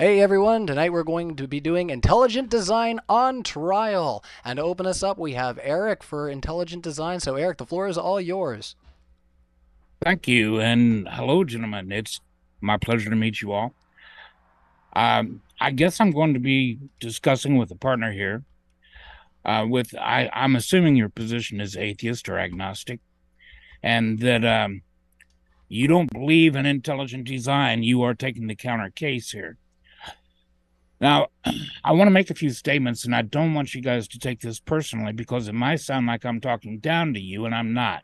Hey everyone, tonight we're going to be doing intelligent design on trial. And to open us up, we have Eric for intelligent design. So, Eric, the floor is all yours. Thank you. And hello, gentlemen. It's my pleasure to meet you all. Um, I guess I'm going to be discussing with a partner here. Uh, with I, I'm assuming your position is atheist or agnostic, and that um, you don't believe in intelligent design. You are taking the counter case here. Now, I want to make a few statements, and I don't want you guys to take this personally because it might sound like I'm talking down to you, and I'm not.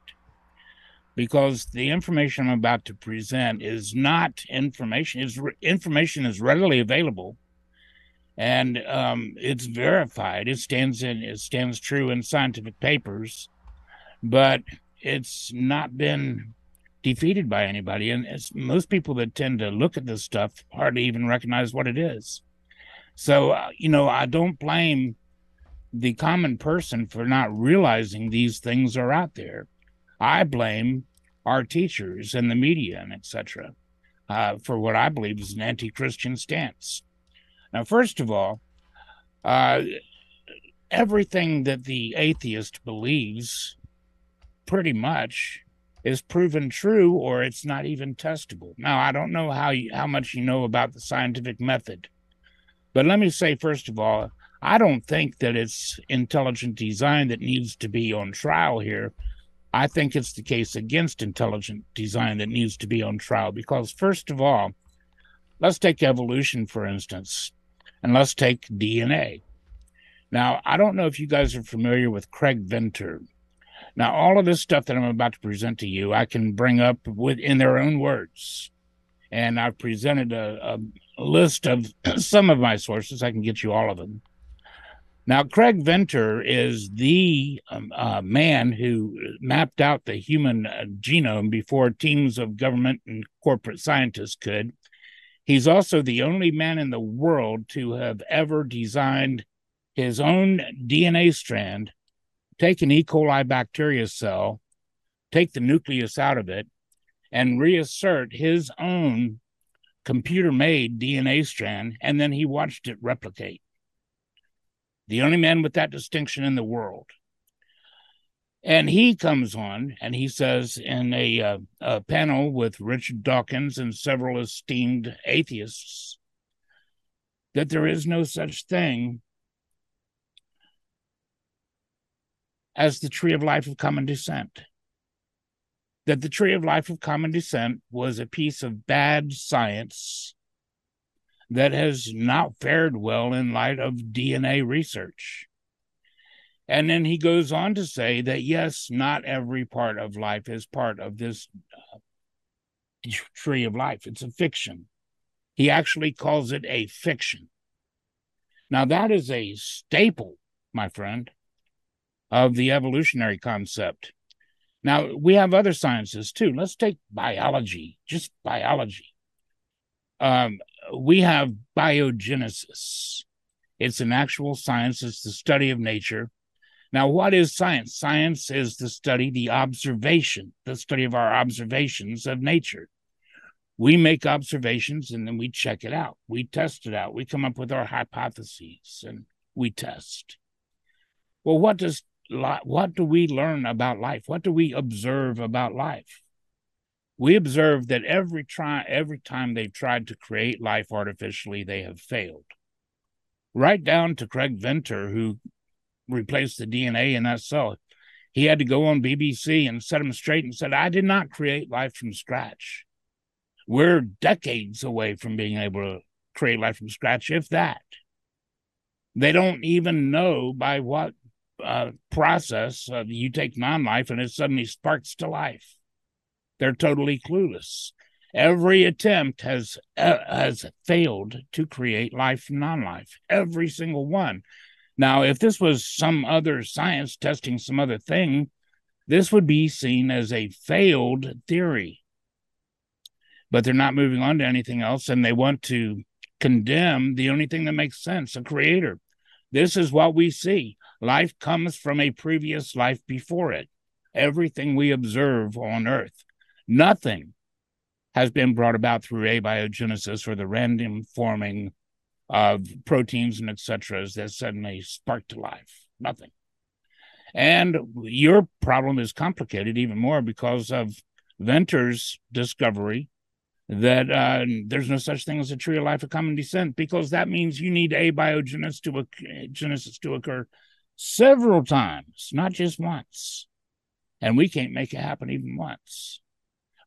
Because the information I'm about to present is not information. Is information is readily available, and um, it's verified. It stands in it stands true in scientific papers, but it's not been defeated by anybody. And most people that tend to look at this stuff hardly even recognize what it is. So, uh, you know, I don't blame the common person for not realizing these things are out there. I blame our teachers and the media and etc. Uh, for what I believe is an anti-Christian stance. Now, first of all, uh, everything that the atheist believes, pretty much, is proven true, or it's not even testable. Now, I don't know how you, how much you know about the scientific method, but let me say, first of all, I don't think that it's intelligent design that needs to be on trial here. I think it's the case against intelligent design that needs to be on trial because, first of all, let's take evolution, for instance, and let's take DNA. Now, I don't know if you guys are familiar with Craig Venter. Now, all of this stuff that I'm about to present to you, I can bring up with in their own words. And I've presented a, a list of some of my sources. I can get you all of them. Now, Craig Venter is the um, uh, man who mapped out the human uh, genome before teams of government and corporate scientists could. He's also the only man in the world to have ever designed his own DNA strand, take an E. coli bacteria cell, take the nucleus out of it, and reassert his own computer made DNA strand, and then he watched it replicate the only man with that distinction in the world. And he comes on and he says in a, uh, a panel with Richard Dawkins and several esteemed atheists that there is no such thing as the tree of life of common descent. That the tree of life of common descent was a piece of bad science that has not fared well in light of DNA research. And then he goes on to say that yes, not every part of life is part of this uh, tree of life. It's a fiction. He actually calls it a fiction. Now, that is a staple, my friend, of the evolutionary concept. Now, we have other sciences too. Let's take biology, just biology. Um, we have biogenesis. It's an actual science, it's the study of nature. Now, what is science? Science is the study, the observation, the study of our observations of nature. We make observations and then we check it out. We test it out. We come up with our hypotheses and we test. Well, what does what do we learn about life? What do we observe about life? we observe that every try every time they've tried to create life artificially, they have failed. Right down to Craig Venter, who replaced the DNA in that cell. He had to go on BBC and set him straight and said, I did not create life from scratch. We're decades away from being able to create life from scratch, if that. They don't even know by what uh, process uh, you take non life and it suddenly sparks to life. They're totally clueless. Every attempt has uh, has failed to create life from non-life. Every single one. Now, if this was some other science testing some other thing, this would be seen as a failed theory. But they're not moving on to anything else, and they want to condemn the only thing that makes sense a creator. This is what we see. Life comes from a previous life before it. Everything we observe on earth Nothing has been brought about through abiogenesis or the random forming of proteins and etc. that suddenly spark to life. Nothing. And your problem is complicated even more because of Venter's discovery that uh, there's no such thing as a tree of life of common descent because that means you need abiogenesis to, to occur several times, not just once. And we can't make it happen even once.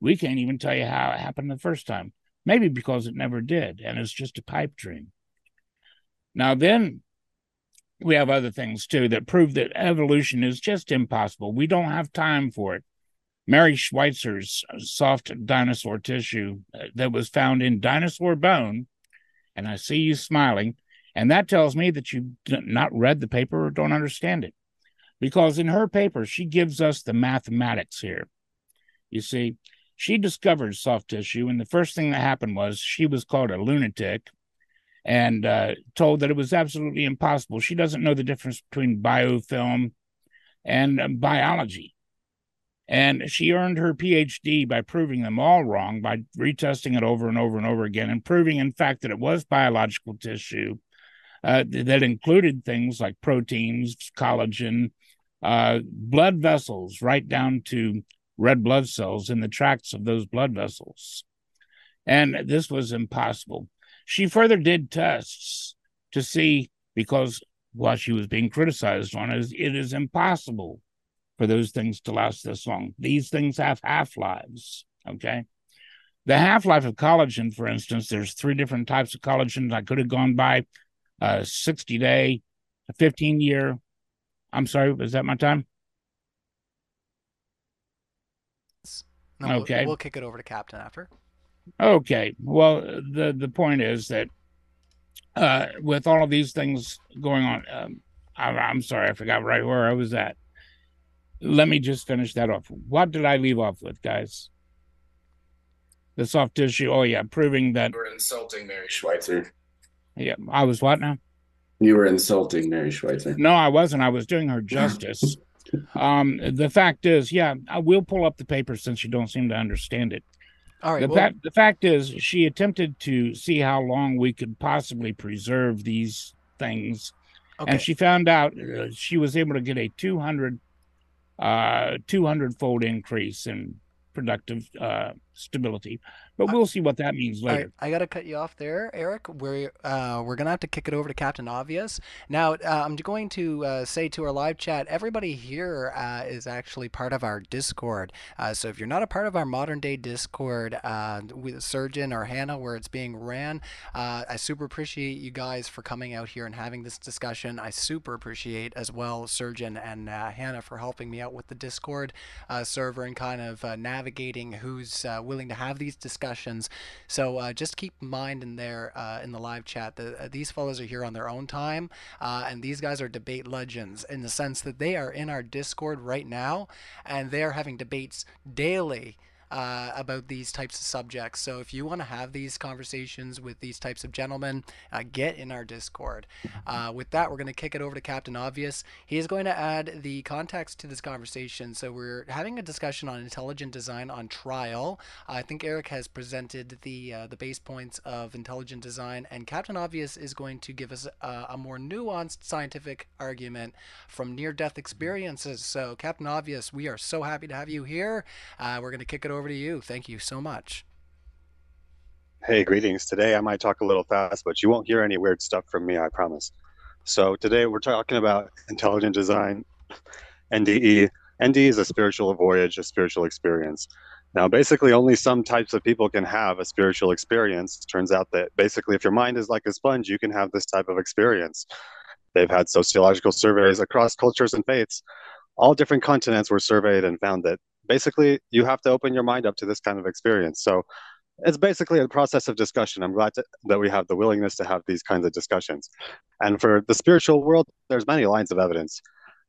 We can't even tell you how it happened the first time. Maybe because it never did, and it's just a pipe dream. Now, then we have other things too that prove that evolution is just impossible. We don't have time for it. Mary Schweitzer's soft dinosaur tissue uh, that was found in dinosaur bone, and I see you smiling, and that tells me that you've not read the paper or don't understand it. Because in her paper, she gives us the mathematics here. You see, she discovered soft tissue, and the first thing that happened was she was called a lunatic and uh, told that it was absolutely impossible. She doesn't know the difference between biofilm and uh, biology. And she earned her PhD by proving them all wrong, by retesting it over and over and over again, and proving, in fact, that it was biological tissue uh, that included things like proteins, collagen, uh, blood vessels, right down to red blood cells in the tracts of those blood vessels. And this was impossible. She further did tests to see, because what she was being criticized on is it is impossible for those things to last this long. These things have half lives. Okay. The half life of collagen, for instance, there's three different types of collagen. I could have gone by a 60 day, a 15 year. I'm sorry, was that my time? No, okay. We'll, we'll kick it over to Captain after. Okay. Well, the the point is that uh, with all of these things going on, um, I, I'm sorry, I forgot right where I was at. Let me just finish that off. What did I leave off with, guys? The soft tissue. Oh yeah, proving that you were insulting Mary Schweitzer. Yeah, I was what now? You were insulting Mary Schweitzer. No, I wasn't. I was doing her justice. um, the fact is, yeah, I will pull up the paper since you don't seem to understand it. All right. The, well, fact, the fact is, she attempted to see how long we could possibly preserve these things, okay. and she found out uh, she was able to get a 200 uh 200 fold increase in productive uh stability but we'll see what that means later. I got to cut you off there, Eric. We're uh, we're gonna have to kick it over to Captain Obvious now. Uh, I'm going to uh, say to our live chat, everybody here uh, is actually part of our Discord. Uh, so if you're not a part of our modern day Discord uh, with Surgeon or Hannah, where it's being ran, I super appreciate you guys for coming out here and having this discussion. I super appreciate as well Surgeon and Hannah for helping me out with the Discord server and kind of navigating who's willing to have these discussions. So uh, just keep in mind in there uh, in the live chat that uh, these fellows are here on their own time, uh, and these guys are debate legends in the sense that they are in our Discord right now, and they are having debates daily uh, about these types of subjects. So if you want to have these conversations with these types of gentlemen, uh, get in our Discord. Uh, with that, we're going to kick it over to Captain Obvious. He is going to add the context to this conversation. So we're having a discussion on intelligent design on trial. I think Eric has presented the uh, the base points of intelligent design, and Captain Obvious is going to give us a, a more nuanced scientific argument from near-death experiences. So Captain Obvious, we are so happy to have you here. Uh, we're going to kick it over over to you. Thank you so much. Hey, greetings. Today I might talk a little fast, but you won't hear any weird stuff from me, I promise. So today we're talking about intelligent design, NDE. NDE is a spiritual voyage, a spiritual experience. Now, basically, only some types of people can have a spiritual experience. It turns out that basically, if your mind is like a sponge, you can have this type of experience. They've had sociological surveys across cultures and faiths. All different continents were surveyed and found that basically you have to open your mind up to this kind of experience. So it's basically a process of discussion. I'm glad to, that we have the willingness to have these kinds of discussions. And for the spiritual world there's many lines of evidence.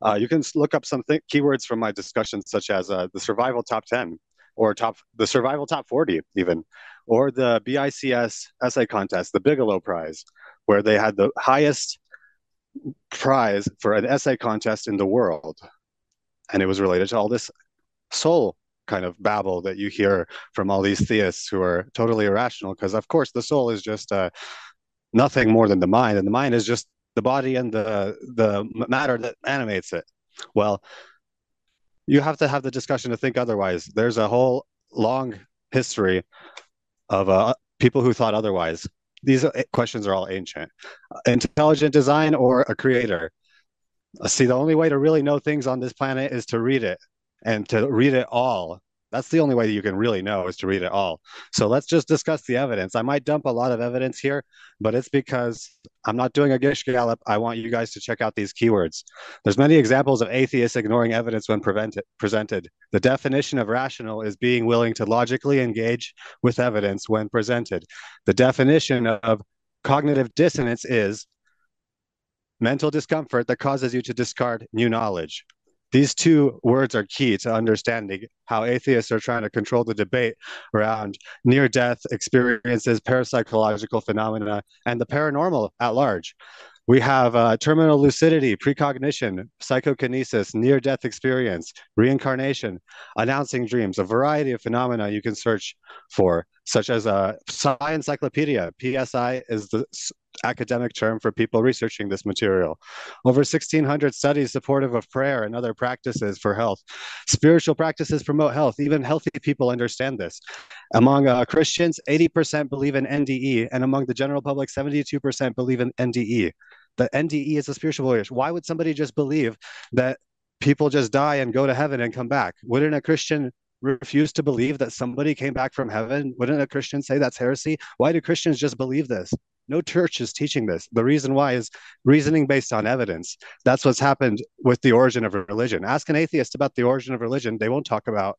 Uh, you can look up some th- keywords from my discussions such as uh, the survival top 10 or top the survival top 40 even or the bics essay contest the bigelow prize where they had the highest prize for an essay contest in the world. And it was related to all this soul kind of babble that you hear from all these theists who are totally irrational because of course the soul is just a nothing more than the mind, and the mind is just the body and the the matter that animates it. Well, you have to have the discussion to think otherwise. There's a whole long history of uh, people who thought otherwise. These uh, questions are all ancient. Intelligent design or a creator? Uh, see, the only way to really know things on this planet is to read it and to read it all that's the only way that you can really know is to read it all. So let's just discuss the evidence. I might dump a lot of evidence here, but it's because I'm not doing a Gish Gallop. I want you guys to check out these keywords. There's many examples of atheists ignoring evidence when presented. The definition of rational is being willing to logically engage with evidence when presented. The definition of cognitive dissonance is mental discomfort that causes you to discard new knowledge. These two words are key to understanding how atheists are trying to control the debate around near death experiences, parapsychological phenomena, and the paranormal at large. We have uh, terminal lucidity, precognition, psychokinesis, near death experience, reincarnation, announcing dreams, a variety of phenomena you can search for, such as a uh, Psi Encyclopedia. PSI is the academic term for people researching this material. Over 1,600 studies supportive of prayer and other practices for health. Spiritual practices promote health. Even healthy people understand this. Among uh, Christians, 80% believe in NDE, and among the general public, 72% believe in NDE. The NDE is a spiritual voyage. Why would somebody just believe that people just die and go to heaven and come back? Wouldn't a Christian refuse to believe that somebody came back from heaven? Wouldn't a Christian say that's heresy? Why do Christians just believe this? No church is teaching this. The reason why is reasoning based on evidence. That's what's happened with the origin of religion. Ask an atheist about the origin of religion, they won't talk about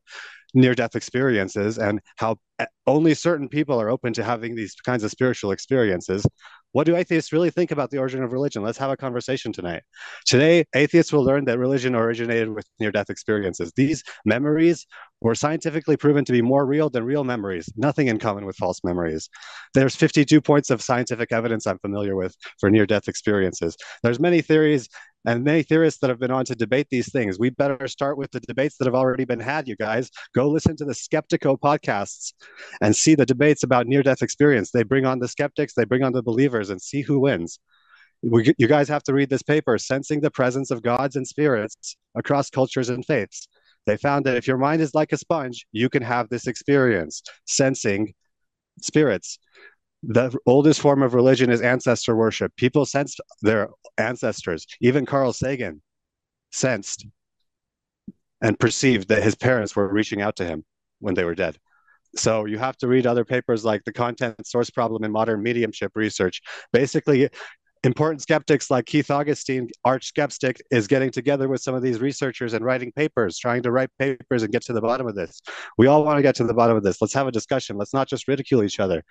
near death experiences and how eh, only certain people are open to having these kinds of spiritual experiences. What do atheists really think about the origin of religion? Let's have a conversation tonight. Today, atheists will learn that religion originated with near death experiences. These memories were scientifically proven to be more real than real memories, nothing in common with false memories. There's 52 points of scientific evidence I'm familiar with for near death experiences. There's many theories and many theorists that have been on to debate these things. We better start with the debates that have already been had, you guys. Go listen to the Skeptico podcasts and see the debates about near death experience. They bring on the skeptics, they bring on the believers, and see who wins. We, you guys have to read this paper, Sensing the Presence of Gods and Spirits Across Cultures and Faiths. They found that if your mind is like a sponge, you can have this experience, sensing spirits. The oldest form of religion is ancestor worship. People sensed their ancestors. Even Carl Sagan sensed and perceived that his parents were reaching out to him when they were dead. So you have to read other papers like the content source problem in modern mediumship research. Basically, important skeptics like Keith Augustine, arch skeptic, is getting together with some of these researchers and writing papers, trying to write papers and get to the bottom of this. We all want to get to the bottom of this. Let's have a discussion. Let's not just ridicule each other.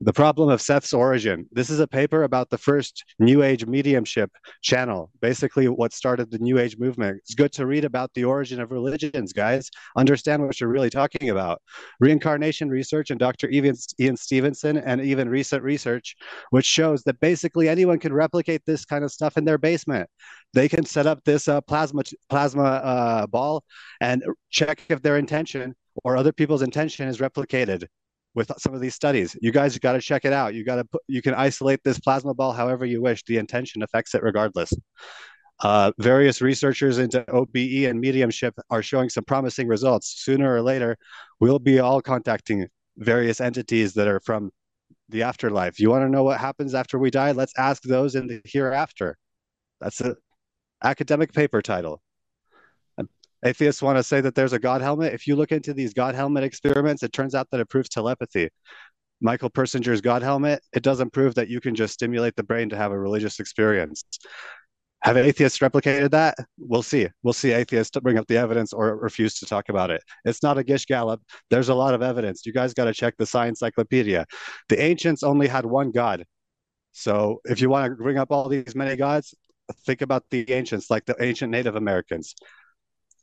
The Problem of Seth's Origin. This is a paper about the first New Age mediumship channel, basically what started the New Age movement. It's good to read about the origin of religions, guys. Understand what you're really talking about. Reincarnation research and Dr. Ian, Stevenson, and even recent research, which shows that basically anyone can replicate this kind of stuff in their basement. They can set up this uh, plasma plasma uh, ball and check if their intention or other people's intention is replicated with some of these studies. You guys got to check it out. You got to put, you can isolate this plasma ball however you wish. The intention affects it regardless. Uh, various researchers into OBE and mediumship are showing some promising results. Sooner or later, we'll be all contacting various entities that are from the afterlife. You want to know what happens after we die? Let's ask those in the hereafter. That's an academic paper title atheists want to say that there's a God helmet. If you look into these God helmet experiments, it turns out that it proves telepathy. Michael Persinger's God helmet, it doesn't prove that you can just stimulate the brain to have a religious experience. Have atheists replicated that? We'll see. We'll see atheists bring up the evidence or refuse to talk about it. It's not a Gish Gallop. There's a lot of evidence. You guys got to check the Psi Encyclopedia. The ancients only had one God. So if you want to bring up all these many gods, think about the ancients, like the ancient Native Americans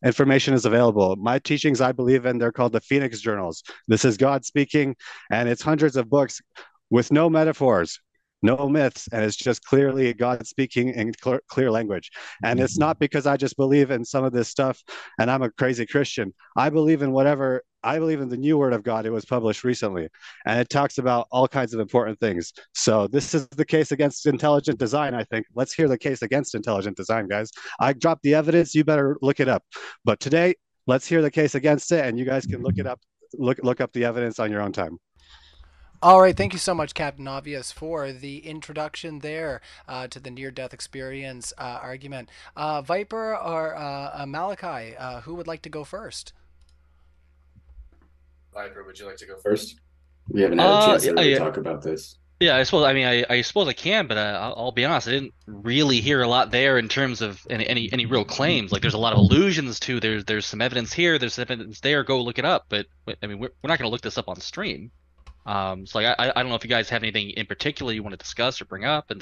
information is available. My teachings, I believe in, they're called the Phoenix Journals. This is God speaking, and it's hundreds of books with no metaphors, no myths, and it's just clearly God speaking in clear, clear language. And it's mm-hmm. not because I just believe in some of this stuff and I'm a crazy Christian. I believe in whatever I believe in the new word of God. It was published recently, and it talks about all kinds of important things. So this is the case against intelligent design. I think. Let's hear the case against intelligent design, guys. I dropped the evidence. You better look it up. But today, let's hear the case against it, and you guys can look it up. Look look up the evidence on your own time. All right, thank you so much, Captain Obvious, for the introduction there uh, to the near-death experience uh, argument. Uh, Viper or uh, Malachi, uh, who would like to go first? Viper, would you like to go first? We haven't had a chance to really talk about this. Yeah, I suppose. I mean, I, I suppose I can, but uh, I'll, I'll, be honest. I didn't really hear a lot there in terms of any, any any real claims. Like, there's a lot of allusions to. There's there's some evidence here. There's evidence there. Go look it up. But I mean, we're, we're not going to look this up on stream. Um, so like, I, I don't know if you guys have anything in particular you want to discuss or bring up. And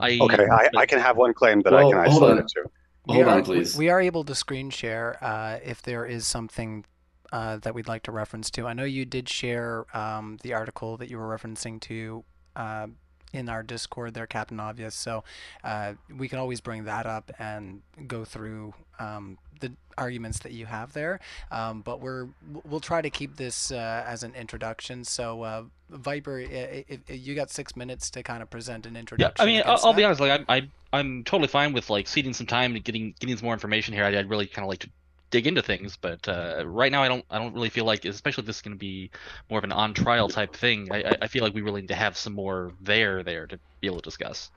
I okay, I, I can have one claim that well, I can isolate it to. Hold on, please. We are able to screen share uh, if there is something uh, that we'd like to reference to. I know you did share um, the article that you were referencing to uh, in our Discord there, Captain Obvious. So uh, we can always bring that up and go through um, the arguments that you have there. Um, but we're we'll try to keep this uh, as an introduction. So uh, Viper, you got six minutes to kind of present an introduction. Yeah, I mean, I'll, I'll be honest. Like, I, I I'm totally fine with like ceding some time and getting getting some more information here. I'd, I'd really kind of like to dig into things but uh, right now i don't i don't really feel like especially if this is going to be more of an on trial type thing I, I feel like we really need to have some more there there to be able to discuss.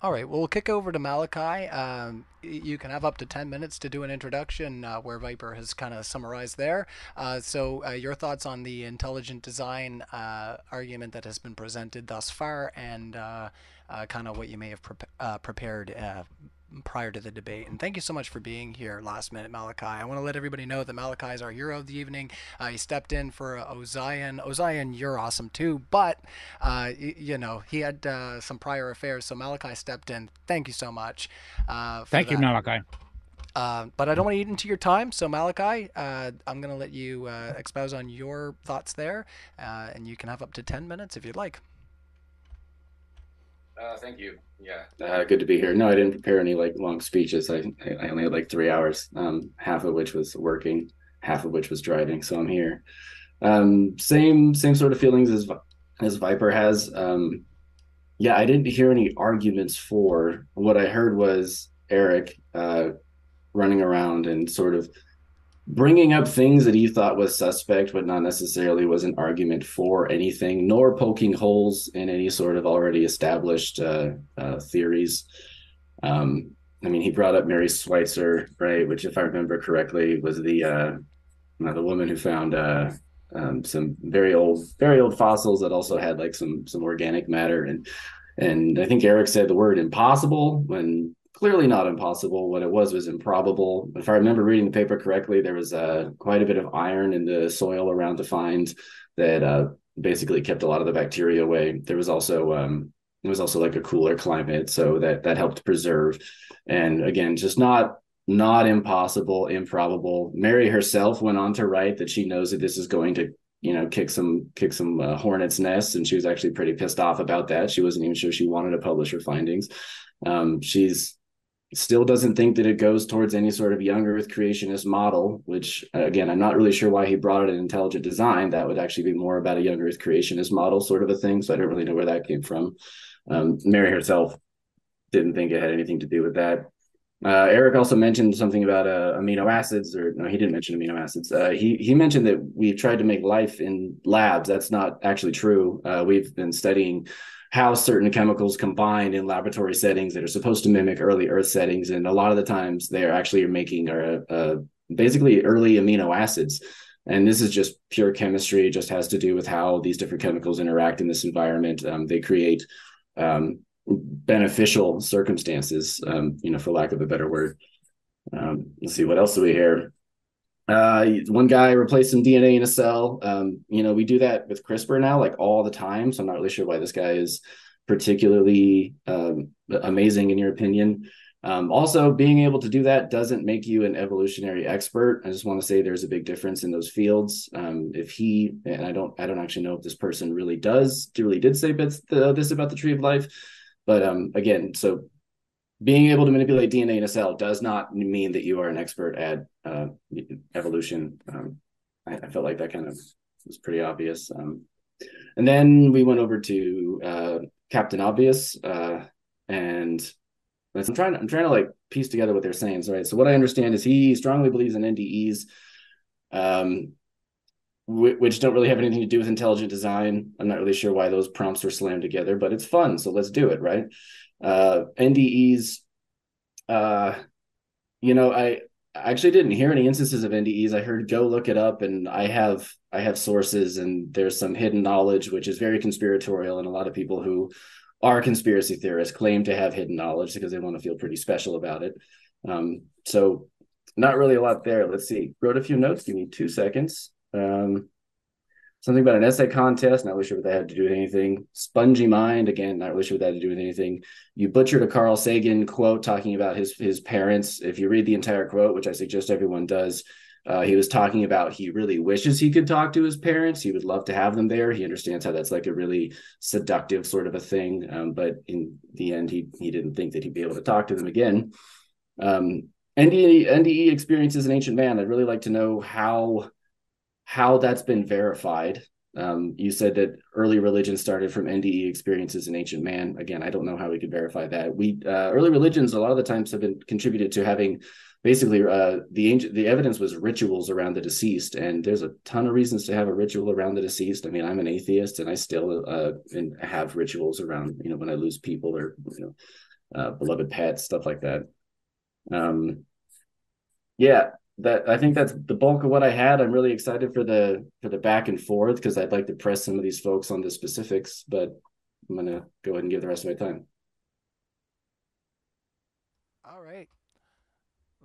All right well we'll kick over to malachi. Um, you can have up to 10 minutes to do an introduction uh, where viper has kind of summarized there. Uh, so uh, your thoughts on the intelligent design uh, argument that has been presented thus far and uh, uh, kind of what you may have pre- prepared prior to the debate. And thank you so much for being here last minute, Malachi. I want to let everybody know that Malachi is our hero of the evening. Uh, he stepped in for uh, Ozion. Ozion, you're awesome too, but uh, y- you know he had uh, some prior affairs, so Malachi stepped in. Thank you so much. Uh, thank that. you, Malachi. Uh, but I don't want to eat into your time, so Malachi, uh, I'm going to let you uh, expose on your thoughts there, uh, and you can have up to 10 minutes if you'd like. Uh, thank you. Yeah, uh, good to be here. No, I didn't prepare any like long speeches. I I only had like three hours, um, half of which was working, half of which was driving. So I'm here. Um, same same sort of feelings as as Viper has. Um, yeah, I didn't hear any arguments for. What I heard was Eric uh, running around and sort of bringing up things that he thought was suspect, but not necessarily was an argument for anything, nor poking holes in any sort of already established uh, uh, theories. Um, I mean, he brought up Mary Schweitzer, right? Which, if I remember correctly, was the uh, the woman who found uh, um, some very old, very old fossils that also had like some some organic matter and. And I think Eric said the word impossible when clearly not impossible. What it was was improbable. If I remember reading the paper correctly, there was uh, quite a bit of iron in the soil around the find that uh, basically kept a lot of the bacteria away. There was also um, it was also like a cooler climate, so that that helped preserve. And again, just not not impossible, improbable. Mary herself went on to write that she knows that this is going to you know kick some kick some uh, hornets nests and she was actually pretty pissed off about that she wasn't even sure she wanted to publish her findings um, she's still doesn't think that it goes towards any sort of young earth creationist model which again i'm not really sure why he brought it in intelligent design that would actually be more about a young earth creationist model sort of a thing so i don't really know where that came from um, mary herself didn't think it had anything to do with that uh, Eric also mentioned something about uh, amino acids, or no, he didn't mention amino acids. Uh, he he mentioned that we've tried to make life in labs. That's not actually true. Uh, we've been studying how certain chemicals combine in laboratory settings that are supposed to mimic early Earth settings, and a lot of the times they're actually making are uh, basically early amino acids. And this is just pure chemistry. It just has to do with how these different chemicals interact in this environment. Um, they create um, beneficial circumstances, um, you know, for lack of a better word. Um, let's see, what else do we hear? Uh, one guy replaced some DNA in a cell. Um, you know, we do that with CRISPR now, like all the time. So I'm not really sure why this guy is particularly um, amazing in your opinion. Um, also, being able to do that doesn't make you an evolutionary expert. I just want to say there's a big difference in those fields. Um, if he and I don't, I don't actually know if this person really does, really did say the, this about the tree of life, but um, again, so being able to manipulate DNA in a cell does not mean that you are an expert at uh, evolution. Um, I, I, felt like that kind of was pretty obvious. Um, and then we went over to uh, Captain Obvious, uh, and I'm trying. I'm trying to like piece together what they're saying. So, right. So what I understand is he strongly believes in NDEs, um, which don't really have anything to do with intelligent design. I'm not really sure why those prompts were slammed together, but it's fun. So let's do it. Right. Uh, NDEs. Uh, you know, I actually didn't hear any instances of NDEs. I heard go look it up, and I have I have sources, and there's some hidden knowledge which is very conspiratorial, and a lot of people who are conspiracy theorists claim to have hidden knowledge because they want to feel pretty special about it. Um, so not really a lot there. Let's see. Wrote a few notes. Give me two seconds. Um, something about an essay contest. Not really sure what that had to do with anything. Spongy mind. Again, not really sure what that had to do with anything. You butchered a Carl Sagan quote talking about his his parents. If you read the entire quote, which I suggest everyone does, uh, he was talking about he really wishes he could talk to his parents. He would love to have them there. He understands how that's like a really seductive sort of a thing. Um, but in the end, he he didn't think that he'd be able to talk to them again. Um, NDE, NDE experience as an ancient man. I'd really like to know how how that's been verified. Um, you said that early religion started from NDE experiences in ancient man. Again, I don't know how we could verify that. We uh, early religions a lot of the times have been contributed to having basically uh, the ancient the evidence was rituals around the deceased, and there's a ton of reasons to have a ritual around the deceased. I mean, I'm an atheist, and I still uh, have rituals around you know when I lose people or you know uh, beloved pets, stuff like that. Um, yeah, that I think that's the bulk of what I had. I'm really excited for the for the back and forth because I'd like to press some of these folks on the specifics, but I'm gonna go ahead and give the rest of my time. All right.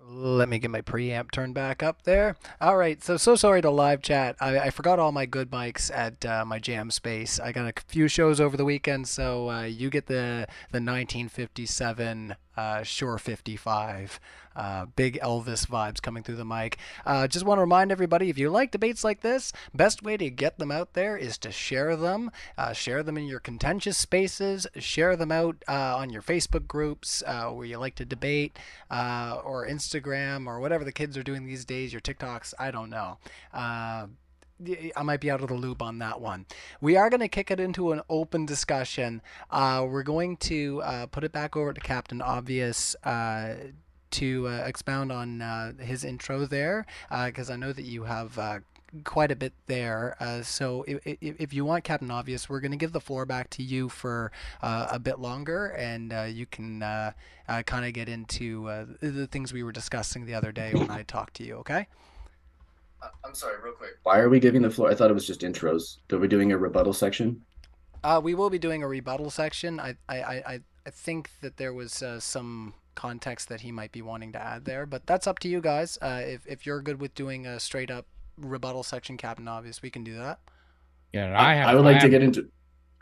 Let me get my preamp turned back up there. All right, so so sorry to live chat. I, I forgot all my good mics at uh, my jam space. I got a few shows over the weekend, so uh, you get the the 1957 uh, Shure 55. Uh, big Elvis vibes coming through the mic. Uh, just want to remind everybody if you like debates like this, best way to get them out there is to share them. Uh, share them in your contentious spaces. Share them out uh, on your Facebook groups uh, where you like to debate, or Instagram, or whatever the kids are doing these days. Your TikToks, I don't know. I might be out of the loop on that one. We are going to kick it into an open discussion. Uh, we're going to uh, put it back over to Captain Obvious uh, to uh, expound on uh, his intro there, because uh, I know that you have quite a bit there. Uh, so if, if, you want Captain Obvious, we're going to give the floor back to you for uh, a bit longer, and uh, you can kind of get into the things we were discussing the other day when I talked to you. Okay. I'm sorry, real quick. Why are we giving the floor? I thought it was just intros. Are we doing a rebuttal section? we will be doing a rebuttal section. I I, I, I think that there was some context that he might be wanting to add there. But that's up to you guys. Uh, if if you're good with doing a straight up rebuttal section, Captain Obvious, we can do that. Yeah, I have. I would like to get into.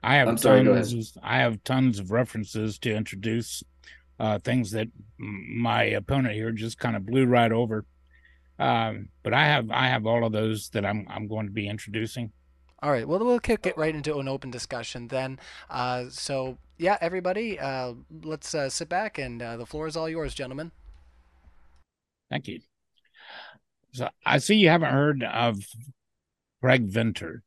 I have I'm sorry, tons. I have tons of references to introduce uh, things that my opponent here just kind of blew right over. Um, but I have I have all of those that I'm I'm going to be introducing. All right. Well, we'll kick it right into an open discussion then. Uh, so yeah, everybody, uh, let's uh, sit back and uh, the floor is all yours, gentlemen. Thank you. So I see you haven't heard of Craig Venter.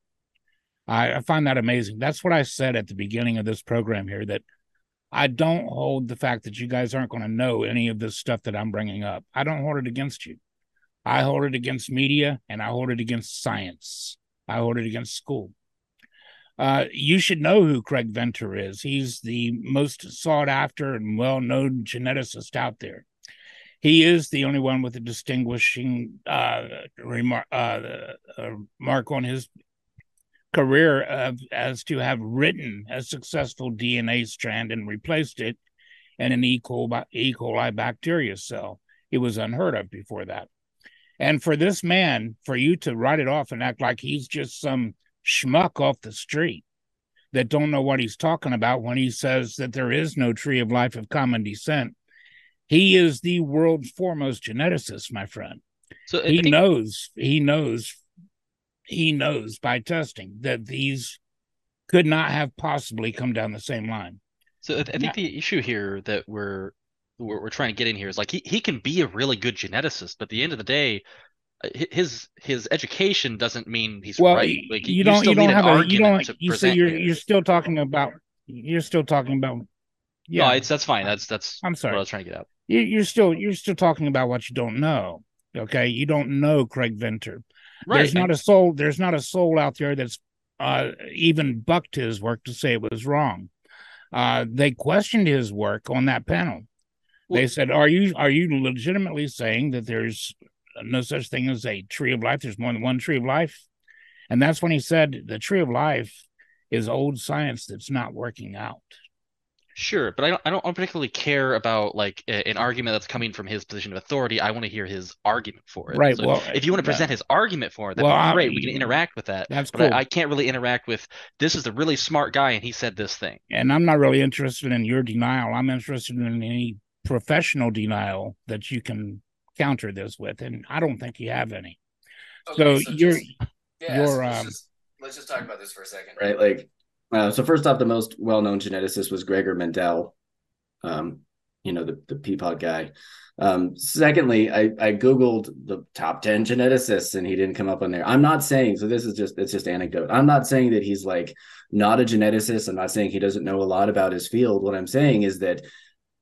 I, I find that amazing. That's what I said at the beginning of this program here that I don't hold the fact that you guys aren't going to know any of this stuff that I'm bringing up. I don't hold it against you. I hold it against media and I hold it against science. I hold it against school. Uh, you should know who Craig Venter is. He's the most sought after and well known geneticist out there. He is the only one with a distinguishing uh, remark, uh, uh, mark on his career of, as to have written a successful DNA strand and replaced it in an E. coli, e. coli bacteria cell. It was unheard of before that. And for this man, for you to write it off and act like he's just some schmuck off the street that don't know what he's talking about when he says that there is no tree of life of common descent. He is the world's foremost geneticist, my friend. So uh, he think- knows, he knows, he knows by testing that these could not have possibly come down the same line. So I think the issue here that we're, we're we're trying to get in here is like he, he can be a really good geneticist, but at the end of the day, uh, his his education doesn't mean he's Well, right. Like you you don't you don't have a you don't to you present you're here. you're still talking about you're still talking about yeah. No, it's that's fine. That's that's I'm sorry. I was trying to get out you, you're still you're still talking about what you don't know. Okay, you don't know Craig Venter. Right. There's not a soul. There's not a soul out there that's uh, even bucked his work to say it was wrong. Uh, they questioned his work on that panel. They said, "Are you are you legitimately saying that there's no such thing as a tree of life? There's more than one tree of life." And that's when he said, "The tree of life is old science that's not working out." Sure, but I don't I don't particularly care about like a- an argument that's coming from his position of authority. I want to hear his argument for it. Right, So well, if you want to yeah. present his argument for it, that'd Well, be I- great. We can interact with that. That's But cool. I, I can't really interact with this is a really smart guy and he said this thing. and I'm not really interested in your denial. I'm interested in any professional denial that you can counter this with, and I don't think you have any. so, you're you're um, let's just talk about this for a second, right? Like, uh, so first off, the most well-known geneticist was Gregor Mendel, um, you know, the the Peapod guy. Um, secondly, I I googled the top ten geneticists, and he didn't come up on there. I'm not saying so. This is just it's just anecdote. I'm not saying that he's like not a geneticist. I'm not saying he doesn't know a lot about his field. What I'm saying is that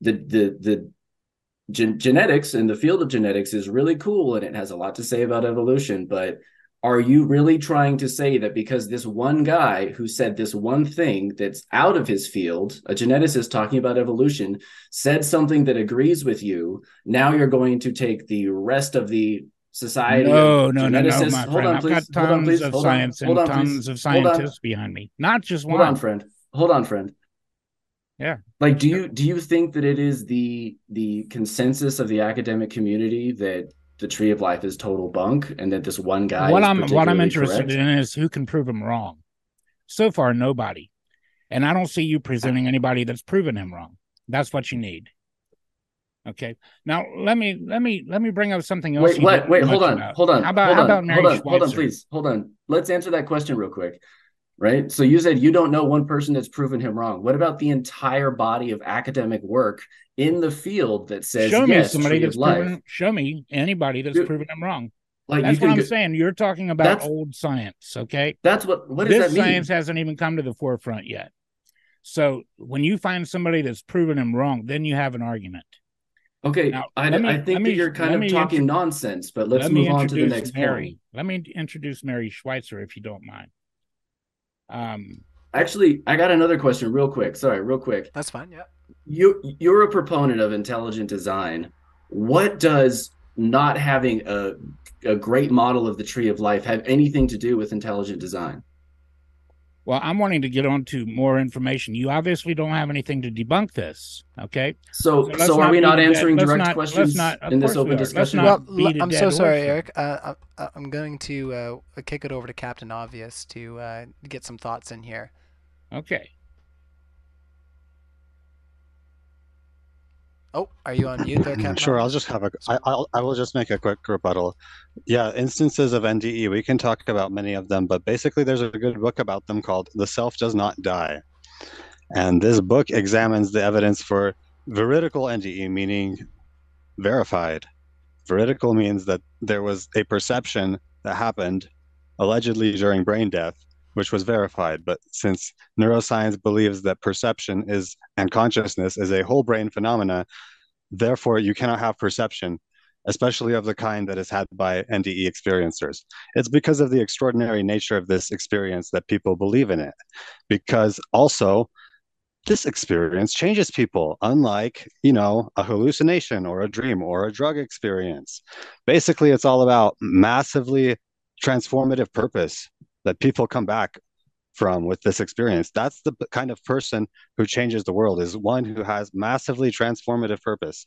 the the the gen- genetics and the field of genetics is really cool and it has a lot to say about evolution but are you really trying to say that because this one guy who said this one thing that's out of his field a geneticist talking about evolution said something that agrees with you now you're going to take the rest of the society no, no, no, no, my hold friend. on I've please. got hold on tons please of hold on. science hold and on please. tons of scientists behind me, not just hold one. on friend. Hold on friend Yeah. like do you do you think that it is the the consensus of the academic community that the tree of life is total bunk and that this one guy what is I'm what I'm interested correct? in is who can prove him wrong. So far, nobody, and I don't see you presenting anybody that's proven him wrong. That's what you need. Okay. Now let me let me let me bring up something else. wait didn't wait hold on about. hold on How about hold how on about Mary hold on hold on please hold on let's answer that question real quick right so you said you don't know one person that's proven him wrong what about the entire body of academic work in the field that says Show me yes somebody that's life proven. Show me anybody that's Dude, proven him wrong. like That's what I'm go- saying. You're talking about old science, okay? that's what what does this that mean science hasn't even come to the forefront yet. So when you find somebody that's proven him wrong, then you have an argument. Okay, Now, I, me- I think me- that you're kind of talking intro- nonsense, but let's Let move on to the next Mary. point. Let me introduce Mary Schweitzer, if you don't mind. Um, Actually, I got another question real quick. Sorry, real quick. That's fine. Yeah. You you're a proponent of intelligent design. What does not having a a great model of the tree of life have anything to do with intelligent design? Well, I'm wanting to get on to more information. You obviously don't have anything to debunk this, okay? So So so are we not a dead- answering let's direct not- questions not- in this open discussion? not Well, beat l- a I'm so sorry, horse. Eric. Uh, I, I'm going to uh, kick it over to Captain Obvious to uh, get some thoughts in here. Okay. Oh, are you on mute there, mm, Captain? Sure, I'll just have a. I, I'll, I will just make a quick rebuttal. Yeah, instances of NDE, we can talk about many of them, but basically, there's a good book about them called "The Self Does Not Die," and this book examines the evidence for veridical NDE, meaning verified. Veridical means that there was a perception that happened allegedly during brain death, which was verified. But since neuroscience believes that perception is and consciousness is a whole brain phenomena, therefore you cannot have perception, especially of the kind that is had by NDE experiencers. It's because of the extraordinary nature of this experience that people believe in it. Because also, this experience changes people, unlike, you know, a hallucination or a dream or a drug experience. Basically, it's all about massively transformative purpose that people come back from with this experience. That's the kind of person who changes the world is one who has massively transformative purpose.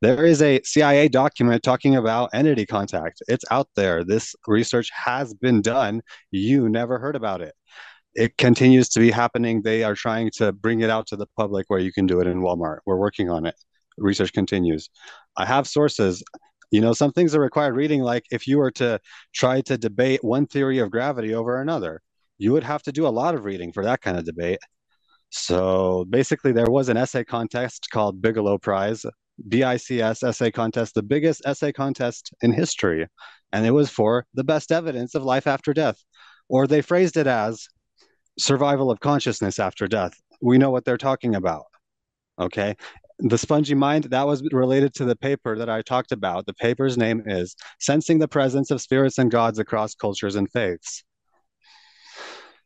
There is a CIA document talking about entity contact. It's out there. This research has been done. You never heard about it. It continues to be happening. They are trying to bring it out to the public where you can do it in Walmart. We're working on it. Research continues. I have sources. You know, some things are required reading, like if you were to try to debate one theory of gravity over another, you would have to do a lot of reading for that kind of debate. So basically, there was an essay contest called Bigelow Prize BICS essay contest, the biggest essay contest in history. And it was for the best evidence of life after death. Or they phrased it as survival of consciousness after death. We know what they're talking about. Okay. The spongy mind, that was related to the paper that I talked about. The paper's name is Sensing the Presence of Spirits and Gods Across Cultures and Faiths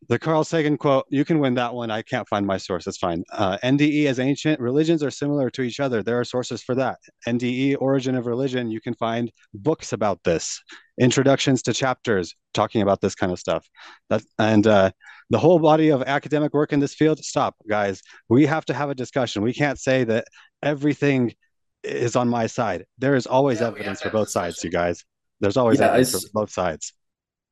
the Carl Sagan quote, you can win that one. I can't find my source. It's fine. Uh, NDE as ancient religions are similar to each other. There are sources for that. NDE, Origin of Religion, you can find books about this, introductions to chapters talking about this kind of stuff. That, and uh, the whole body of academic work in this field, stop, guys. We have to have a discussion. We can't say that everything is on my side. There is always yeah, evidence for both sides, you guys. There's always yeah, evidence for both sides.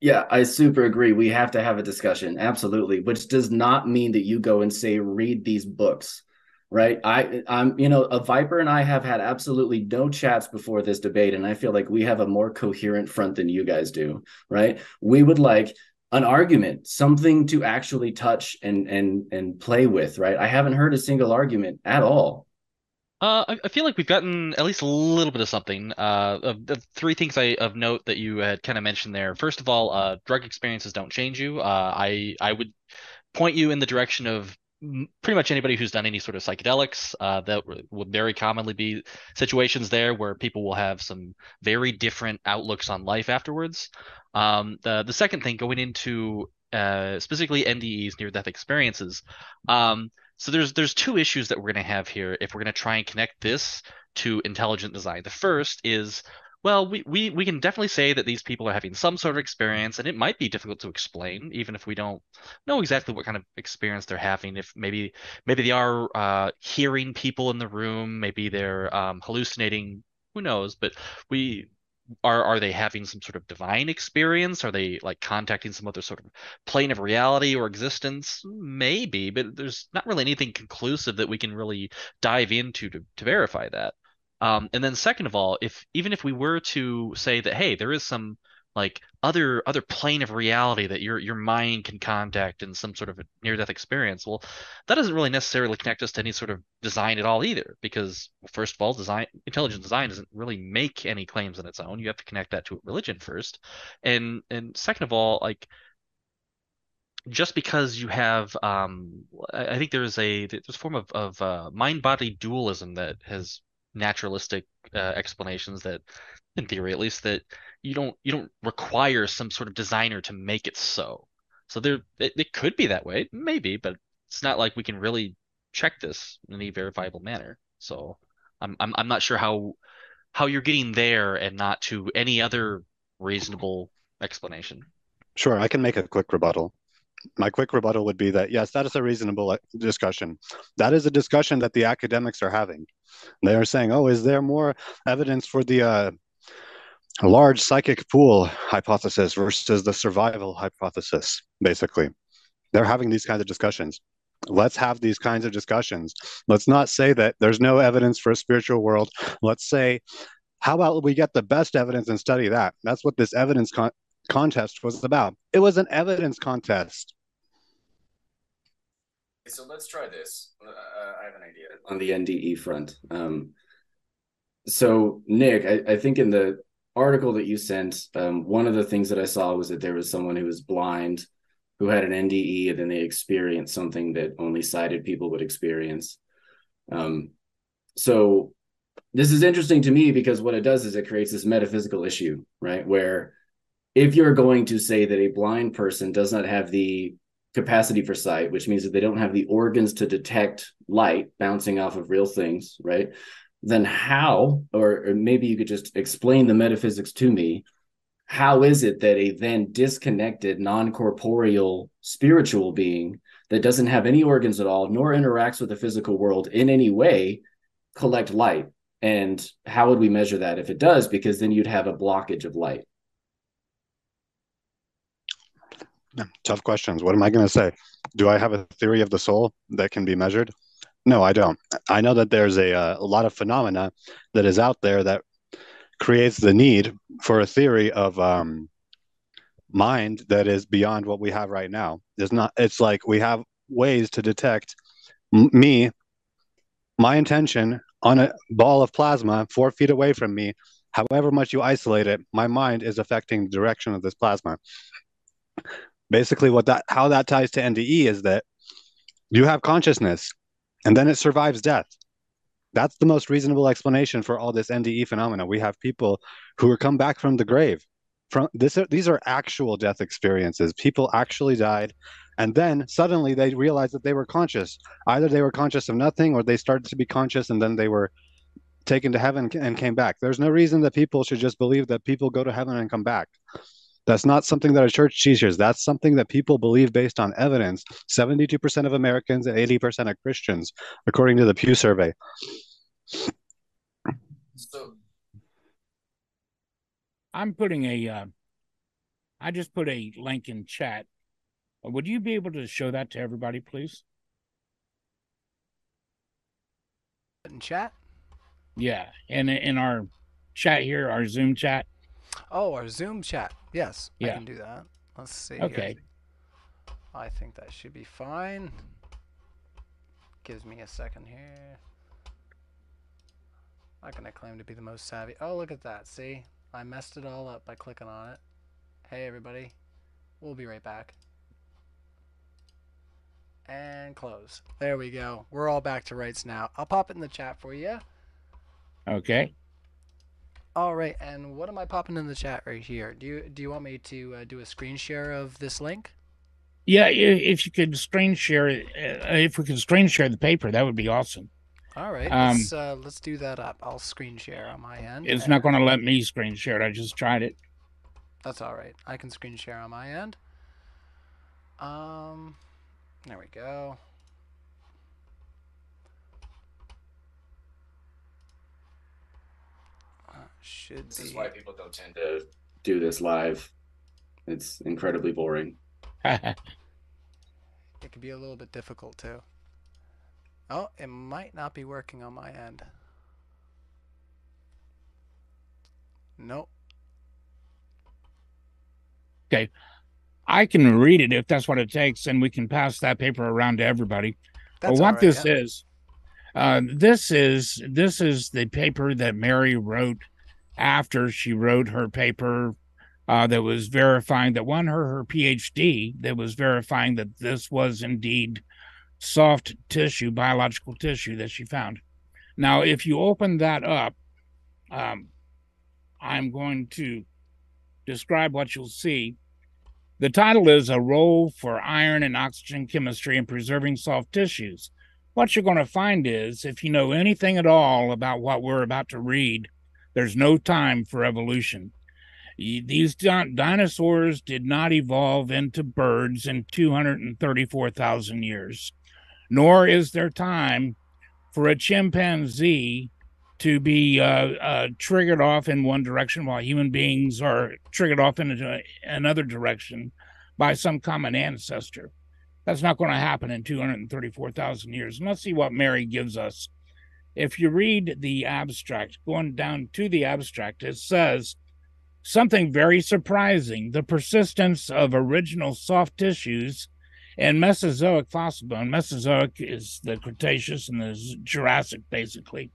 Yeah, I super agree. We have to have a discussion. Absolutely. Which does not mean that you go and say read these books. Right. I I'm you know, a Viper and I have had absolutely no chats before this debate and I feel like we have a more coherent front than you guys do, right? We would like an argument, something to actually touch and and and play with, right? I haven't heard a single argument at all uh, I, feel like we've gotten at least a little bit of something. Uh, of the three things I of note that you had kind of mentioned there. First of all, uh, drug experiences don't change you. Uh, I I would point you in the direction of pretty much anybody who's done any sort of psychedelics. Uh, that would very commonly be situations there where people will have some very different outlooks on life afterwards. Um, the the second thing going into uh, specifically NDEs, near death experiences. Um, so there's there's two issues that we're going to have here if we're going to try and connect this to intelligent design. The first is well, we, we, we can definitely say that these people are having some sort of experience, and it might be difficult to explain, even if we don't know exactly what kind of experience they're having. If maybe maybe they are uh, hearing people in the room, maybe they're um, hallucinating. Who knows? But we are are they having some sort of divine experience? Are they like contacting some other sort of plane of reality or existence? Maybe, but there's not really anything conclusive that we can really dive into to, to verify that. Um, and then second of all, if even if we were to say that hey, there is some like other other plane of reality that your your mind can contact in some sort of near death experience well that doesn't really necessarily connect us to any sort of design at all either because first of all design intelligent design doesn't really make any claims on its own. You have to connect that to religion first. And and second of all like just because you have um i think there's a there's a form of, of uh, mind body dualism that has naturalistic uh, explanations that in theory at least that you don't you don't require some sort of designer to make it so. So there it, it could be that way, maybe, but it's not like we can really check this in any verifiable manner. So I'm I'm I'm not sure how how you're getting there and not to any other reasonable explanation. Sure, I can make a quick rebuttal. My quick rebuttal would be that yes, that is a reasonable uh, discussion. That is a discussion that the academics are having. They are saying, "Oh, is there more evidence for the uh, a large psychic pool hypothesis versus the survival hypothesis, basically. They're having these kinds of discussions. Let's have these kinds of discussions. Let's not say that there's no evidence for a spiritual world. Let's say, how about we get the best evidence and study that? That's what this evidence con- contest was about. It was an evidence contest. So let's try this. Uh, I have an idea on the NDE front. Um, so, Nick, I, I think in the article that you sent, um, one of the things that I saw was that there was someone who was blind who had an NDE and then they experienced something that only sighted people would experience. Um, so this is interesting to me because what it does is it creates this metaphysical issue, right? Where if you're going to say that a blind person does not have the capacity for sight, which means that they don't have the organs to detect light bouncing off of real things, right? Then how, or, or maybe you could just explain the metaphysics to me. How is it that a then disconnected, non corporeal spiritual being that doesn't have any organs at all, nor interacts with the physical world in any way, collect light? And how would we measure that if it does? Because then you'd have a blockage of light. Tough questions. What am I going to say? Do I have a theory of the soul that can be measured? No, I don't. I know that there's a, uh, a lot of phenomena that is out there that creates the need for a theory of um, mind that is beyond what we have right now. It's not. It's like we have ways to detect m- me, my intention on a ball of plasma four feet away from me, however much you isolate it, my mind is affecting the direction of this plasma. Basically, what that how that ties to NDE is that you have consciousness and then it survives death. That's the most reasonable explanation for all this NDE phenomena. We have people who are come back from the grave. From this, these are actual death experiences. People actually died, and then suddenly they realized that they were conscious. Either they were conscious of nothing, or they started to be conscious, and then they were taken to heaven and came back. There's no reason that people should just believe that people go to heaven and come back. That's not something that a church teaches. That's something that people believe based on evidence. 72% of Americans and 80% of Christians, according to the Pew survey. So I'm putting a, uh, I just put a link in chat. Would you be able to show that to everybody, please? In chat? Yeah, and in our chat here, our Zoom chat. Oh, our Zoom chat. Yes, yeah. I can do that. Let's see. Okay. Here. I think that should be fine. Gives me a second here. Not gonna claim to be the most savvy. Oh, look at that. See? I messed it all up by clicking on it. Hey, everybody. We'll be right back. And close. There we go. We're all back to rights now. I'll pop it in the chat for you. Okay. All right, and what am I popping in the chat right here? Do you do you want me to uh, do a screen share of this link? Yeah, if you could screen share it, uh, if we could screen share the paper, that would be awesome. All right, um, let's uh, let's do that up. I'll screen share on my end. It's not going to let me screen share it. I just tried it. That's all right. I can screen share on my end. Um, there we go. Should this be. is why people don't tend to do this live. It's incredibly boring. it can be a little bit difficult too. Oh, it might not be working on my end. Nope. Okay. I can read it if that's what it takes, and we can pass that paper around to everybody. That's what right, this yeah. is, uh, this is this is the paper that Mary wrote after she wrote her paper uh, that was verifying that won her her PhD that was verifying that this was indeed soft tissue, biological tissue that she found. Now, if you open that up, um, I'm going to describe what you'll see. The title is A Role for Iron and Oxygen Chemistry in Preserving Soft Tissues. What you're going to find is, if you know anything at all about what we're about to read, there's no time for evolution. These dinosaurs did not evolve into birds in 234,000 years, nor is there time for a chimpanzee to be uh, uh, triggered off in one direction while human beings are triggered off in another direction by some common ancestor. That's not going to happen in 234,000 years. And let's see what Mary gives us if you read the abstract, going down to the abstract, it says something very surprising the persistence of original soft tissues in Mesozoic fossil bone. Mesozoic is the Cretaceous and the Jurassic, basically.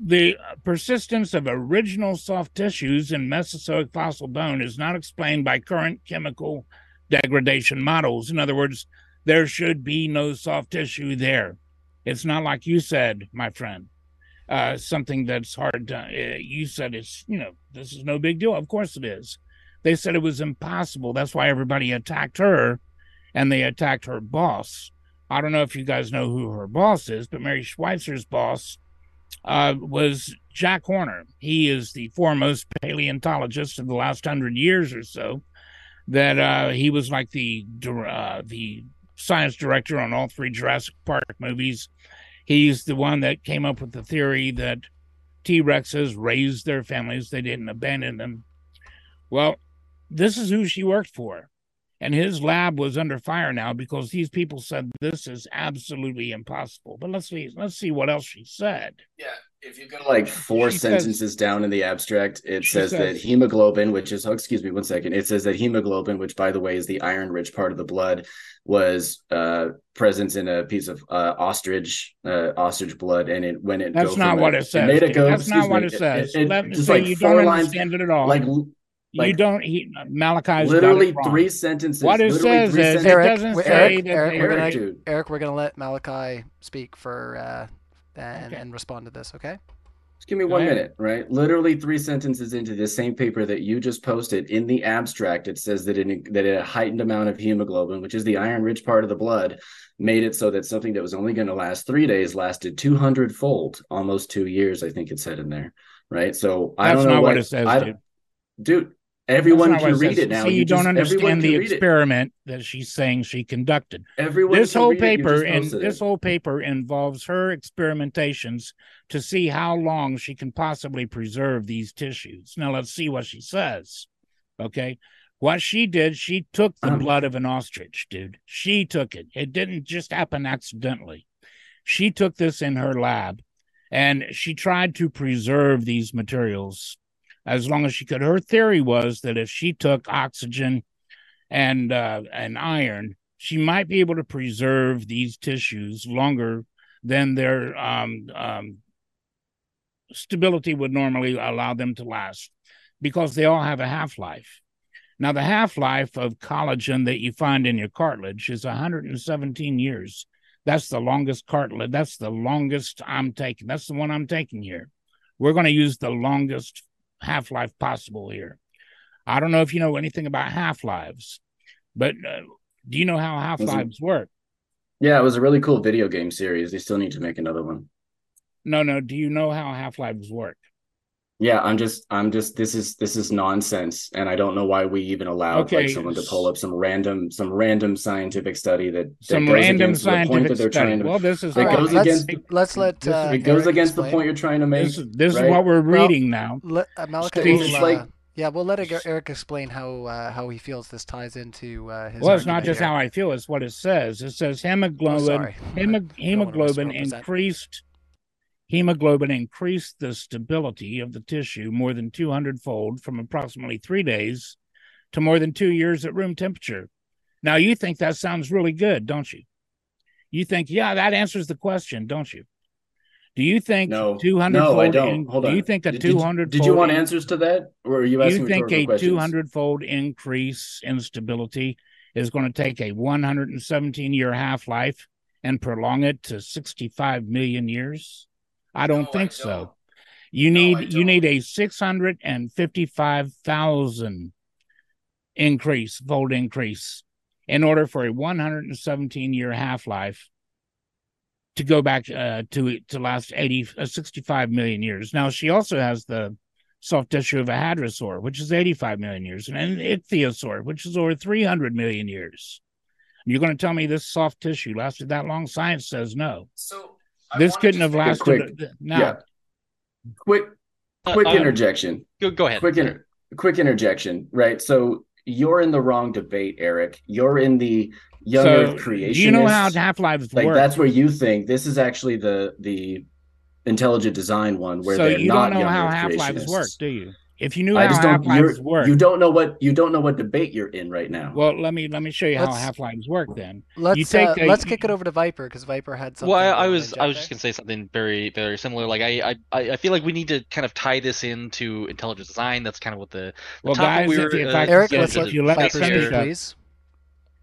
The persistence of original soft tissues in Mesozoic fossil bone is not explained by current chemical degradation models. In other words, there should be no soft tissue there. It's not like you said, my friend, uh, something that's hard to. Uh, you said it's, you know, this is no big deal. Of course it is. They said it was impossible. That's why everybody attacked her and they attacked her boss. I don't know if you guys know who her boss is, but Mary Schweitzer's boss uh, was Jack Horner. He is the foremost paleontologist of the last hundred years or so. That uh, he was like the uh, the science director on all three Jurassic Park movies. He's the one that came up with the theory that T Rexes raised their families, they didn't abandon them. Well, this is who she worked for. And his lab was under fire now because these people said this is absolutely impossible. But let's see, let's see what else she said. Yeah, If you go like four She says- sentences down in the abstract, it She says, that hemoglobin, which is oh, excuse me one second, it says that hemoglobin, which by the way is the iron-rich part of the blood, was uh, present in a piece of uh, ostrich uh, ostrich blood, and it when it That's go not what a- it says. made it go. That's not excuse what me, it says. It, it- Let me say like you don't lines, understand it at all. like you don't. He, Malachi's literally got it wrong. three sentences. What it literally says three is sentences. it Eric, doesn't we're- say Eric, that Eric, we're Eric, gonna. Eric, we're gonna let Malachi speak for uh, and, Okay. and respond to this. Okay. Just give me Go one ahead. minute, right? Literally three sentences into the same paper that you just posted in the abstract, it says that it, that a heightened amount of hemoglobin, which is the iron-rich part of the blood, made it so that something that was only going to last three days lasted 200 fold, almost two years. I think it said in there, right? So I don't know not what what it says, I- dude. dude. Everyone can read it now. See, you, don't just- understand the read it. experiment that she's saying she conducted. Everyone this can whole. You paper and this whole paper involves her experimentations to see how long she can possibly preserve these tissues. Now let's see what she says. Okay. What she did, she took the Um, blood of an ostrich, dude. She took it. It didn't just happen accidentally. She took this in her lab and she tried to preserve these materials as long as she could. Her theory was that if she took oxygen and uh, and iron, she might be able to preserve these tissues longer than their um, um, stability would normally allow them to last, because they all have a half life. Now, the half life of collagen that you find in your cartilage is 117 years. That's the longest cartilage. That's the longest I'm taking. That's the one I'm taking here. We're going to use the longest half life possible here. I don't know if you know anything about half lives, but uh, do you know how half lives work? Yeah, it was a really cool video game series. They still need to make another one. No, no. Do you know how half lives work? Yeah, I'm just, I'm just. This is this is nonsense, and I don't know why we even allowed Okay, like someone to pull up some random, some random scientific study that, that Some goes random against the point scientific that they're study. trying to. Well, this is It All right, goes let's, against- let's let this- uh, it goes Eric against the point you're trying to make. this, is- this is what we're Well, reading now. Let, uh, Malachi, It's will, just uh, like- yeah, we'll let Eric Eric explain how uh, how he feels this ties into uh, his. Well, it's not just here. how I feel; it's what it says. It says Oh, hemoglobin. sorry. hemo- hemoglobin misrepresent. increased. Hemoglobin increased the stability of the tissue more than 200 fold from approximately three days to more than two years at room temperature. Now, you think that sounds really good, don't you? You think, yeah, that answers the question, don't you? Do you think No, 200 no. I don't. in- Hold do you think a Did- did- 200 Did, you want in- answers to that, or are you do asking you think a 200 fold increase in stability is going to take a 117 year half life and prolong it to 65 million years? I don't No, think I so. don't. You No, need you need a 655,000 increase, fold increase in order for a 117 year half life to go back uh, to to last 80 uh, 65 million years. Now she also has the soft tissue of a hadrosaur, which is 85 million years, and an ichthyosaur, which is over 300 million years. You're going to tell me this soft tissue lasted that long? Science says no. So This couldn't have lasted. Quick, now, yeah, quick, quick Uh, um, interjection. Go, go ahead. quick inter- quick interjection right so you're in the wrong debate eric you're in the young so, earth creation do you know how half lives like work? that's where you think this is actually the the intelligent design one where so they're you not don't know young how earth half lives creationists. work, do you? If you knew i how just half don't lives you're, work, you don't know what you don't know what debate you're in right now well, let me let me show you how Let's- half lives work. Then Let's take uh, a- let's kick it over to Viper because Viper had something. Well, I, I was I was just gonna say something very very similar. Like I, I I I feel like we need to kind of tie this into intelligent design. That's kind of what the well, topic guys, we if, were, if uh, I. Eric, if, let's if let you let me finish speak, up, please.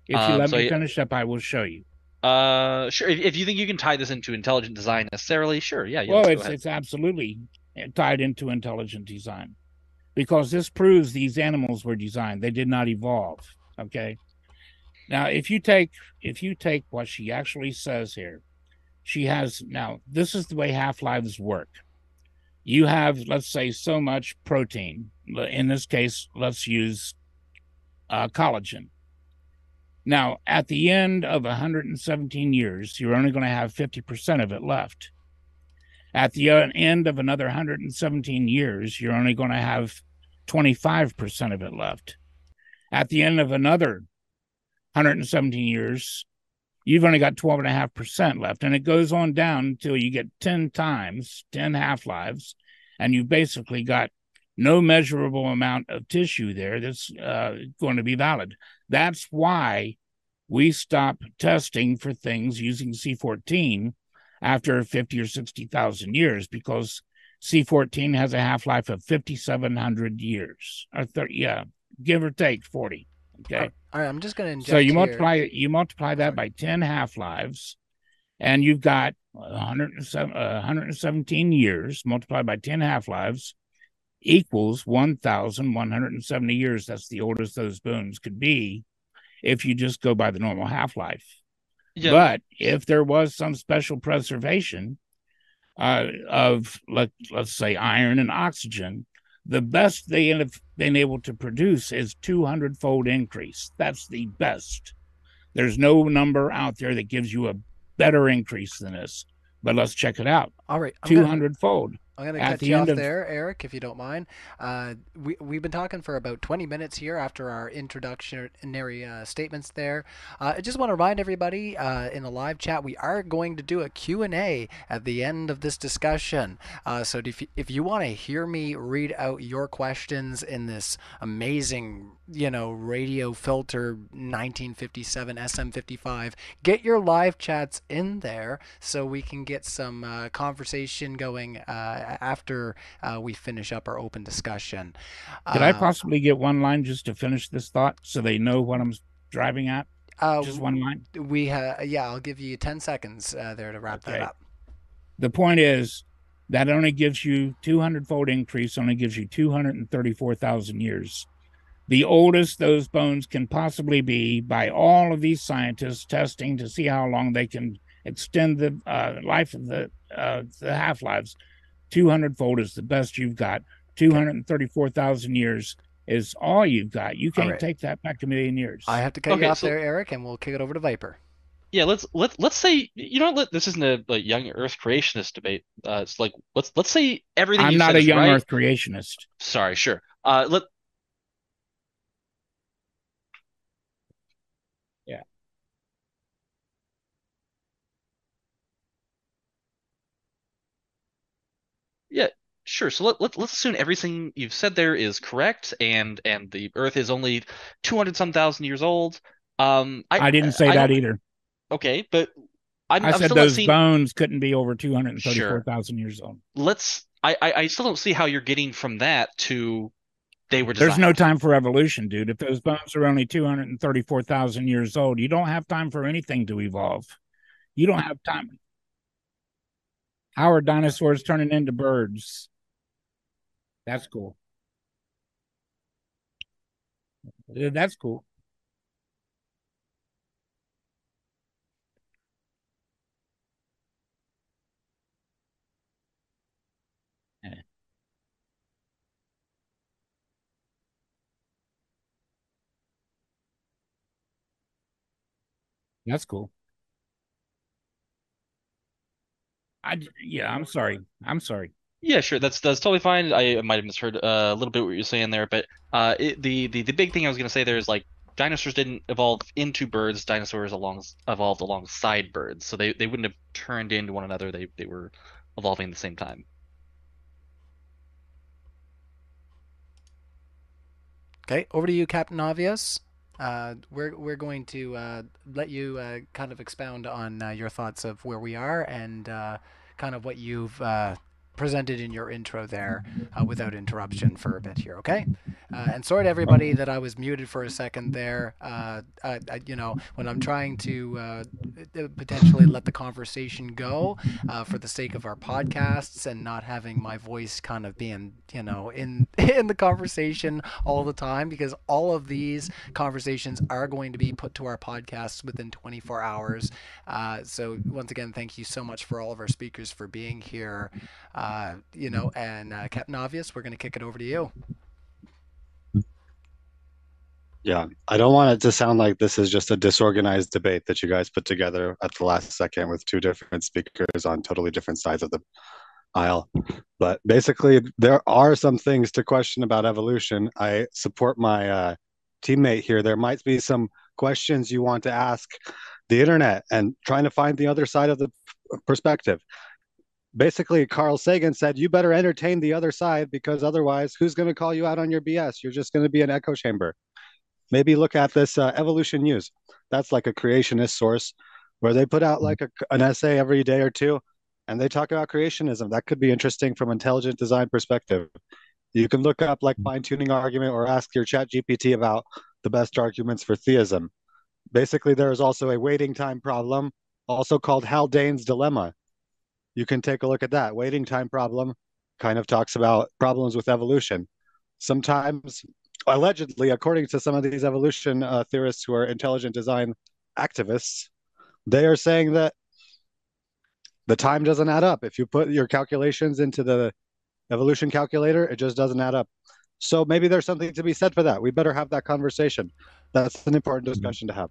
if you Um, let so me I- finish up, I will show you. uh sure if, if you think you can tie this into intelligent design necessarily, sure, yeah, yeah. well, it's it's absolutely tied into intelligent design because this proves these animals were designed; they did not evolve. Okay. Now, if you take if you take what she actually says here, she has now. This is the way half lives work. You have, let's say, so much protein. In this case, let's use uh, collagen. Now, at the end of 117 years, you're only going to have 50% of it left. At the end of another 117 years, you're only going to have 25% of it left. At the end of another 117 years, you've only got 12.5% left. And it goes on down until you get 10 times, 10 half lives, and you've basically got no measurable amount of tissue there that's uh, going to be valid. That's why we stop testing for things using C14 after 50 or 60,000 years because C14 has a half life of 5,700 years, or 30, yeah, give or take 40. Okay. All right, I'm just going to So you here. multiply you multiply that by 10 half lives, and you've got 107, uh, 117 years multiplied by 10 half lives equals 1,170 years. That's the oldest those bones could be if you just go by the normal half life. Yeah. But if there was some special preservation uh, of, let, let's say, iron and oxygen, the best they have been able to produce is 200 fold increase. That's the best. There's no number out there that gives you a better increase than this. But let's check it out. All right, 200 gonna- fold. I'm going to cut you off of- there, Eric, if you don't mind. Uh, we, we've been talking for about 20 minutes here after our introductionary uh, statements there. Uh, I just want to remind everybody uh, in the live chat, we are going to do a Q&A at the end of this discussion. Uh, so if you, if you want to hear me read out your questions in this amazing, you know, radio filter 1957 SM55, get your live chats in there so we can get some uh, conversation going uh, after uh, we finish up our open discussion. Could I Uh, possibly get one line just to finish this thought so they know what I'm driving at? uh, Just one line. We ha- yeah, I'll give you 10 seconds uh, there to wrap that up. The point is that only gives you 200 fold increase, only gives you 234,000 years. The oldest those bones can possibly be by all of these scientists testing to see how long they can extend the uh, life of the, uh, the half lives. 200 fold is the best you've got. 234,000 years is all you've got. You can't right. take that back a million years. I have to cut Okay, you off so- there, Eric, and we'll kick it over to Viper. Yeah, let's let let's say you know what, let, this isn't a like young Earth creationist debate. Uh, it's like let's let's say everything I'm you not said a is young right. Earth creationist. Sorry, sure. Uh, let Yeah. Yeah, sure. So let, let let's assume everything you've said there is correct, and and the Earth is only two hundred some thousand years old. Um, I I didn't say I that don't- either. Okay, but I'm, I I'm said still those seeing. bones couldn't be over 234,000 years old. Let's. I, I I still don't see how you're getting from that to they were. There's no time for evolution, dude. If those bones are only 234,000 years old, you don't have time for anything to evolve. You don't have time. How are dinosaurs turning into birds? That's cool. That's cool. That's cool. I yeah, I'm sorry. I'm sorry. Yeah, sure. That's that's totally fine. I might have misheard uh, a little bit what you're saying there, but uh, it, the the the big thing I was gonna say there is like dinosaurs didn't evolve into birds. Dinosaurs along evolved alongside birds, so they they wouldn't have turned into one another. They they were evolving at the same time. Okay, over to you, Captain Obvious. Uh, we're we're going to uh, let you uh, kind of expound on uh, your thoughts of where we are and uh, kind of what you've uh, presented in your intro there without interruption for a bit here. Okay, uh, and sorry to everybody that I was muted for a second there. Uh, I, I, you know, when I'm trying to uh, potentially let the conversation go uh, for the sake of our podcasts and not having my voice kind of being, you know, in in the conversation all the time because all of these conversations are going to be put to our podcasts within 24 hours. Uh, so once again, thank you so much for all of our speakers for being here. Uh, you know, and uh, Captain Obvious, we're going to kick it over to you. Yeah, I don't want it to sound like this is just a disorganized debate that you guys put together at the last second with two different speakers on totally different sides of the aisle. But basically, there are some things to question about evolution. I support my uh, teammate here. There might be some questions you want to ask the internet and trying to find the other side of the perspective. Basically, Carl Sagan said, You better entertain the other side because otherwise, who's going to call you out on your BS? You're just going to be an echo chamber. Maybe look at this uh, Evolution News. That's like a creationist source where they put out like a, an essay every day or two and they talk about creationism. That could be interesting from intelligent design perspective. You can look up like fine tuning argument or ask your chat GPT about the best arguments for theism. Basically, there is also a waiting time problem, also called Haldane's dilemma. You can take a look at that. Waiting time problem kind of talks about problems with evolution. Sometimes, allegedly, according to some of these evolution uh, theorists who are intelligent design activists, they are saying that the time doesn't add up. If you put your calculations into the evolution calculator, it just doesn't add up. So maybe there's something to be said for that. We better have that conversation. That's an important discussion to have.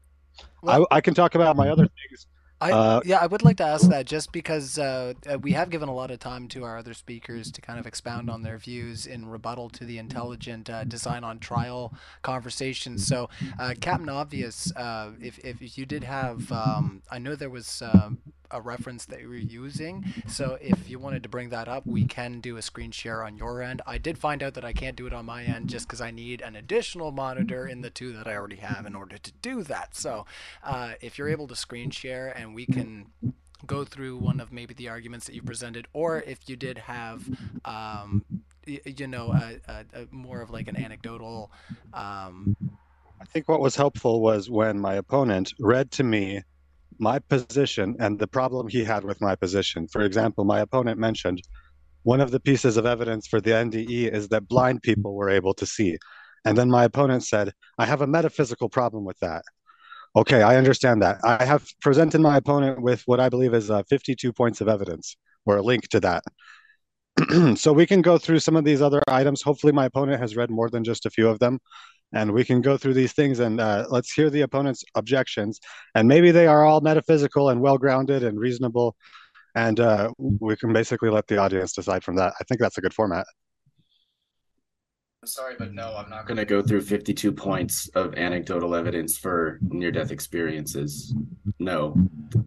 Well- I, I can talk about my other things. I, Uh, yeah, I would like to ask that just because uh, uh, we have given a lot of time to our other speakers to kind of expound on their views in rebuttal to the intelligent uh, design on trial conversation. So, uh, Captain Obvious, uh, if, if you did have, um, I know there was um, a reference that you're using. So, if you wanted to bring that up, we can do a screen share on your end. I did find out that I can't do it on my end just because I need an additional monitor in the two that I already have in order to do that. So, uh, if you're able to screen share and we can go through one of maybe the arguments that you presented, or if you did have, um, you know, a, a, a more of like an anecdotal. Um, I think what was helpful was when my opponent read to me my position and the problem he had with my position. For example, my opponent mentioned one of the pieces of evidence for the NDE is that blind people were able to see. And then my opponent said, I have a metaphysical problem with that. Okay, I understand that. I have presented my opponent with what I believe is uh, 52 points of evidence or a link to that. so we can go through some of these other items. Hopefully, my opponent has read more than just a few of them and we can go through these things and uh, let's hear the opponent's objections and maybe they are all metaphysical and well grounded and reasonable and uh, we can basically let the audience decide from that i think that's a good format Sorry, but no, I'm not going to go through 52 points of anecdotal evidence for near-death experiences. No,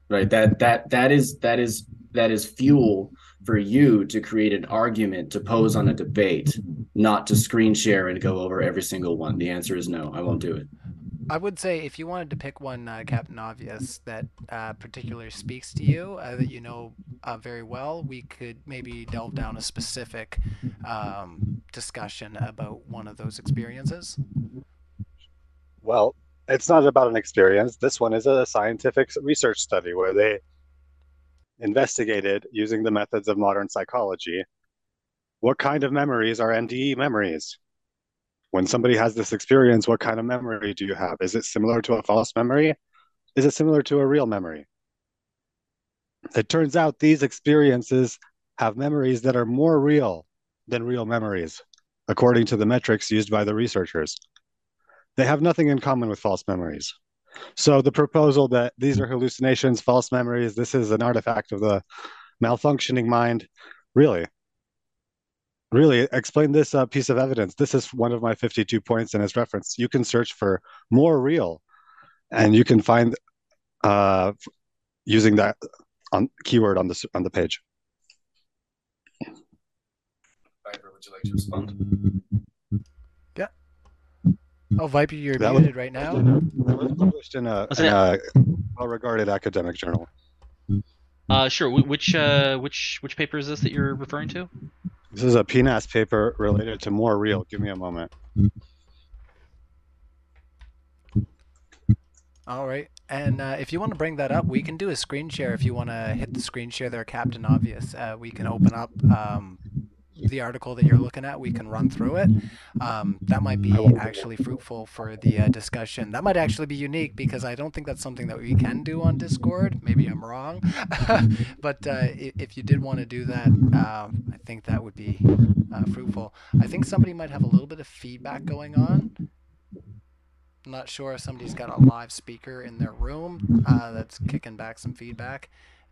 right? That that that is that is that is fuel for you to create an argument to pose on a debate, not to screen share and go over every single one. The answer is no. I won't do it. I would say if you wanted to pick one, uh, Captain Obvious, that uh, particularly speaks to you, uh, that you know uh, very well, we could maybe delve down a specific um, discussion about one of those experiences. well it's not about an experience this one is a scientific research study where they investigated using the methods of modern psychology what kind of memories are nde memories? When somebody has this experience what kind of memory do you have? Is it similar to a false memory? Is it similar to a real memory? It turns out these experiences have memories that are more real than real memories according to the metrics used by the researchers. They have nothing in common with false memories so the proposal that these are hallucinations false memories this is an artifact of the malfunctioning mind. Really really explain this uh, piece of evidence. This is one of my 52 points in its reference. You can search for more real and you can find uh, using that on keyword on the on the page. Viper, would you like to respond? Oh, Viper, you're That was- muted right now. it was published in a, in a well-regarded academic journal Uh, sure. Which uh, which which paper is this that you're referring to? this is a pnas paper related to more real give me a moment All right. And uh, if you want to bring that up, we can do a screen share. If you want to hit the screen share there, Captain Obvious, uh, we can open up um, the article that you're looking at. We can run through it. Um, that might be I won't do that. actually fruitful for the uh, discussion. That might actually be unique because I don't think that's something that we can do on Discord. Maybe I'm wrong. but uh, if you did want to do that, um, I think that would be uh, fruitful. I think somebody might have a little bit of feedback going on. I'm not sure if somebody's got a live speaker in their room uh, that's kicking back some feedback.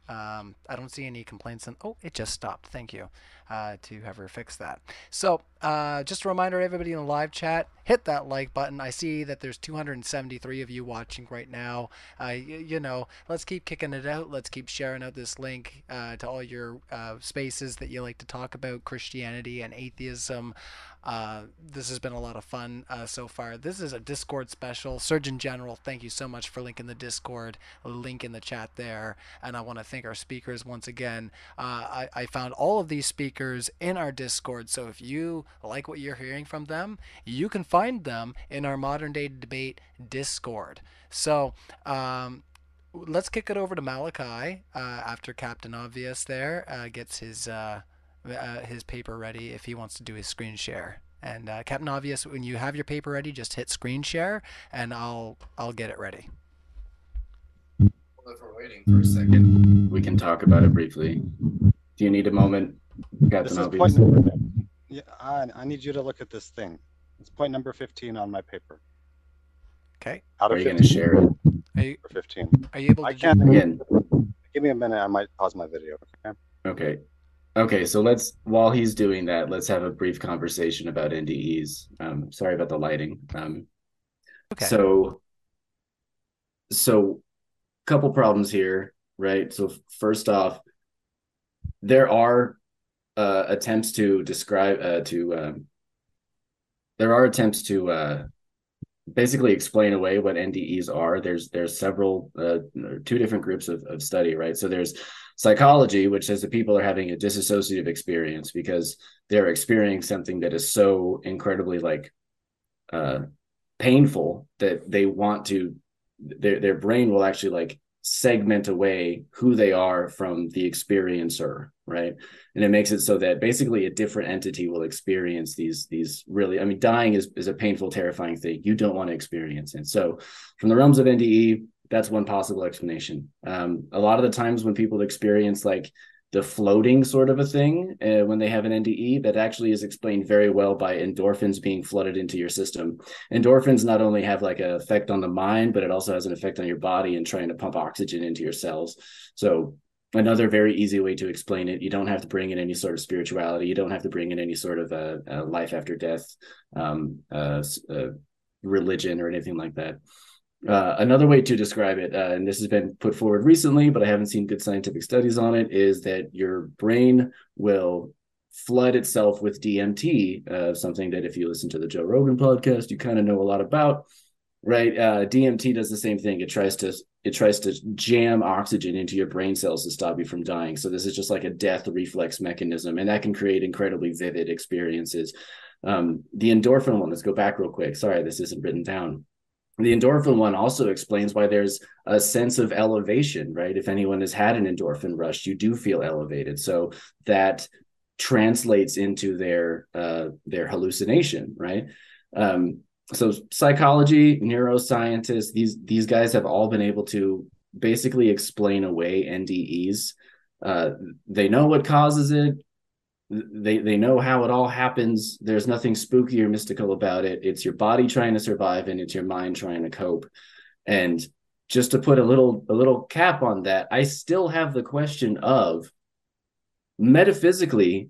Um, I don't see any complaints. On, oh, it just stopped. Thank you. Uh, to have her fix that. So, uh, just a reminder, everybody in the live chat, hit that like button. I see that there's 273 of you watching right now. Uh, you, you know, let's keep kicking it out. Let's keep sharing out this link uh, to all your uh, spaces that you like to talk about Christianity and atheism. Uh, this has been a lot of fun uh, so far. This is a Discord special. Surgeon General, thank you so much for linking the Discord, link in the chat there. And I want to thank our speakers once again. Uh, I, I found all of these speakers in our Discord. So if you like what you're hearing from them, you can find them in our Modern Day Debate Discord. So, um, let's kick it over to Malachi uh, after Captain Obvious there uh, gets his uh, uh, his paper ready if he wants to do his screen share. And uh, Captain Obvious, when you have your paper ready, just hit screen share, and I'll I'll get it ready. Well, if we're waiting for a second, we can talk about it briefly. Do you need a moment, Captain This is Obvious? point number. Yeah, I, I need you to look at this thing. It's point number 15 on my paper. Okay. Out Are you going to share it Are you or 15. are you able to I do- can't. again? Give me a minute. I might pause my video. Okay. Okay. Okay, so let's while he's doing that, let's have a brief conversation about NDEs. Um, sorry about the lighting. Um, Okay. So, so couple problems here, right? So first off, there are uh, attempts to describe uh, to um, there are attempts to uh, basically explain away what NDEs are. There's there's several uh, two different groups of, of study, right? So there's psychology, which says that people are having a disassociative experience because they're experiencing something that is so incredibly like uh, painful that they want to their their brain will actually like segment away who they are from the experiencer right? And it makes it so that basically a different entity will experience these these really i mean dying is, is a painful terrifying thing you don't want to experience. And so from the realms of nde that's one possible explanation. Um, a lot of the times when people experience like the floating sort of a thing uh, when they have an NDE that actually is explained very well by endorphins being flooded into your system. Endorphins not only have like an effect on the mind, but it also has an effect on your body and trying to pump oxygen into your cells. So another very easy way to explain it, you don't have to bring in any sort of spirituality. You don't have to bring in any sort of a, a life after death um, uh, uh, religion or anything like that. Uh, another way to describe it, uh, and this has been put forward recently, but I haven't seen good scientific studies on it, is that your brain will flood itself with DMT, uh, something that if you listen to the Joe Rogan podcast, you kind of know a lot about, right? Uh, DMT does the same thing. It tries to it tries to jam oxygen into your brain cells to stop you from dying. So this is just like a death reflex mechanism, and that can create incredibly vivid experiences. Um, the endorphin one. Let's go back real quick. Sorry, this isn't written down the endorphin one also explains why there's a sense of elevation, right? If anyone has had an endorphin rush, you do feel elevated. So that translates into their uh, their hallucination, right? Um, so psychology, neuroscientists, these these guys have all been able to basically explain away NDEs. Uh, they know what causes it they they know how it all happens. There's nothing spooky or mystical about it. It's your body trying to survive and it's your mind trying to cope. And just to put a little a little cap on that i still have the question of metaphysically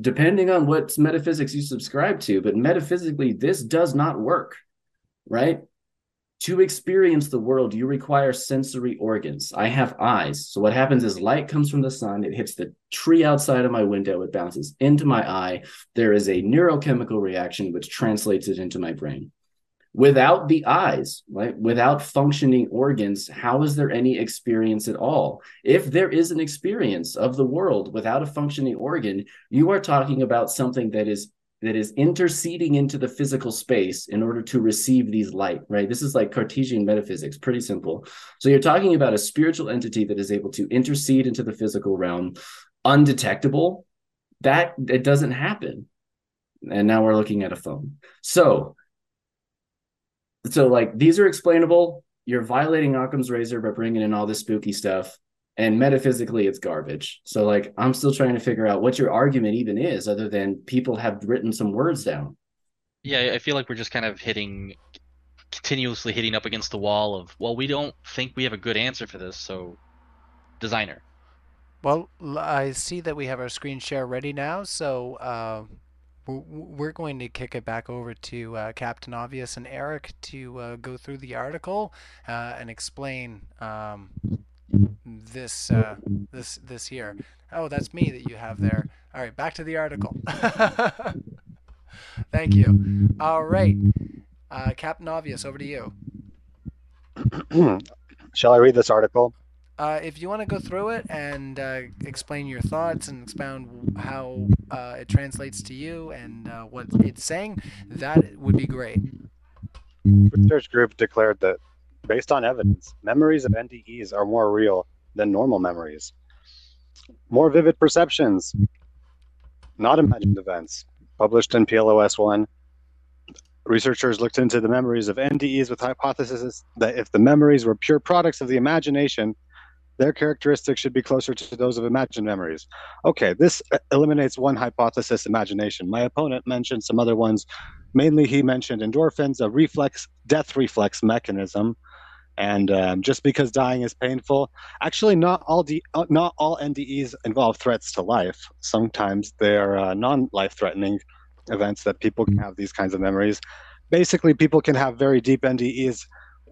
depending on what metaphysics you subscribe to but metaphysically this does not work right to experience the world, you require sensory organs. I have eyes. So, what happens is light comes from the sun, it hits the tree outside of my window, it bounces into my eye. There is a neurochemical reaction which translates it into my brain. Without the eyes, right, without functioning organs, how is there any experience at all? If there is an experience of the world without a functioning organ, you are talking about something that is that is interceding into the physical space in order to receive these light, right? This is like Cartesian metaphysics, pretty simple. So you're talking about a spiritual entity that is able to intercede into the physical realm, undetectable. That it doesn't happen. And now we're looking at a phone. So, so like these are explainable. You're violating Occam's razor by bringing in all this spooky stuff and metaphysically it's garbage so like i'm still trying to figure out what your argument even is other than people have written some words down Yeah, I feel like we're just kind of hitting, continuously hitting up against the wall of, well, we don't think we have a good answer for this, so designer. Well, i see that we have our screen share ready now, so uh, w- w- we're going to kick it back over to uh, Captain Obvious and Eric to uh, go through the article uh, and explain um, this uh, this this here. Oh, that's me that you have there. All right, back to the article. Thank you. All right, uh, Captain Obvious, over to you. Shall I read this article? Uh, if you want to go through it and uh, explain your thoughts and expound how uh, it translates to you and uh, what it's saying, that would be great. Research group declared that, based on evidence, memories of NDEs are more real than normal memories. More vivid perceptions, not imagined events. Published in PLOS 1, researchers looked into the memories of NDEs with hypothesis that if the memories were pure products of the imagination, their characteristics should be closer to those of imagined memories. Okay, this eliminates one hypothesis, imagination. My opponent mentioned some other ones. Mainly, he mentioned endorphins, a reflex, death reflex mechanism. And um, just because dying is painful, actually, not all D, uh, not all NDEs involve threats to life. Sometimes they're uh, non-life-threatening events that people can have these kinds of memories. Basically, people can have very deep NDEs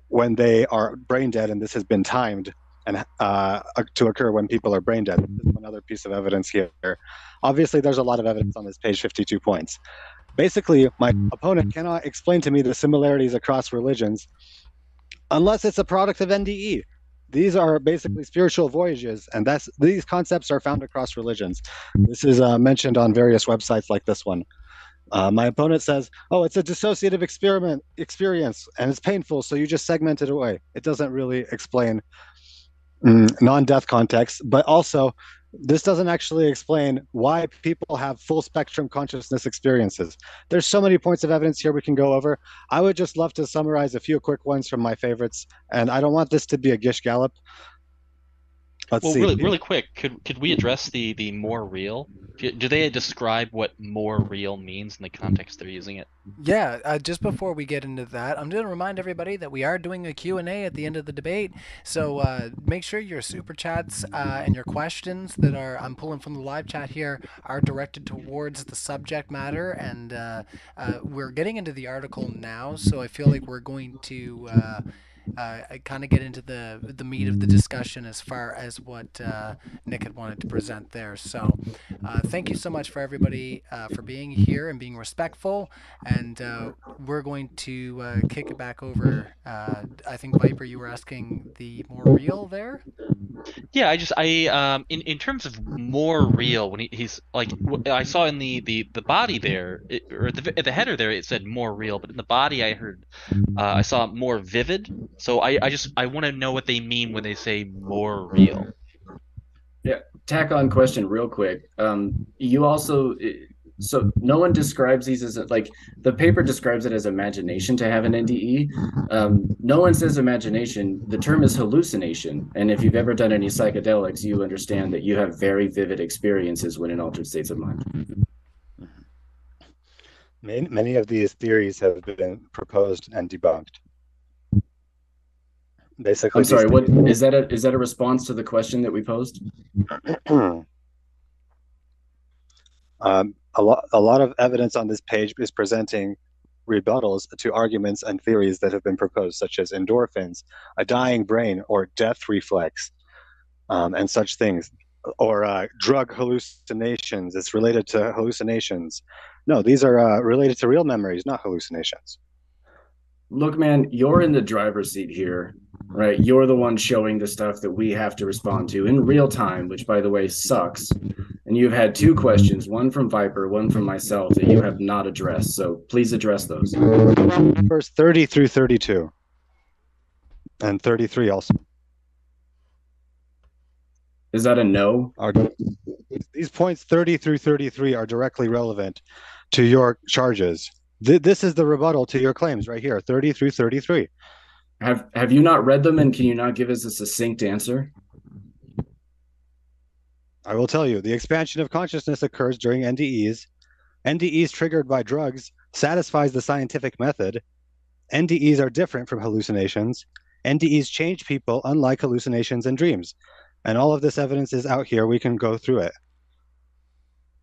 when they are brain dead, and this has been timed and uh, to occur when people are brain dead. This is another piece of evidence here. Obviously, there's a lot of evidence on this page, 52 points. Basically, my opponent cannot explain to me the similarities across religions unless it's a product of NDE. These are basically spiritual voyages, and that's these concepts are found across religions. This is uh, mentioned on various websites like this one. Uh, my opponent says, "Oh, it's a dissociative experiment experience, and it's painful, so you just segment it away." It doesn't really explain mm, non-death context, but also this doesn't actually explain why people have full spectrum consciousness experiences. There's so many points of evidence here we can go over. I would just love to summarize a few quick ones from my favorites, and I don't want this to be a gish gallop. Let's well, see. really, really quick, could could we address the the more real? Do, they describe what more real means in the context they're using it? Yeah, uh, just before we get into that, I'm going to remind everybody that we are doing a Q&A at the end of the debate. So uh, make sure your super chats uh, and your questions that are I'm pulling from the live chat here are directed towards the subject matter. And uh, uh, we're getting into the article now, so I feel like we're going to uh, kind of get into the the meat of the discussion as far as what uh, Nick had wanted to present there. So, uh, thank you so much for everybody uh, for being here and being respectful. And uh, we're going to uh, kick it back over. I think Viper, you were asking the more real there. Yeah, I just I um in, in terms of more real when he, he's like I saw in the the the body there it, or the the header there it said more real, but in the body I heard uh, I saw more vivid. So I I just I want to know what they mean when they say more real. Yeah, tack on question real quick. Um, you also so no one describes these as like the paper describes it as imagination to have an NDE. Um, no one says imagination. The term is hallucination, and if you've ever done any psychedelics, you understand that you have very vivid experiences when in altered states of mind. Many, many of these theories have been proposed and debunked. Basically, I'm sorry. What theories- is that? A, is that a response to the question that we posed? um, a lot a lot of evidence on this page is presenting rebuttals to arguments and theories that have been proposed, such as endorphins, a dying brain, or death reflex, um, and such things, or uh, drug hallucinations. It's related to hallucinations. No, these are uh, related to real memories, not hallucinations. Look, man, you're in the driver's seat here, right? You're the one showing the stuff that we have to respond to in real time, which, by the way, sucks. And you've had two questions, one from Viper, one from myself, that you have not addressed. So please address those. Numbers 30 through 32, and 33 also. Is that a no? Are, these points 30 through 33 are directly relevant to your charges. Th- this is the rebuttal to your claims right here 30 through 33. Have Have you not read them, and can you not give us a succinct answer? I will tell you the expansion of consciousness occurs during NDEs. NDEs triggered by drugs satisfies the scientific method. NDEs are different from hallucinations. NDEs change people unlike hallucinations and dreams. And all of this evidence is out here. We can go through it.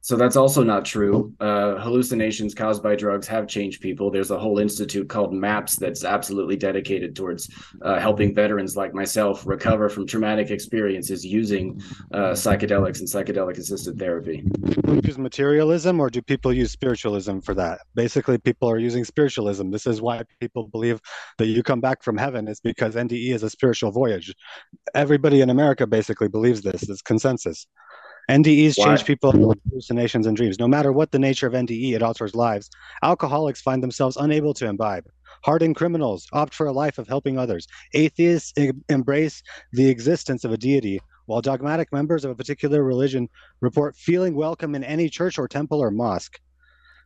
So that's also not true. Uh, hallucinations caused by drugs have changed people. There's a whole institute called MAPS that's absolutely dedicated towards uh, helping veterans like myself recover from traumatic experiences using uh, psychedelics and psychedelic assisted therapy. Use materialism or do people use spiritualism for that? Basically, people are using spiritualism. This is why people believe that you come back from heaven is because NDE is a spiritual voyage. Everybody in America basically believes this. It's consensus. NDEs change people hallucinations and dreams. No matter what the nature of NDE, it alters lives. Alcoholics find themselves unable to imbibe. Hardened criminals opt for a life of helping others. Atheists em- embrace the existence of a deity, while dogmatic members of a particular religion report feeling welcome in any church or temple or mosque.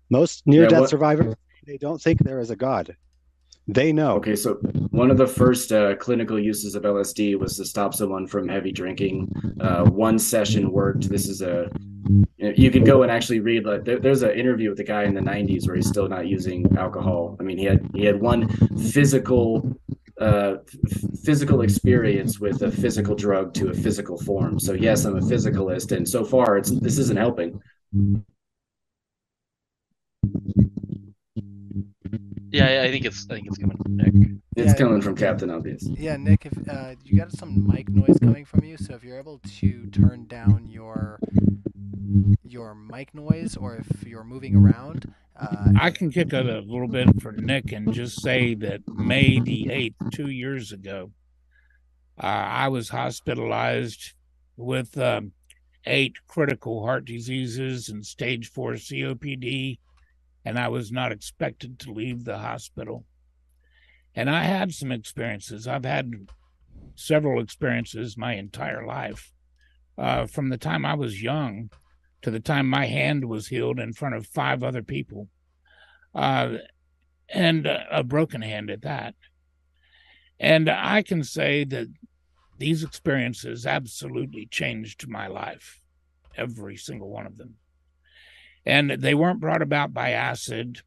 Most near death what- survivors, they don't think there is a God. They know. Okay, so one of the first uh, clinical uses of LSD was to stop someone from heavy drinking. Uh, one session worked. This is a you can go and actually read like there, there's an interview with the guy in the 90s where he's still not using alcohol. I mean, he had he had one physical uh physical experience with a physical drug to a physical form. So yes, I'm a physicalist, and so far it's this isn't helping. Yeah, I- I think it's I think it's coming from Nick. It's Yeah. coming from Captain Obvious. Yeah, Nick, if uh, you got some mic noise coming from you, so if you're able to turn down your your mic noise, or if you're moving around, uh, I can kick it a little bit for Nick and just say that May the 8th, two years ago, uh, I was hospitalized with um, eight critical heart diseases and stage four COPD, and I was not expected to leave the hospital. And I had some experiences. I've had several experiences my entire life. Uh, from the time I was young to the time my hand was healed in front of five other people uh, and a broken hand at that. And I can say that these experiences absolutely changed my life, every single one of them. And they weren't brought about by acid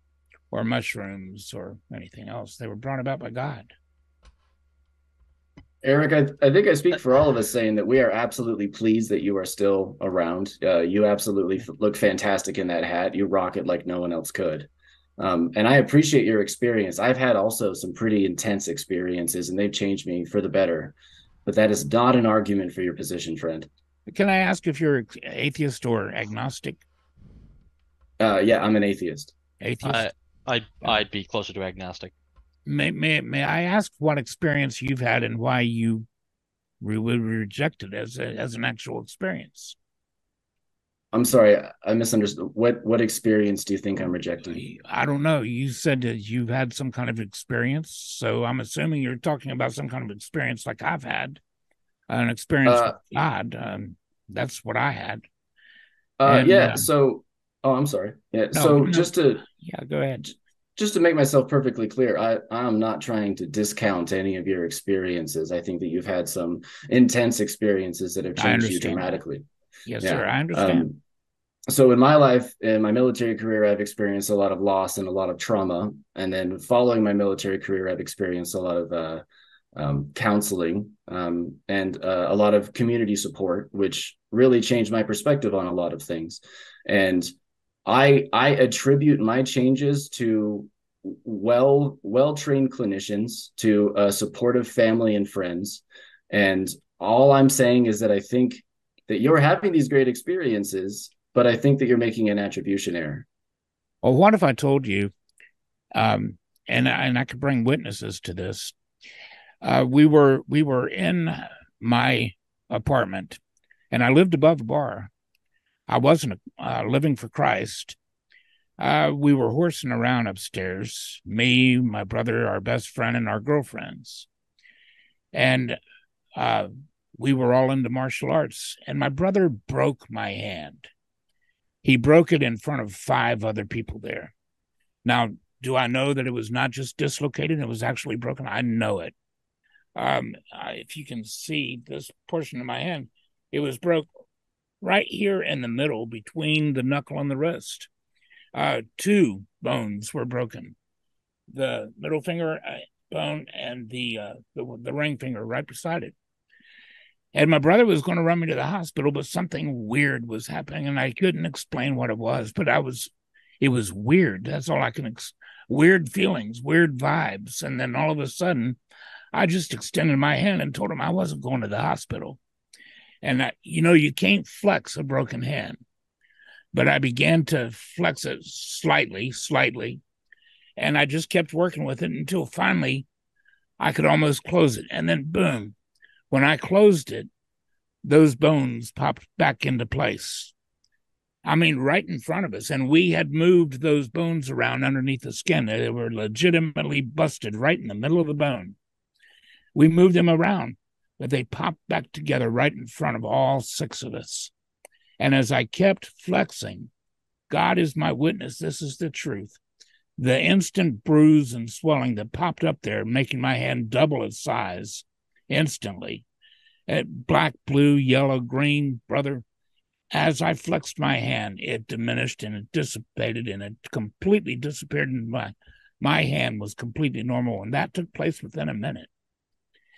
or mushrooms or anything else, they were brought about by God. Eric, I, I think I speak for all of us saying that we are absolutely pleased that you are still around. Uh, you absolutely look fantastic in that hat. You rock it like no one else could. Um, and I appreciate your experience. I've had also some pretty intense experiences, and they've changed me for the better. But that is not an argument for your position, friend. Can I ask if you're atheist or agnostic? Uh, yeah, I'm an atheist. Atheist? I I'd I'd be closer to agnostic. may, may, may I ask what experience you've had and why you re- were rejected as a, as an actual experience? I'm sorry, I- I misunderstood. What what experience do you think I'm rejecting? I don't know. You said that you've had some kind of experience, so I'm assuming you're talking about some kind of experience like I've had, an experience Uh, with God. Um, that's what I had. Uh, And, yeah. uh, So, oh, I'm sorry. Yeah. No, so no. just to Yeah, go ahead. just to make myself perfectly clear, I I'm not trying to discount any of your experiences. I think that you've had some intense experiences that have changed you dramatically. Yes, Yeah, sir. I understand. Um, so in my life, in my military career, I've experienced a lot of loss and a lot of trauma. And then following my military career, I've experienced a lot of uh, um, counseling um, and uh, a lot of community support, which really changed my perspective on a lot of things. And I I attribute my changes to well well trained clinicians, to a supportive family and friends. And all I'm saying is that I think that you're having these great experiences, but I think that you're making an attribution error. Well, what if I told you, um, and and I could bring witnesses to this. Uh, we were we were in my apartment, and I lived above a bar. I wasn't uh, living for Christ. Uh, we were horsing around upstairs, me, my brother, our best friend, and our girlfriends, and uh, we were all into martial arts. And my brother broke my hand. He broke it in front of five other people there. Now, do I know that it was not just dislocated? It was actually broken. I know it. Um, if you can see this portion of my hand, it was broke right here in the middle between the knuckle and the wrist. Uh, two bones were broken: the middle finger uh, bone and the, uh, the the ring finger right beside it. And my brother was going to run me to the hospital, but something weird was happening, and I couldn't explain what it was. But I was, it was weird. That's all I can. Ex- weird feelings, weird vibes, and then all of a sudden, I just extended my hand and told him I wasn't going to the hospital. And I, you know, you can't flex a broken hand, but I began to flex it slightly, slightly, and I just kept working with it until finally I could almost close it. And then, boom, when I closed it, those bones popped back into place. I mean, right in front of us. And we had moved those bones around underneath the skin. They were legitimately busted right in the middle of the bone. We moved them around, but they popped back together right in front of all six of us. And as I kept flexing, God is my witness, this is the truth. The instant bruise and swelling that popped up there, making my hand double its size instantly. At black, blue, yellow, green, brother, as I flexed my hand, it diminished and it dissipated and it completely disappeared. And my my hand was completely normal, and that took place within a minute.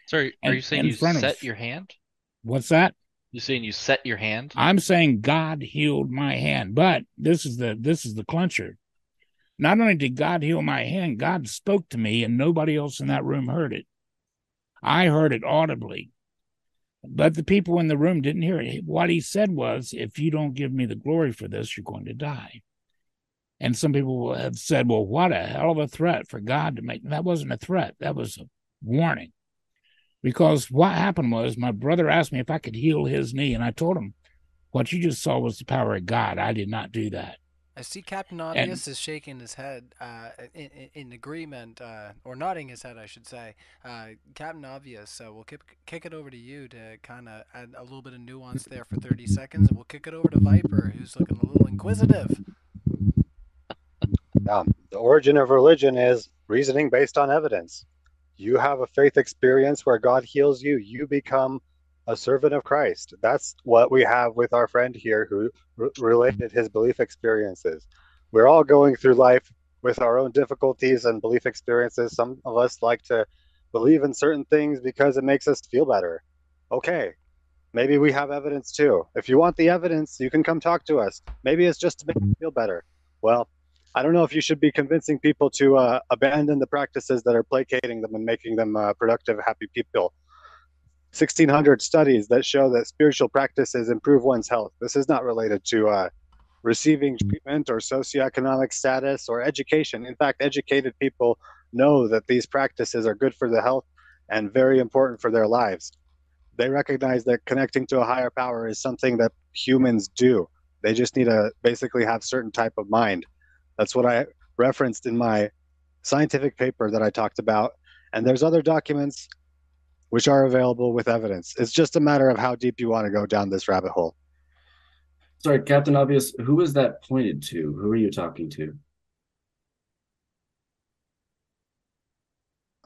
Sorry, are And- you saying you front of- set your hand? What's that? You saying you set your hand? I'm saying God healed my hand, but this is the this is the clincher. Not only did God heal my hand, God spoke to me, and nobody else in that room heard it. I heard it audibly, but the people in the room didn't hear it. What he said was, "If you don't give me the glory for this, you're going to die." And some people have said, "Well, what a hell of a threat for God to make." That wasn't a threat; that was a warning. Because what happened was, my brother asked me if I could heal his knee, and I told him, what you just saw was the power of God. I did not do that. I see Captain Obvious is shaking his head uh, in, in, in agreement, uh, or nodding his head, I should say. Uh, Captain Obvious, uh, we'll kick, kick it over to you to kind of add a little bit of nuance there for 30 seconds. and We'll kick it over to Viper, who's looking a little inquisitive. Um, the origin of religion is reasoning based on evidence. You have a faith experience where God heals you, you become a servant of Christ. That's what we have with our friend here who related his belief experiences. We're all going through life with our own difficulties and belief experiences. Some of us like to believe in certain things because it makes us feel better. Okay, maybe we have evidence too. If you want the evidence, you can come talk to us. Maybe it's just to make you feel better. Well, I don't know if you should be convincing people to uh, abandon the practices that are placating them and making them uh, productive, happy people. 1600 studies that show that spiritual practices improve one's health. This is not related to uh, receiving treatment or socioeconomic status or education. In fact, educated people know that these practices are good for the health and very important for their lives. They recognize that connecting to a higher power is something that humans do. They just need to basically have certain type of mind. That's what I referenced in my scientific paper that I talked about. And there's other documents which are available with evidence. It's just a matter of how deep you want to go down this rabbit hole. Sorry, Captain Obvious, who was that pointed to? Who are you talking to?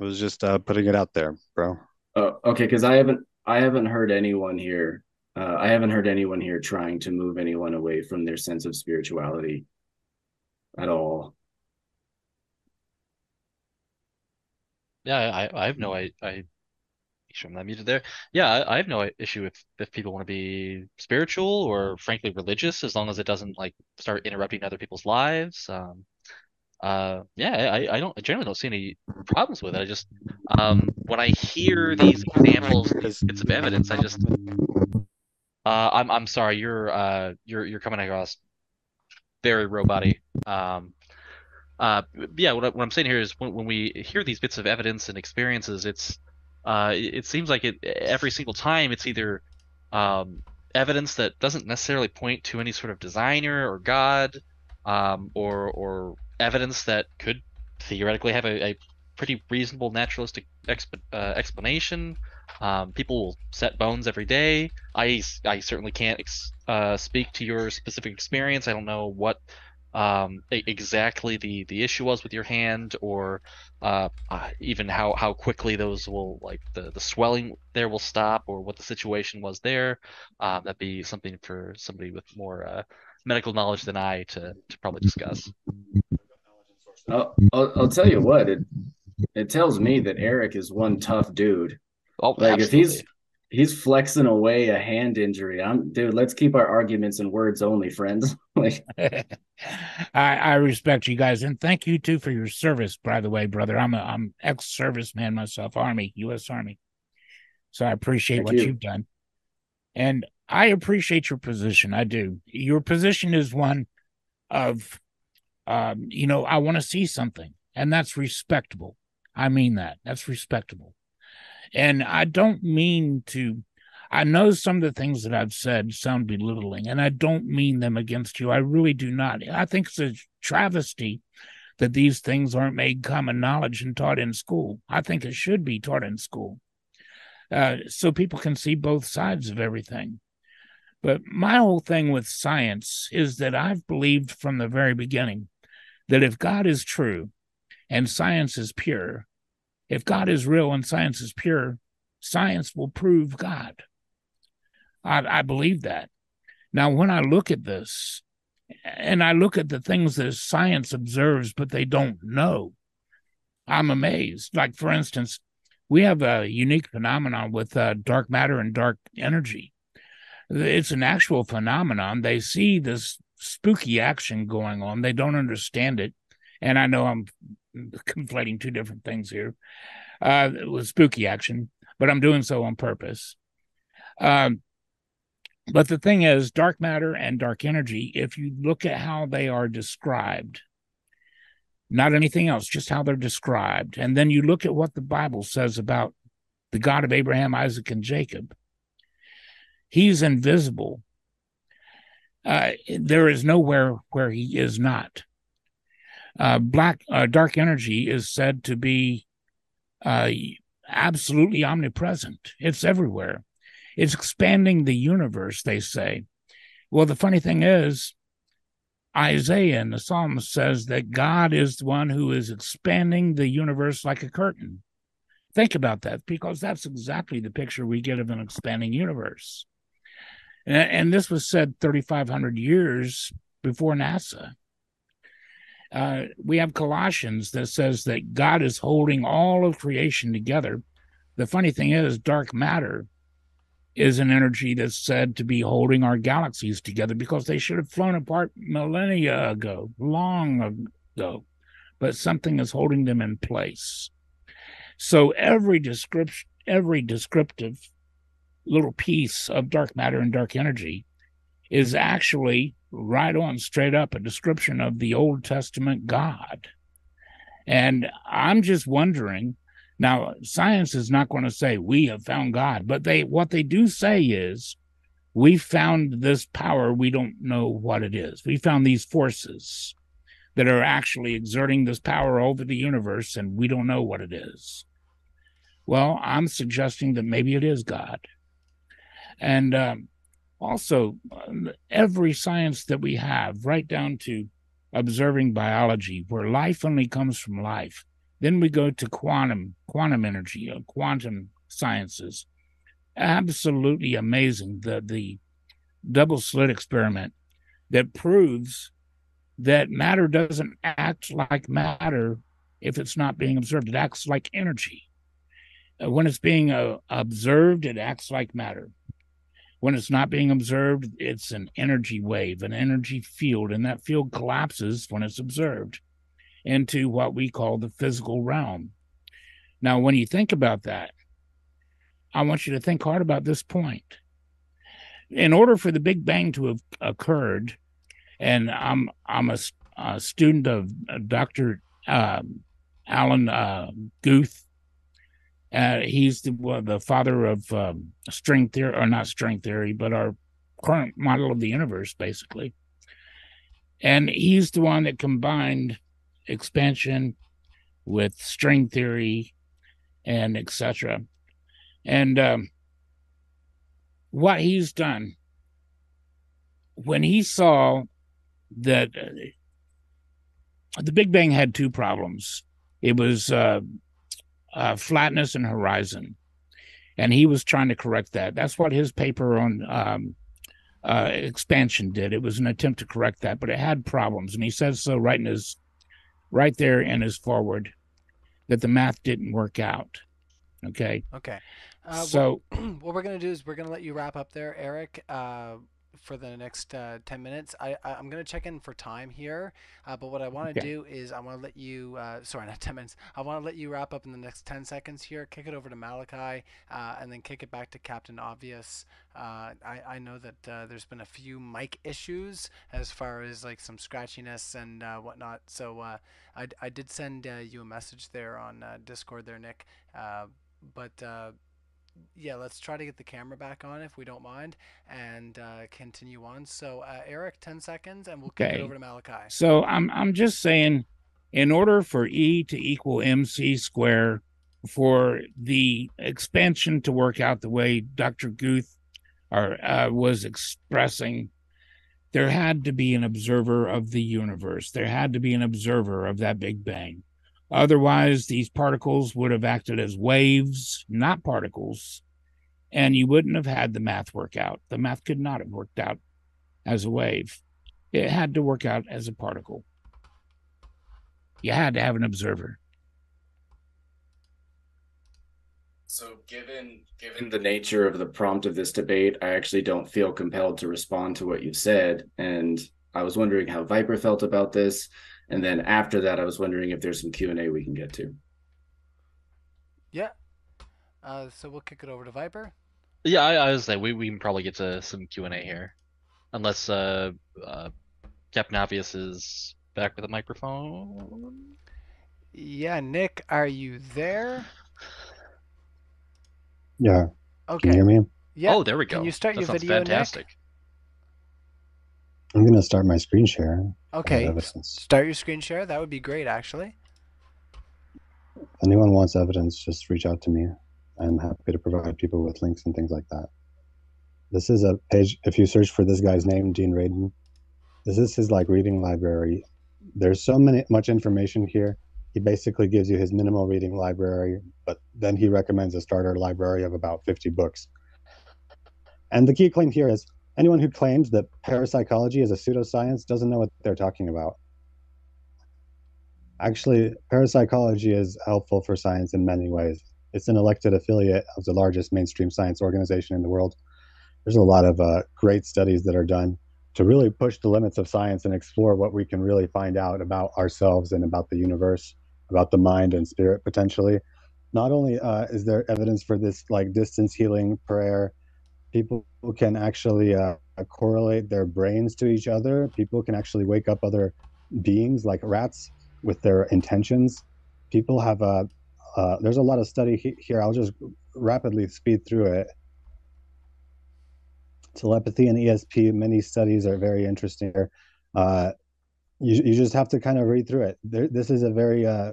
I was just uh, putting it out there, bro. Oh, okay, because I haven't I haven't heard anyone here. Uh, I haven't heard anyone here trying to move anyone away from their sense of spirituality at all. Yeah, I, I have no, I, I, sure I'm not muted there. Yeah, I, I have no issue if if people want to be spiritual or frankly religious, as long as it doesn't like start interrupting other people's lives. Um, uh, yeah, I, I don't, I generally don't see any problems with it. I just, um, when I hear these examples, bits of evidence, I just, uh, I'm, I'm sorry, you're, uh, you're, you're coming across very robot-y. Um, uh, yeah, what, I, I'm saying here is when, when we hear these bits of evidence and experiences, it's, uh, it, it seems like it every single time it's either, um, evidence that doesn't necessarily point to any sort of designer or God, um, or or evidence that could theoretically have a, a pretty reasonable naturalistic exp- uh, explanation. Um, people will set bones every day. I, I certainly can't ex- uh, speak to your specific experience. I don't know what um, exactly the, the issue was with your hand, or uh, uh, even how, how quickly those will like the, the swelling there will stop, or what the situation was there. Um, that'd be something for somebody with more uh, medical knowledge than I to, to probably discuss. I'll, I'll, I'll tell you what it it tells me that Eric is one tough dude. Oh, Like if he's he's flexing away a hand injury. I'm dude, let's keep our arguments in words only, friends. like I, I respect you guys and thank you too for your service, by the way, brother. I'm a I'm ex serviceman myself, Army, US Army. So I appreciate Thank what you. you've done. And I appreciate your position. I do. Your position is one of um, you know, I want to see something, and that's respectable. I mean that. That's respectable. And I don't mean to I know some of the things that I've said sound belittling, and I don't mean them against you. I really do not. I think it's a travesty that these things aren't made common knowledge and taught in school. I think it should be taught in school uh, so people can see both sides of everything. But my whole thing with science is that I've believed from the very beginning that if God is true and science is pure, if God is real and science is pure, science will prove God. I, I believe that. Now, when I look at this, and I look at the things that science observes, but they don't know, I'm amazed. Like, for instance, we have a unique phenomenon with uh, dark matter and dark energy. It's an actual phenomenon. They see this spooky action going on, they don't understand it. And I know I'm conflating two different things here uh, with spooky action, but I'm doing so on purpose. Um, but the thing is, dark matter and dark energy, if you look at how they are described, not anything else, just how they're described, and then you look at what the Bible says about the God of Abraham, Isaac, and Jacob, he's invisible. Uh, there is nowhere where he is not. Uh, black, uh, dark energy is said to be uh, absolutely omnipresent. It's everywhere. It's expanding the universe, they say. Well, the funny thing is, Isaiah in the Psalms says that God is the one who is expanding the universe like a curtain. Think about that, because that's exactly the picture we get of an expanding universe. And, and this was said 3,500 years before NASA. Uh, we have Colossians that says that God is holding all of creation together. The funny thing is, dark matter is an energy that's said to be holding our galaxies together because they should have flown apart millennia ago, long ago, but something is holding them in place. So every description, every descriptive little piece of dark matter and dark energy is actually right on straight up a description of the Old Testament God. And I'm just wondering now, science is not going to say we have found God, but they what they do say is we found this power, we don't know what it is. We found these forces that are actually exerting this power over the universe, and we don't know what it is. Well, I'm suggesting that maybe it is God. And um, also, every science that we have, right down to observing biology, where life only comes from life, then we go to quantum, quantum energy, uh, quantum sciences. Absolutely amazing. The the double slit experiment that proves that matter doesn't act like matter if it's not being observed. It acts like energy. Uh, when it's being uh, observed, it acts like matter. When it's not being observed, it's an energy wave, an energy field, and that field collapses when it's observed into what we call the physical realm. Now, when you think about that, I want you to think hard about this point. In order for the Big Bang to have occurred, and I'm I'm a, a student of Dr. Uh, Alan uh, Guth. Uh, he's the well, the father of um, string theory, or not string theory, but our current model of the universe, basically. And he's the one that combined expansion with string theory and etc and um, what he's done when he saw that uh, the big bang had two problems it was uh, uh, flatness and horizon and he was trying to correct that that's what his paper on um, uh, expansion did it was an attempt to correct that but it had problems and he says so right in his right there in his forward that the math didn't work out. Okay. Okay. Uh, so what, what we're gonna do is we're gonna let you wrap up there, Eric. Uh, for the next uh, 10 minutes. I, I, am going to check in for time here, uh, but what I want to Okay. do is I want to let you, uh, sorry, not 10 minutes, I want to let you wrap up in the next 10 seconds here, kick it over to Malachi, uh, and then kick it back to Captain Obvious. Uh, I, I know that uh, there's been a few mic issues as far as like some scratchiness and uh, whatnot, so uh, I, I did send uh, you a message there on uh, Discord there, Nick, uh, but uh, yeah, let's try to get the camera back on if we don't mind and uh, continue on. So, uh, Eric, 10 seconds and we'll kick it over to Malachi. So I'm I'm just saying, in order for E to equal MC square, for the expansion to work out the way Dr. Guth or, uh, was expressing, there had to be an observer of the universe. There had to be an observer of that Big Bang. Otherwise, these particles would have acted as waves, not particles, and you wouldn't have had the math work out. The math could not have worked out as a wave it had to work out as a particle. You had to have an observer. So given given the nature of the prompt of this debate, I actually don't feel compelled to respond to what you've said. And I was wondering how Viper felt about this. And then after that, I was wondering if there's some Q and A we can get to. Yeah. Uh, so we'll kick it over to Viper. Yeah, I, I was say we, we can probably get to some Q and A here, unless uh, uh, Captain Obvious is back with a microphone. Yeah, Nick, are you there? Yeah. Okay. Can you hear me? Yeah. Oh, there we go. Can you start that your sounds video, Nick? I'm gonna start my screen share. Okay. Start your screen share. That would be great, actually. If anyone wants evidence, just reach out to me. I'm happy to provide people with links and things like that. This is a page. If you search for this guy's name, Dean Radin, this is his like reading library. There's so many much information here. He basically gives you his minimal reading library, but then he recommends a starter library of about 50 books. And the key claim here is anyone who claims that parapsychology is a pseudoscience doesn't know what they're talking about. Actually, parapsychology is helpful for science in many ways. It's an elected affiliate of the largest mainstream science organization in the world. There's a lot of uh, great studies that are done to really push the limits of science and explore what we can really find out about ourselves and about the universe, about the mind and spirit potentially. Not only uh, is there evidence for this like distance healing prayer, people can actually uh, correlate their brains to each other. People can actually wake up other beings like rats with their intentions. People have a uh, there's a lot of study he- here. I'll just rapidly speed through it. Telepathy and ESP, many studies are very interesting. Uh, you, you just have to kind of read through it. There, this is a very uh,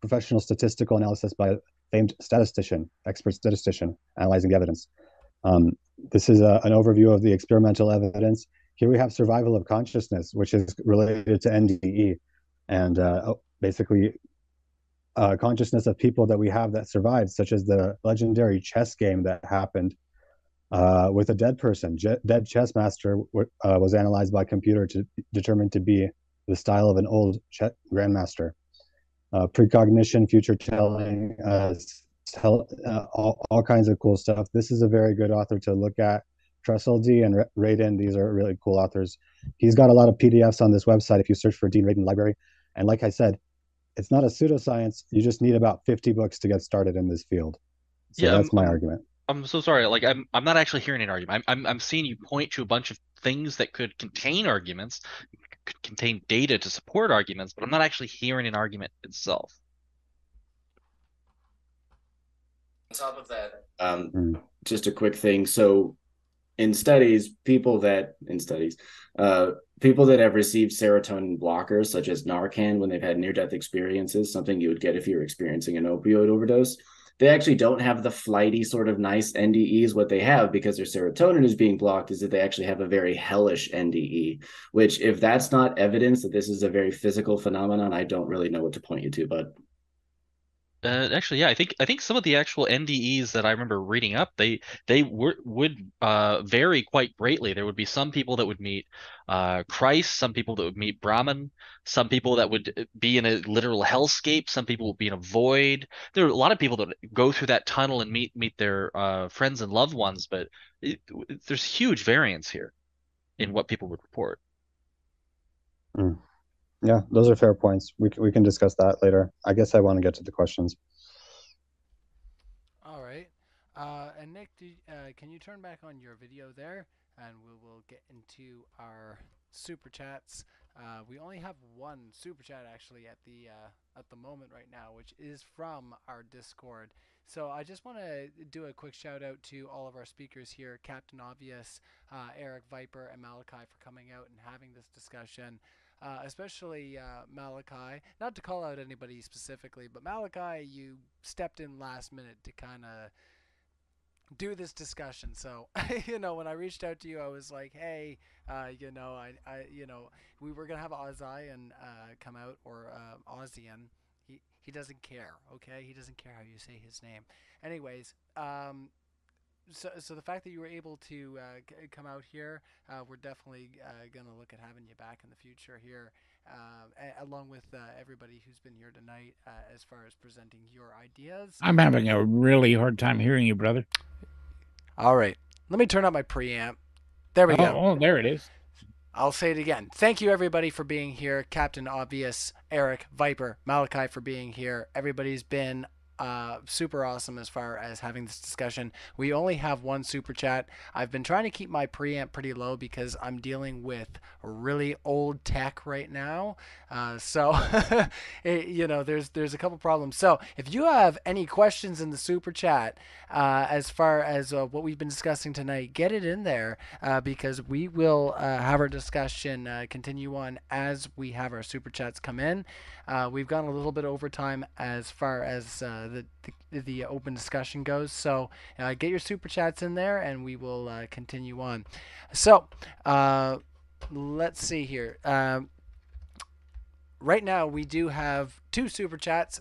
professional statistical analysis by famed statistician, expert statistician, analyzing the evidence. Um, this is a, an overview of the experimental evidence. Here we have survival of consciousness, which is related to NDE, and uh, basically uh, consciousness of people that we have that survived, such as the legendary chess game that happened uh, with a dead person. Je- dead chess master uh, was analyzed by computer to determine to be the style of an old grandmaster. Uh, precognition, future telling, uh, tell, uh, all, all kinds of cool stuff. This is a very good author to look at. Tressoldi and Ra- Radin, these are really cool authors. He's got a lot of PDFs on this website if you search for Dean Radin Library. And like I said, it's not a pseudoscience. You just need about 50 books to get started in this field. So Yeah, that's um, my um, argument. I'm so sorry. Like I'm I'm not actually hearing an argument. I'm I'm I'm seeing you point to a bunch of things that could contain arguments, could contain data to support arguments, but I'm not actually hearing an argument itself. On top of that, um, Mm. just a quick thing. So, in studies, people that in studies, uh, people that have received serotonin blockers, such as Narcan, when they've had near-death experiences, something you would get if you're experiencing an opioid overdose, they actually don't have the flighty sort of nice NDEs. What they have, because their serotonin is being blocked, is that they actually have a very hellish NDE. Which, if that's not evidence that this is a very physical phenomenon, I don't really know what to point you to. But Uh, actually, yeah, I think I think some of the actual NDEs that I remember reading up, they they were would uh vary quite greatly. There would be some people that would meet uh Christ, some people that would meet Brahman, some people that would uh, be in a literal hellscape, some people would be in a void. There are a lot of people that go through that tunnel and meet meet their uh friends and loved ones, but it, there's huge variance here in what people would report. Mm. Yeah, those are fair points. We we can discuss that later. I guess I want to get to the questions. All right. Uh, and Nick, do, uh, can you turn back on your video there, and we will get into our super chats. Uh, we only have one super chat actually at the uh, at the moment right now, which is from our Discord. So I just want to do a quick shout out to all of our speakers here, Captain Obvious, uh, Eric Viper, and Malachi for coming out and having this discussion uh, especially uh, Malachi. Not to call out anybody specifically, but Malachi, you stepped in last minute to kind of do this discussion. So, you know, when I reached out to you, I was like, hey, uh, you know, I, I, you know, we were gonna have Ozian uh, come out or uh, Ozian. He he doesn't care. Okay, he doesn't care how you say his name. Anyways, um, so, so the fact that you were able to uh, c- come out here, uh, we're definitely uh, going to look at having you back in the future here, um, a- along with uh, everybody who's been here tonight uh, as far as presenting your ideas. I'm having a really hard time hearing you, brother. All right, let me turn up my preamp. There we oh, go. Oh, there it is. I'll say it again. Thank you, everybody, for being here. Captain Obvious, Eric, Viper, Malachi for being here. Everybody's been uh, super awesome as far as having this discussion. We only have one super chat. I've been trying to keep my preamp pretty low because I'm dealing with really old tech right now. Uh, so, it, you know, there's there's a couple problems. So, if you have any questions in the super chat uh, as far as uh, what we've been discussing tonight, get it in there uh, because we will uh, have our discussion continue on as we have our super chats come in. we've gone a little bit over time as far as the, the, the open discussion goes. So uh, get your super chats in there, and we will uh, continue on. So uh, let's see here. Um, right now, we do have two super chats.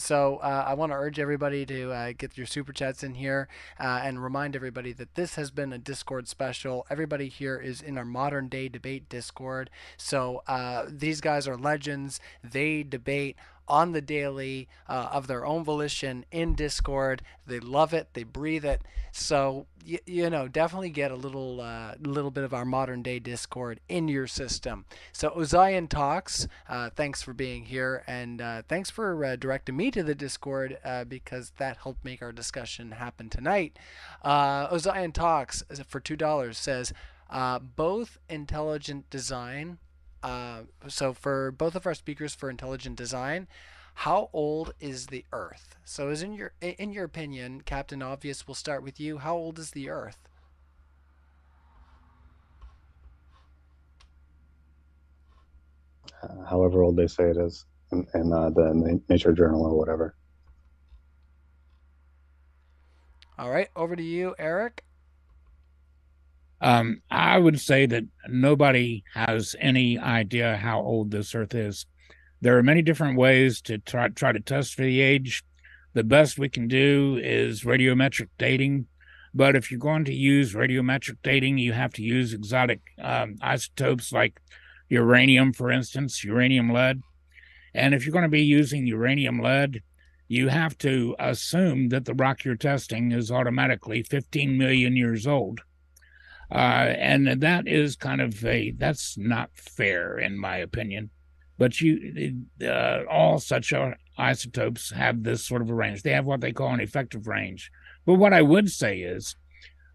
So uh, I want to urge everybody to uh, get your super chats in here uh, and remind everybody that this has been a Discord special. Everybody here is in our modern day debate Discord. So these guys are legends. They debate on the daily uh, of their own volition in Discord. They love it. They breathe it. So you, you know, definitely get a little uh, little bit of our modern day Discord in your system. So Ozian talks. Uh, thanks for being here, and uh, thanks for uh, directing me to the Discord uh, because that helped make our discussion happen tonight. Ozian talks for two dollars says. both intelligent design uh, so for both of our speakers for intelligent design, how old is the Earth? So, is in your in your opinion, Captain Obvious, we'll start with you. How old is the Earth? Uh, however old they say it is in, in uh, the Nature Journal or whatever. All right, over to you, Eric. Um, I would say that nobody has any idea how old this Earth is. There are many different ways to try try to test for the age. The best we can do is radiometric dating, but if you're going to use radiometric dating, you have to use exotic um, isotopes like uranium, for instance, uranium lead. And if you're going to be using uranium lead, you have to assume that the rock you're testing is automatically 15 million years old. Uh, and that is kind of a that's not fair in my opinion. But you, uh, all such isotopes have this sort of a range. They have what they call an effective range. But what I would say is,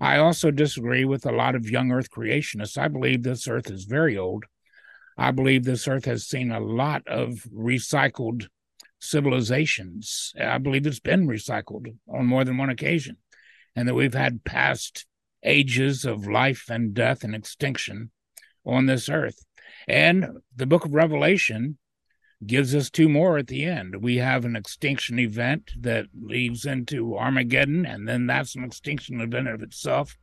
I also disagree with a lot of young Earth creationists. I believe this Earth is very old. I believe this Earth has seen a lot of recycled civilizations. I believe it's been recycled on more than one occasion, and that we've had past ages of life and death and extinction on this earth. And the book of Revelation gives us two more at the end. We have an extinction event that leads into Armageddon, and then that's an extinction event of itself.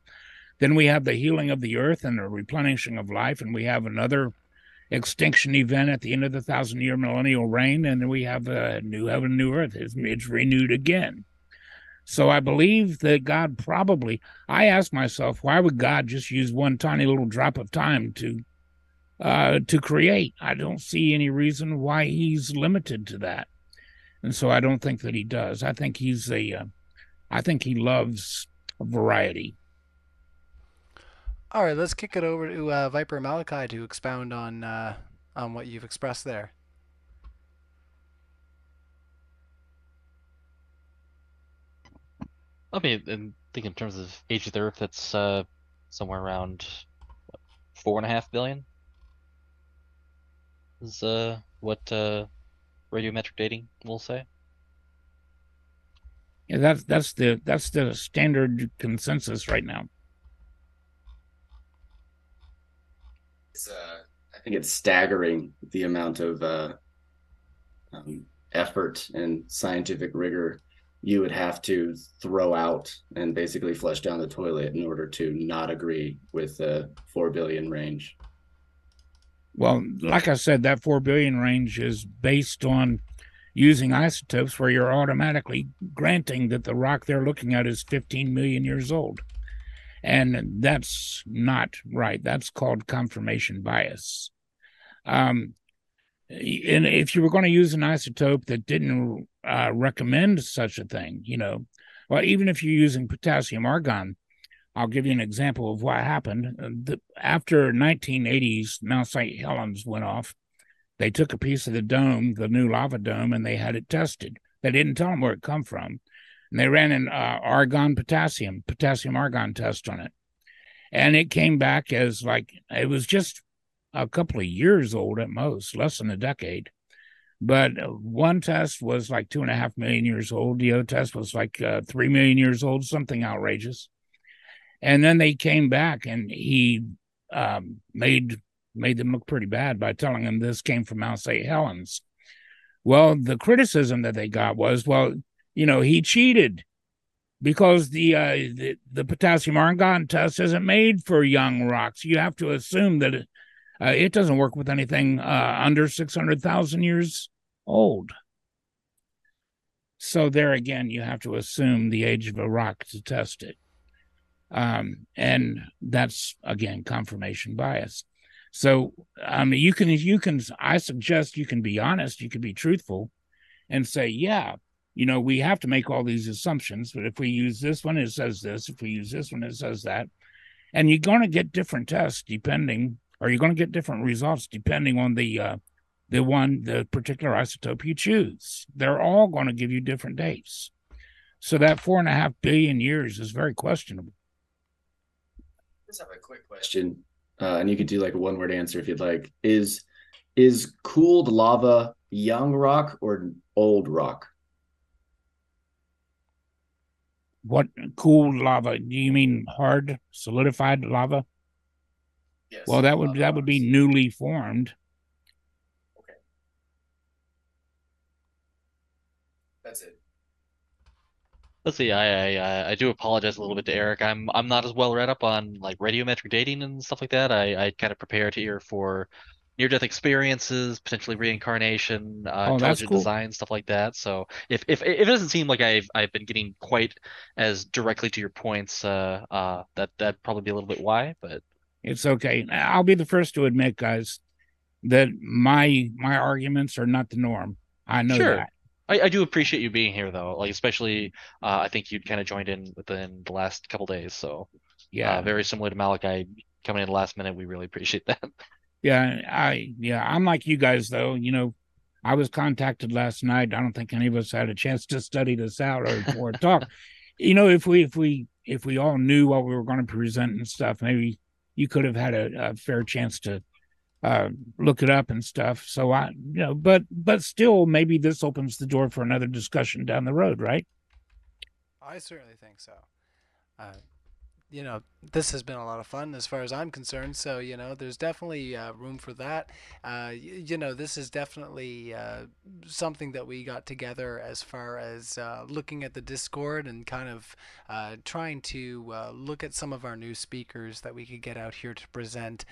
Then we have the healing of the earth and the replenishing of life, and we have another extinction event at the end of the thousand year millennial reign, and then we have a new heaven, new earth. It's, it's renewed again. So I believe that God probably, I ask myself, why would God just use one tiny little drop of time to uh, to create? I don't see any reason why he's limited to that. And so I don't think that he does. I think he's a, uh, I think he loves variety. All right, let's kick it over to uh, Viper Malachi to expound on uh, on what you've expressed there. I mean, and think in terms of age of the Earth, that's uh, somewhere around what, four and a half billion. Is uh, what uh, radiometric dating will say. Yeah, that's that's the that's the standard consensus right now. It's, uh, I think it's staggering the amount of uh, um, effort and scientific rigor you would have to throw out and basically flush down the toilet in order to not agree with the four billion range. Well, like I said, that four billion range is based on using isotopes where you're automatically granting that the rock they're looking at is 15 million years old. And that's not right. That's called confirmation bias. Um, and if you were going to use an isotope that didn't uh, recommend such a thing, you know, well, even if you're using potassium argon, I'll give you an example of what happened. Uh, the, after 1980s, Mount St. Helens went off. They took a piece of the dome, the new lava dome, and they had it tested. They didn't tell them where it come from, and they ran an uh, argon potassium potassium argon test on it, and it came back as like it was just a couple of years old at most, less than a decade. But one test was like two and a half million years old. The other test was like uh, three million years old, something outrageous. And then they came back, and he um, made made them look pretty bad by telling them this came from Mount St. Helens. Well, the criticism that they got was, well, you know, he cheated because the uh, the, the potassium argon test isn't made for young rocks. You have to assume that uh, it doesn't work with anything uh, under 600,000 years old. So, there again, you have to assume the age of a rock to test it. Um, and that's, again, confirmation bias. So, I mean, you can, you can, I suggest you can be honest, you can be truthful and say, yeah, you know, we have to make all these assumptions, but if we use this one, it says this. If we use this one, it says that. And you're going to get different tests depending are you going to get different results depending on the uh, the one the particular isotope you choose. They're all going to give you different dates. So that four and a half billion years is very questionable. Let's have a quick question, uh, and you could do like a one word answer if you'd like. Is is cooled lava young rock or old rock? What cooled lava? Do you mean hard solidified lava? Yes. Well, that would that would be newly formed. Okay. That's it. Let's see. I, I I do apologize a little bit to Eric. I'm I'm not as well read up on like radiometric dating and stuff like that. I I kind of prepared here for near-death experiences, potentially reincarnation, uh, Oh, intelligent cool. design, stuff like that. So if if if it doesn't seem like I've I've been getting quite as directly to your points, uh, uh, that that'd probably be a little bit why. But It's okay. I'll be the first to admit, guys, that my my arguments are not the norm. I know Sure. that. I, I do appreciate you being here though. Like especially, uh, I think you'd kind of joined in within the last couple days. So Yeah. uh, very similar to Malachi coming in the last minute. We really appreciate that. Yeah, I yeah, I'm like you guys though. You know, I was contacted last night. I don't think any of us had a chance to study this out or, or talk. You know, if we if we if we all knew what we were going to present and stuff, maybe you could have had a, a fair chance to uh, look it up and stuff. So I, you know, but but still, maybe this opens the door for another discussion down the road, right? I certainly think so. Uh, you know, this has been a lot of fun as far as I'm concerned. So, you know, there's definitely uh, room for that. Uh, y- you know, this is definitely uh, something that we got together as far as uh, looking at the Discord and kind of uh, trying to uh, look at some of our new speakers that we could get out here to present.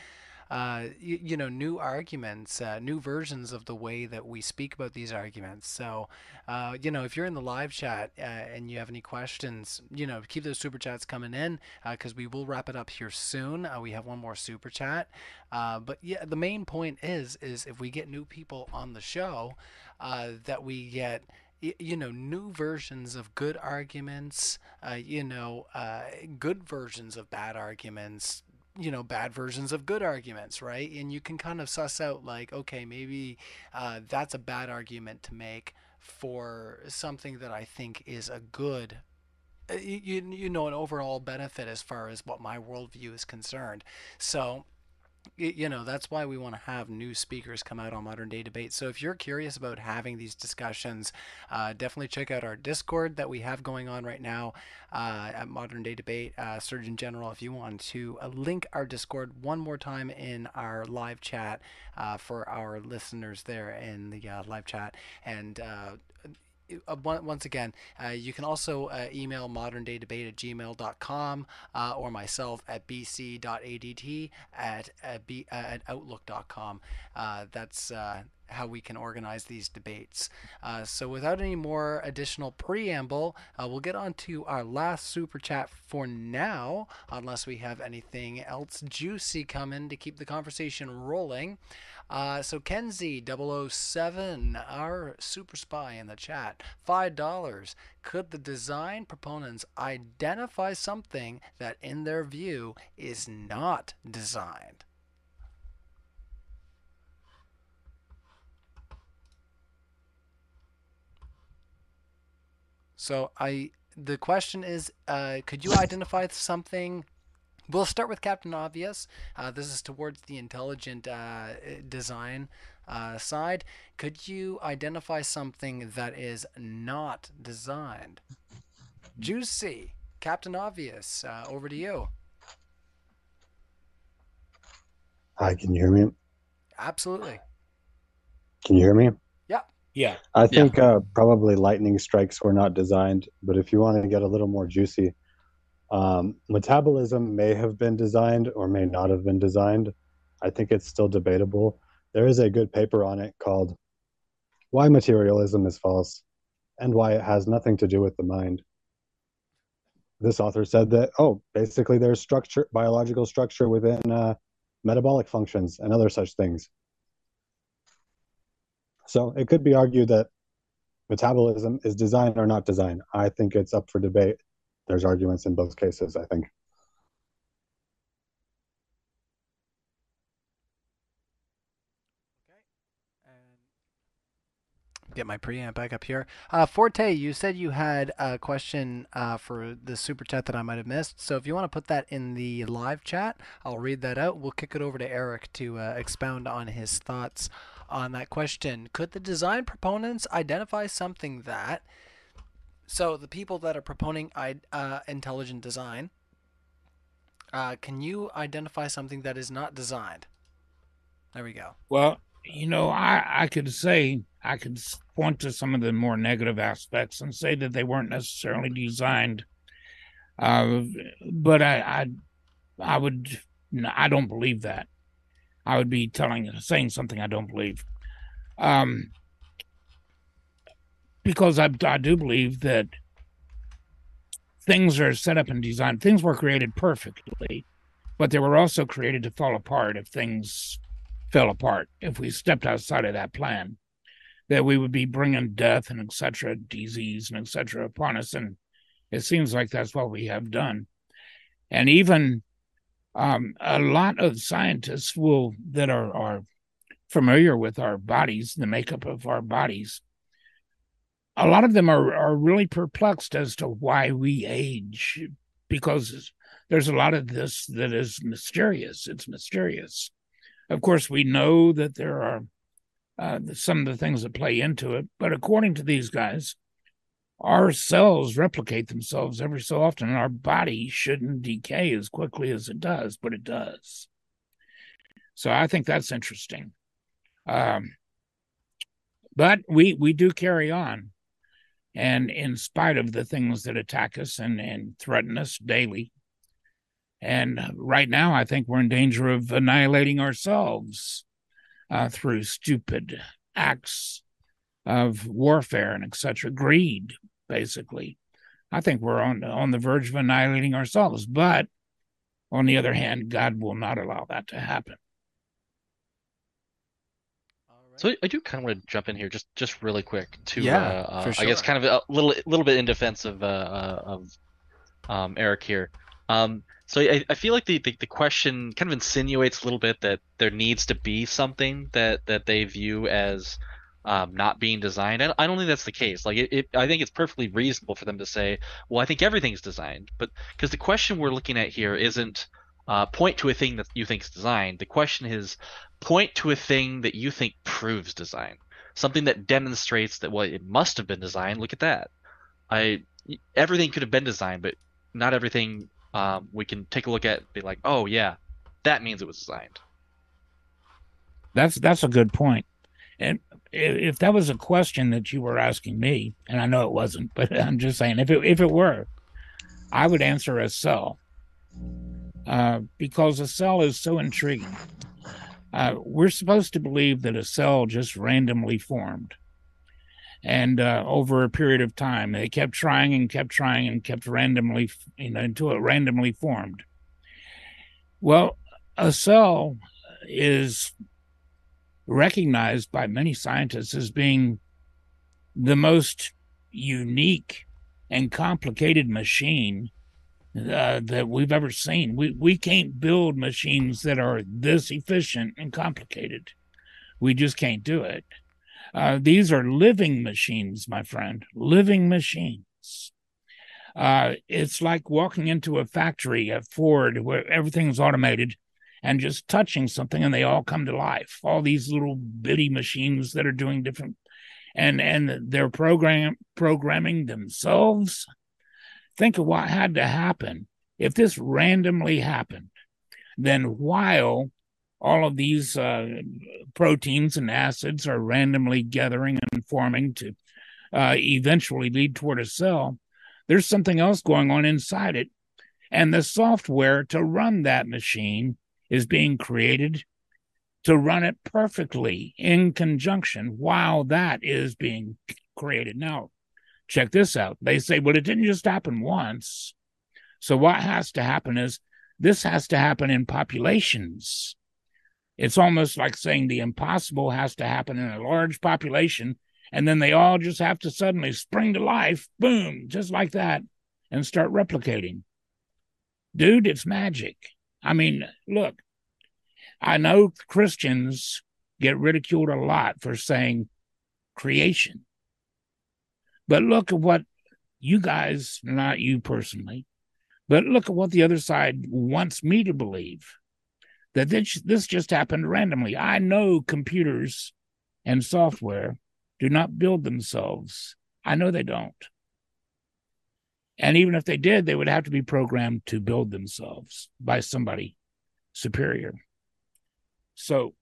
Uh, you, you, know, new arguments, uh, new versions of the way that we speak about these arguments. So, uh, you know, if you're in the live chat uh, and you have any questions, you know, keep those super chats coming in because uh, we will wrap it up here soon. We have one more super chat, but yeah, the main point is is if we get new people on the show, that we get you know new versions of good arguments uh, you know uh, good versions of bad arguments you know bad versions of good arguments right? And you can kind of suss out like okay maybe uh, that's a bad argument to make for something that i think is a good uh, you, you know an overall benefit as far as what my worldview is concerned. So you know that's why we want to have new speakers come out on modern day debate. So if you're curious about having these discussions uh, definitely check out our discord that we have going on right now uh, at modern day debate. Uh, surgeon general if you want to uh, link our discord one more time in our live chat uh, for our listeners there in the uh, live chat. And once again, uh, you can also uh, email moderndaydebate at gmail.com uh, or myself at bc.adt at, at, b, at outlook.com. Uh, that's how we can organize these debates. Uh, so, without any more additional preamble, uh, we'll get on to our last super chat for now, unless we have anything else juicy coming to keep the conversation rolling. Uh, so, Kenzie 007, our super spy in the chat, $5. Could the design proponents identify something that, in their view, is not designed? So I the question is, uh, could you identify something? We'll start with Captain Obvious. Uh, this is towards the intelligent uh, design uh, side. Could you identify something that is not designed? Juicy, Captain Obvious, uh, over to you. Hi, can you hear me? Absolutely. Can you hear me? Yeah. Yeah. I think yeah. Uh, probably lightning strikes were not designed, but if you want to get a little more juicy, um, metabolism may have been designed or may not have been designed. I think it's still debatable. There is a good paper on it called Why Materialism is False and Why It Has Nothing to Do with the Mind. This author said that, oh, basically there's structure, biological structure within uh, metabolic functions and other such things. So it could be argued that metabolism is designed or not designed. I think it's up for debate. There's arguments in both cases, I think. get my preamp back up here. Uh, Forte, you said you had a question uh, for the super chat that I might have missed. So if you want to put that in the live chat, I'll read that out. We'll kick it over to Eric to uh, expound on his thoughts on that question. Could the design proponents identify something that, so the people that are proponing uh, intelligent design, uh, can you identify something that is not designed? There we go. Well, you know, I, I could say, I could point to some of the more negative aspects and say that they weren't necessarily designed. Uh, but I, I, I would, I don't believe that. I would be telling saying something I don't believe. Um, because I, I do believe that things are set up and designed. Things were created perfectly, but they were also created to fall apart if things fell apart. If we stepped outside of that plan, that we would be bringing death and etc., disease and etc. upon us, and it seems like that's what we have done. And even um, a lot of scientists will that are are familiar with our bodies, the makeup of our bodies. A lot of them are are really perplexed as to why we age, because there's a lot of this that is mysterious. It's mysterious. Of course, we know that there are uh, some of the things that play into it, but according to these guys, our cells replicate themselves every so often, and our body shouldn't decay as quickly as it does, but it does. So I think that's interesting. Um, but we we do carry on, and in spite of the things that attack us and and threaten us daily, And right now, I think we're in danger of annihilating ourselves uh, through stupid acts of warfare and etc. Greed, basically. I think we're on on the verge of annihilating ourselves. But on the other hand, God will not allow that to happen. So I do kind of want to jump in here just just really quick to Yeah, uh, for uh, I guess kind of a little little bit in defense of uh, uh, of um, Eric here. Um, so I, I feel like the, the the question kind of insinuates a little bit that there needs to be something that that they view as um, not being designed. I, I don't think that's the case. Like it, it, I think it's perfectly reasonable for them to say, well, I think everything's designed, but because the question we're looking at here isn't uh, point to a thing that you think is designed. The question is point to a thing that you think proves design, something that demonstrates that well, it must have been designed. Look at that. I everything could have been designed, but not everything um, we can take a look at be like, oh yeah, that means it was designed. That's that's a good point. And if that was a question that you were asking me, and I know it wasn't, but I'm just saying, if it if it were, I would answer as cell, uh, because a cell is so intriguing. Uh, we're supposed to believe that a cell just randomly formed, and uh, over a period of time, they kept trying and kept trying and kept randomly, you know, until it randomly formed. Well, a cell is recognized by many scientists as being the most unique and complicated machine uh, that we've ever seen. We we can't build machines that are this efficient and complicated. We just can't do it. Uh, these are living machines, my friend, living machines. Uh, it's like walking into a factory at Ford where everything's automated and just touching something and they all come to life. All these little bitty machines that are doing different and and they're program programming themselves. Think of what had to happen if this randomly happened. Then while all of these uh, proteins and acids are randomly gathering and forming to uh, eventually lead toward a cell, there's something else going on inside it. And the software to run that machine is being created to run it perfectly in conjunction while that is being created. Now, check this out. They say, well, it didn't just happen once. So, what has to happen is this has to happen in populations. It's almost like saying the impossible has to happen in a large population, and then they all just have to suddenly spring to life, boom, just like that, and start replicating. Dude, it's magic. I mean, look, I know Christians get ridiculed a lot for saying creation. But look at what you guys, not you personally, but look at what the other side wants me to believe that this, this just happened randomly. I know computers and software do not build themselves. I know they don't. And even if they did, they would have to be programmed to build themselves by somebody superior. So,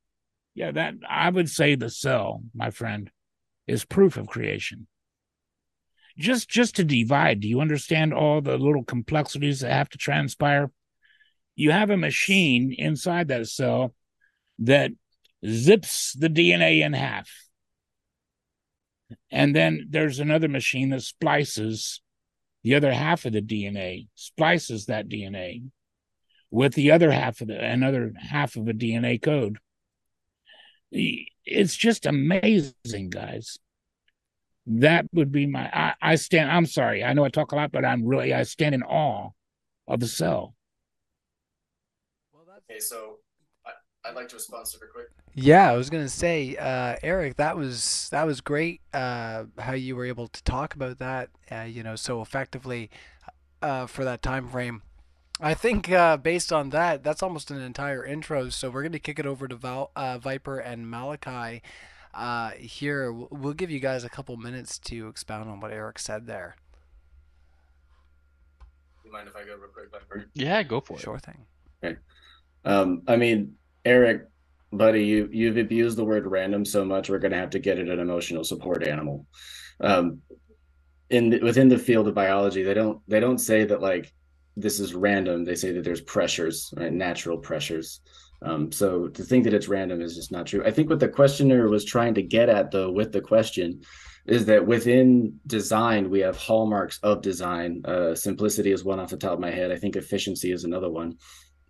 yeah, that I would say the cell, my friend, is proof of creation. Just just to divide, do you understand all the little complexities that have to transpire? You have a machine inside that cell that zips the DNA in half. And then there's another machine that splices the other half of the DNA, splices that DNA with the other half of the another half of a DNA code. It's just amazing, guys. That would be my I, I stand I'm sorry, I know I talk a lot, but I'm really I stand in awe of the cell. Okay, so I, I'd like to respond super quick. Yeah, I was gonna say, uh, Eric, that was that was great. Uh, how you were able to talk about that, uh, you know, so effectively, uh, for that time frame. I think uh, based on that, that's almost an entire intro. So we're gonna kick it over to Val, uh, Viper and Malachi. Uh, here, we'll we'll give you guys a couple minutes to expound on what Eric said there. You mind if I go real quick, Viper? Yeah, go for it. Sure thing. Okay. Um, I mean, Eric, buddy, you you've abused the word random so much, we're gonna have to get it an emotional support animal. Um, in the, within the field of biology, they don't they don't say that like this is random. They say that there's pressures, right? Natural pressures. Um, so to think that it's random is just not true. I think what the questioner was trying to get at, though, with the question, is that within design we have hallmarks of design. Uh, simplicity is one off the top of my head. I think efficiency is another one.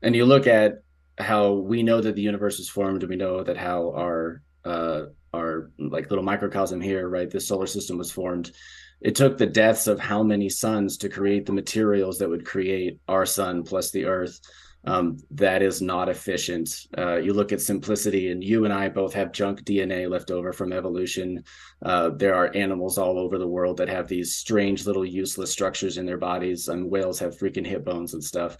And you look at how we know that the universe is formed, and we know that how our uh, our like little microcosm here, right? This solar system was formed. It took the deaths of how many suns to create the materials that would create our sun plus the Earth um, that is not efficient. Uh, you look at simplicity, and you and I both have junk DNA left over from evolution. Uh, there are animals all over the world that have these strange little useless structures in their bodies, and whales have freaking hip bones and stuff.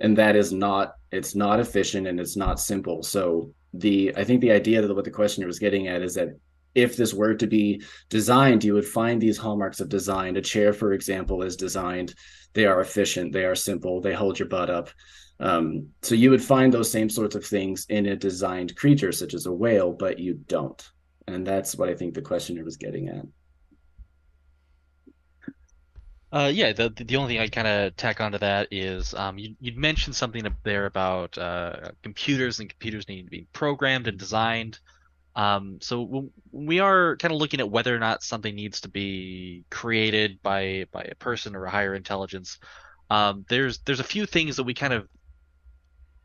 And that is not, it's not efficient and it's not simple. So the, I think the idea that what the questioner was getting at is that if this were to be designed, you would find these hallmarks of design. A chair, for example, is designed. They are efficient. They are simple. They hold your butt up. Um, so you would find those same sorts of things in a designed creature, such as a whale, but you don't. And that's what I think the questioner was getting at. Uh, yeah, the the only thing I kind of tack onto that is um, you you mentioned something up there about uh, computers and computers needing to be programmed and designed. Um, so when we are kind of looking at whether or not something needs to be created by by a person or a higher intelligence, um, there's there's a few things that we kind of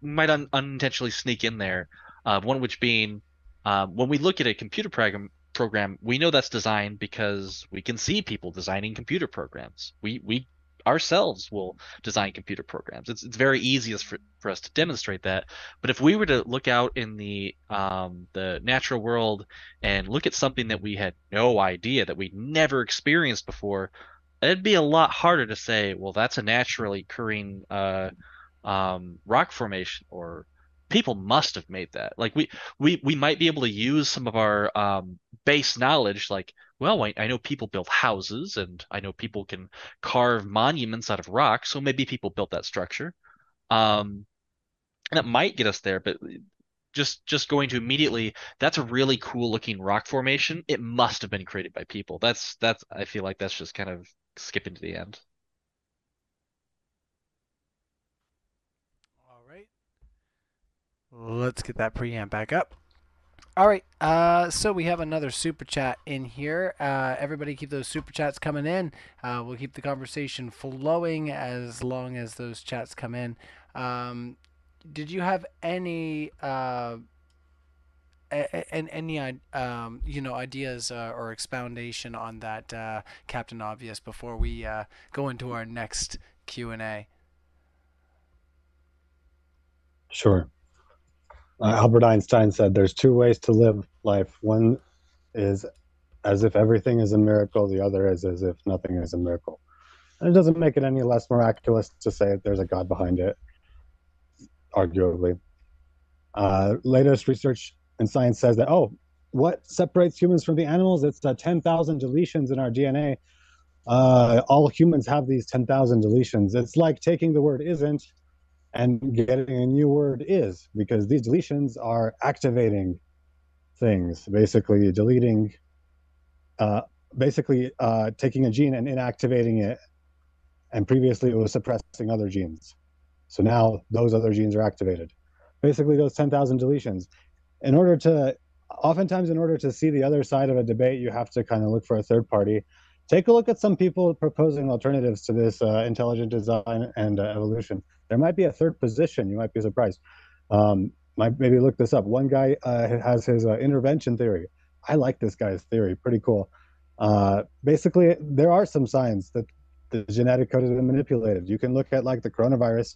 might un unintentionally sneak in there. Uh, one which being um, when we look at a computer program program, we know that's designed because we can see people designing computer programs. We we ourselves will design computer programs. It's it's very easy for, for us to demonstrate that. But if we were to look out in the um, the natural world and look at something that we had no idea that we'd never experienced before, it'd be a lot harder to say, well, that's a naturally occurring uh, um, rock formation or people must have made that. Like we we we might be able to use some of our um, base knowledge like well I, I, know people build houses and i know people can carve monuments out of rock so maybe people built that structure. Um that might get us there but just just going to immediately that's a really cool looking rock formation. It must have been created by people. That's that's i feel like that's just kind of skipping to the end Let's get that preamp back up. All right, uh, so we have another super chat in here. Uh, everybody, keep those super chats coming in. Uh, we'll keep the conversation flowing as long as those chats come in. Um, did you have any uh, and any um, you know ideas uh, or expoundation on that uh, Captain Obvious before we uh, go into our next Q and A? Sure uh, Albert Einstein said there's two ways to live life. One is as if everything is a miracle, the other is as if nothing is a miracle. And it doesn't make it any less miraculous to say there's a God behind it, arguably. Uh, latest research in science says that, oh, what separates humans from the animals? It's uh, 10,000 deletions in our DNA. Uh, all humans have these 10,000 deletions. It's like taking the word isn't and getting a new word is because these deletions are activating things basically deleting uh, basically uh, taking a gene and inactivating it and previously it was suppressing other genes. So now those other genes are activated. Basically those 10,000 deletions. In order to oftentimes in order to see the other side of a debate you have to kind of look for a third party take a look at some people proposing alternatives to this uh, intelligent design and uh, evolution. There might be a third position. You might be surprised. Um, might maybe look this up. One guy uh, has his uh, intervention theory. I like this guy's theory. Pretty cool. Uh, basically, there are some signs that the genetic code has been manipulated. You can look at like the coronavirus.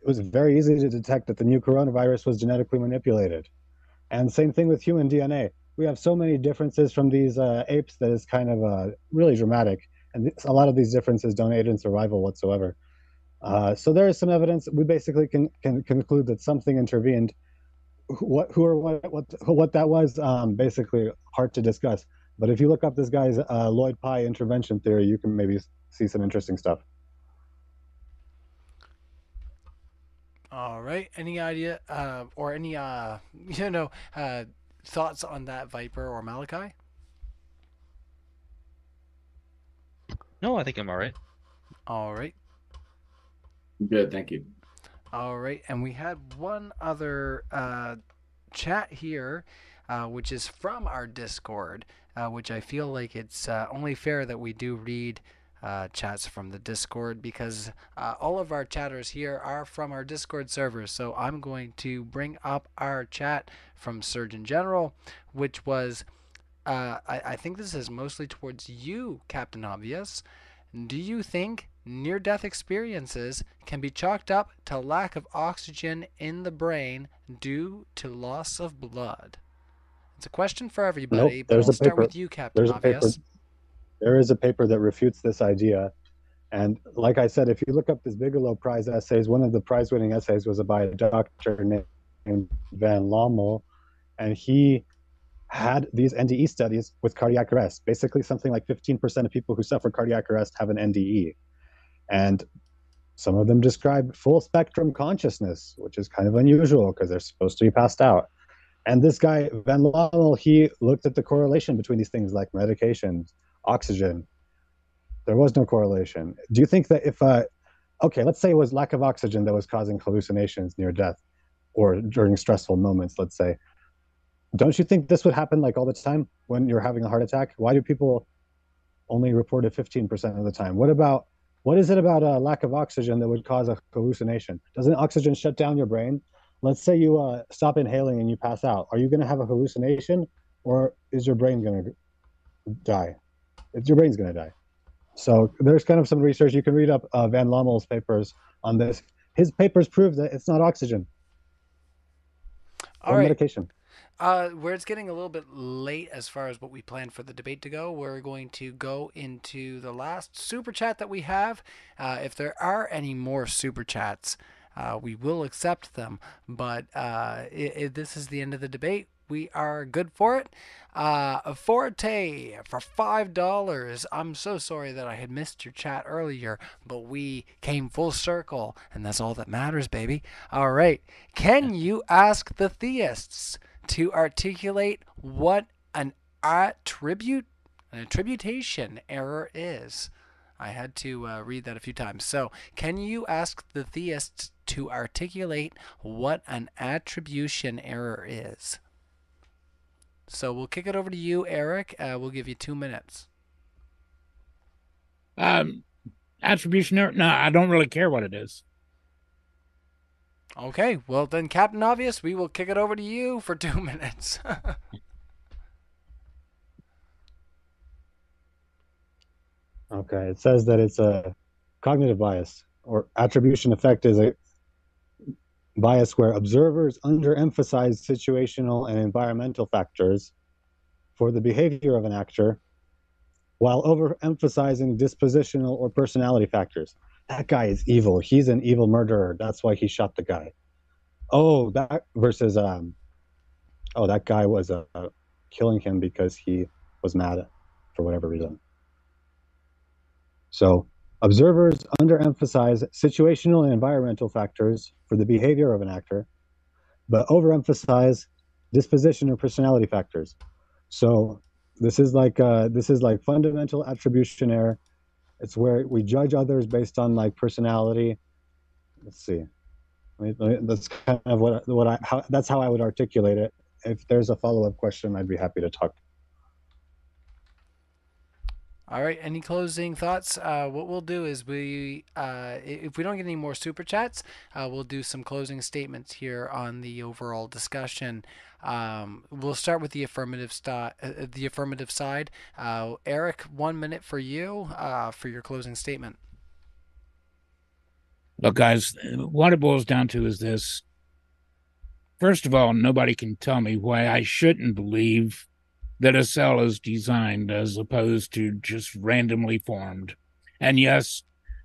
It was very easy to detect that the new coronavirus was genetically manipulated. And same thing with human DNA we have so many differences from these uh, apes that is kind of uh, really dramatic. And a lot of these differences don't aid in survival whatsoever. Uh, so there is some evidence. We basically can, can conclude that something intervened. What, who or what, what, what that was, um, basically hard to discuss. But if you look up this guy's uh, Lloyd Pye intervention theory, you can maybe see some interesting stuff. All right. Any idea uh, or any uh, you know thoughts on that, Viper or Malachi? No, I think I'm all right. All right. Good, thank you. All right, and we had one other uh, chat here, uh, which is from our Discord, uh, which I feel like it's uh, only fair that we do read uh, chats from the Discord because uh, all of our chatters here are from our Discord server. So I'm going to bring up our chat from Surgeon General, which was, uh, I, I think this is mostly towards you, Captain Obvious. Do you think near death experiences can be chalked up to lack of oxygen in the brain due to loss of blood? It's a question for everybody, Nope, but I'll start paper- with you, Captain there's Obvious. There is a paper that refutes this idea. And like I said, if you look up this Bigelow Prize essays, one of the prize winning essays was by a doctor named Van Lommel. And he had these NDE studies with cardiac arrest. Basically, something like 15% of people who suffer cardiac arrest have an NDE. And some of them describe full spectrum consciousness, which is kind of unusual because they're supposed to be passed out. And this guy, Van Lommel, he looked at the correlation between these things like medications, oxygen. There was no correlation. Do you think that if, uh, okay, let's say it was lack of oxygen that was causing hallucinations near death or during stressful moments, let's say, don't you think this would happen like all the time when you're having a heart attack? Why do people only report it 15% of the time? What about, what is it about a lack of oxygen that would cause a hallucination? Doesn't oxygen shut down your brain? Let's say you uh, stop inhaling and you pass out. Are you going to have a hallucination or is your brain going to die? It's, your brain's going to die. So there's kind of some research you can read up uh, Van Lommel's papers on this. His papers prove that it's not oxygen All or right. medication. Uh, where it's getting a little bit late as far as what we planned for the debate to go, we're going to go into the last super chat that we have. Uh, if there are any more super chats, uh, we will accept them. But uh, i i this is the end of the debate. We are good for it. Uh, Forte for five dollars. I'm so sorry that I had missed your chat earlier, but we came full circle, and that's all that matters, baby. All right. Can you ask the theists? to articulate what an attribute, an attribution error is. I had to uh, read that a few times. So, can you ask the theists to articulate what an attribution error is? So, we'll kick it over to you, Eric. Uh, we'll give you two minutes. Um, attribution error? No, I don't really care what it is. Okay, well, then, Captain Obvious, we will kick it over to you for two minutes. Okay, it says that it's a cognitive bias or attribution effect is a bias where observers underemphasize situational and environmental factors for the behavior of an actor while overemphasizing dispositional or personality factors. That guy is evil. He's an evil murderer. That's why he shot the guy. Oh, that versus um oh that guy was uh, killing him because he was mad for whatever reason. So, observers underemphasize situational and environmental factors for the behavior of an actor, but overemphasize disposition or personality factors. So, this is like uh, this is like fundamental attribution error. It's where we judge others based on like personality. Let's see. Let me- let me- that's kind of what what I how, that's how I would articulate it. If there's a follow up question, I'd be happy to talk. All right. Any closing thoughts? Uh, what we'll do is we, uh, if we don't get any more super chats, uh, we'll do some closing statements here on the overall discussion. Um, we'll start with the affirmative sti- uh, the affirmative side. Uh, Eric, one minute for you uh, for your closing statement. Look, guys, what it boils down to is this. First of all, nobody can tell me why I shouldn't believe that a cell is designed as opposed to just randomly formed. And yes,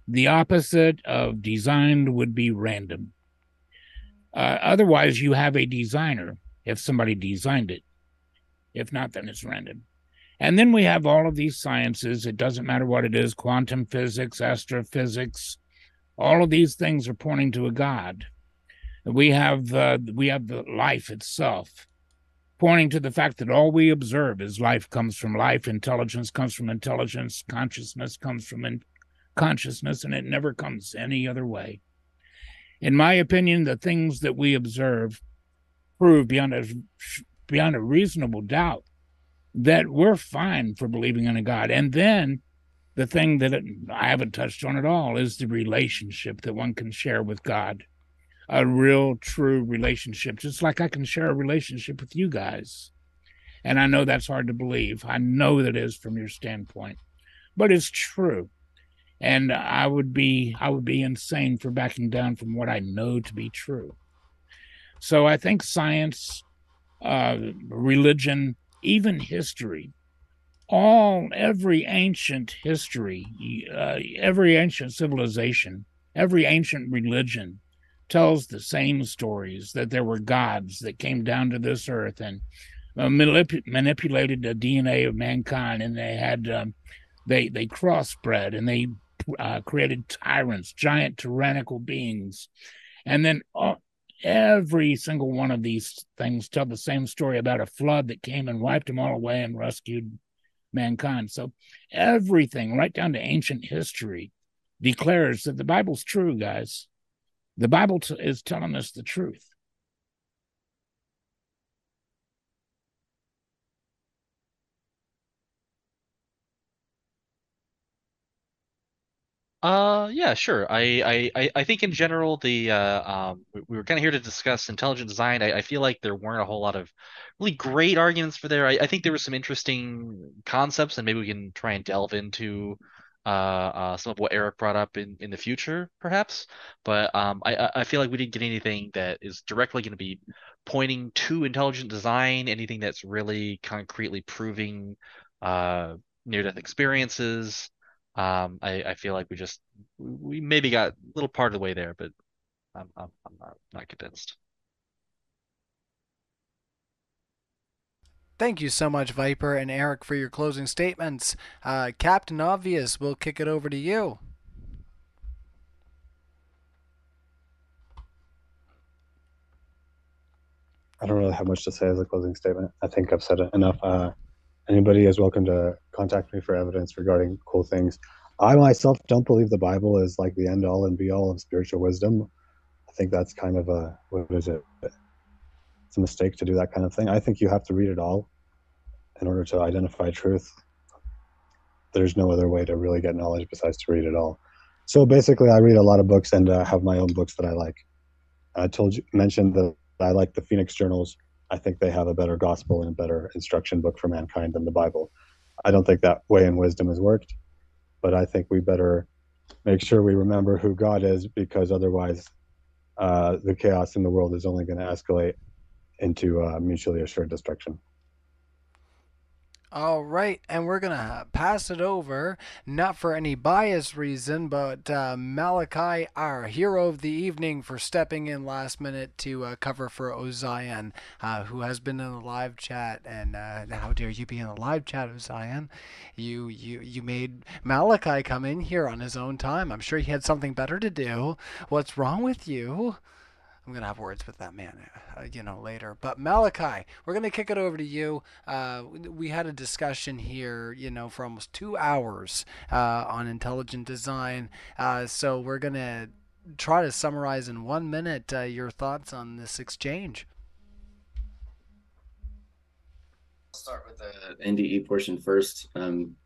the opposite of designed would be random. Uh, otherwise, you have a designer if somebody designed it. If not, then it's random. And then we have all of these sciences. It doesn't matter what it is quantum physics, astrophysics, all of these things are pointing to a god we have uh, we have the life itself pointing to the fact that all we observe is life comes from life intelligence comes from intelligence consciousness comes from in- consciousness and it never comes any other way In my opinion, the things that we observe prove beyond a beyond a reasonable doubt that we're fine for believing in a God. And then the thing that it, I haven't touched on at all is the relationship that one can share with God. A real, true relationship, just like I can share a relationship with you guys. And I know that's hard to believe. I know that is from your standpoint, but it's true. And I would be I would be insane for backing down from what I know to be true. So I think science, uh, religion, even history, all every ancient history, uh, every ancient civilization, every ancient religion tells the same stories that there were gods that came down to this earth and uh, manip- manipulated the DNA of mankind, and they had um, they they crossbred and they uh, created tyrants, giant tyrannical beings, and then uh, every single one of these things tell the same story about a flood that came and wiped them all away and rescued mankind. So everything, right down to ancient history, declares that the Bible's true, guys. The Bible t- is telling us the truth. Uh, yeah, sure. I, I, I think in general, the uh, um, we, we were kind of here to discuss intelligent design. I, I feel like there weren't a whole lot of really great arguments for there. I, I think there were some interesting concepts, and maybe we can try and delve into uh, uh some of what Eric brought up in in the future, perhaps. But um, I I feel like we didn't get anything that is directly going to be pointing to intelligent design, anything that's really concretely proving uh near-death experiences. Um, I, I feel like we just we maybe got a little part of the way there, but I'm I'm, I'm not, not convinced. Thank you so much, Viper and Eric, for your closing statements. Uh, Captain Obvious, we'll kick it over to you. I don't really have much to say as a closing statement. I think I've said enough. Uh, anybody is welcome to contact me for evidence regarding cool things. I myself don't believe the Bible is like the end all and be all of spiritual wisdom. I think that's kind of a what is it? It's a mistake to do that kind of thing. I think you have to read it all in order to identify truth. There's no other way to really get knowledge besides to read it all. So basically, I read a lot of books and uh, have my own books that I like. I told you mentioned that I like the Phoenix Journals I think they have a better gospel and a better instruction book for mankind than the Bible. I don't think that way in wisdom has worked, but I think we better make sure we remember who God is because otherwise uh, the chaos in the world is only going to escalate into uh, mutually assured destruction. All right, and we're gonna pass it over, not for any bias reason, but uh, Malachi, our hero of the evening, for stepping in last minute to uh, cover for Ozian, uh, who has been in the live chat. And uh, how dare you be in the live chat, Ozian? You you you made Malachi come in here on his own time. I'm sure he had something better to do. What's wrong with you? I'm gonna have words with that man, uh, you know, later. But Malachi, we're gonna kick it over to you. Uh, we had a discussion here, you know, for almost two hours uh, on intelligent design. Uh, so we're gonna try to summarize in one minute uh, your thoughts on this exchange. Start with the NDE portion first. Um,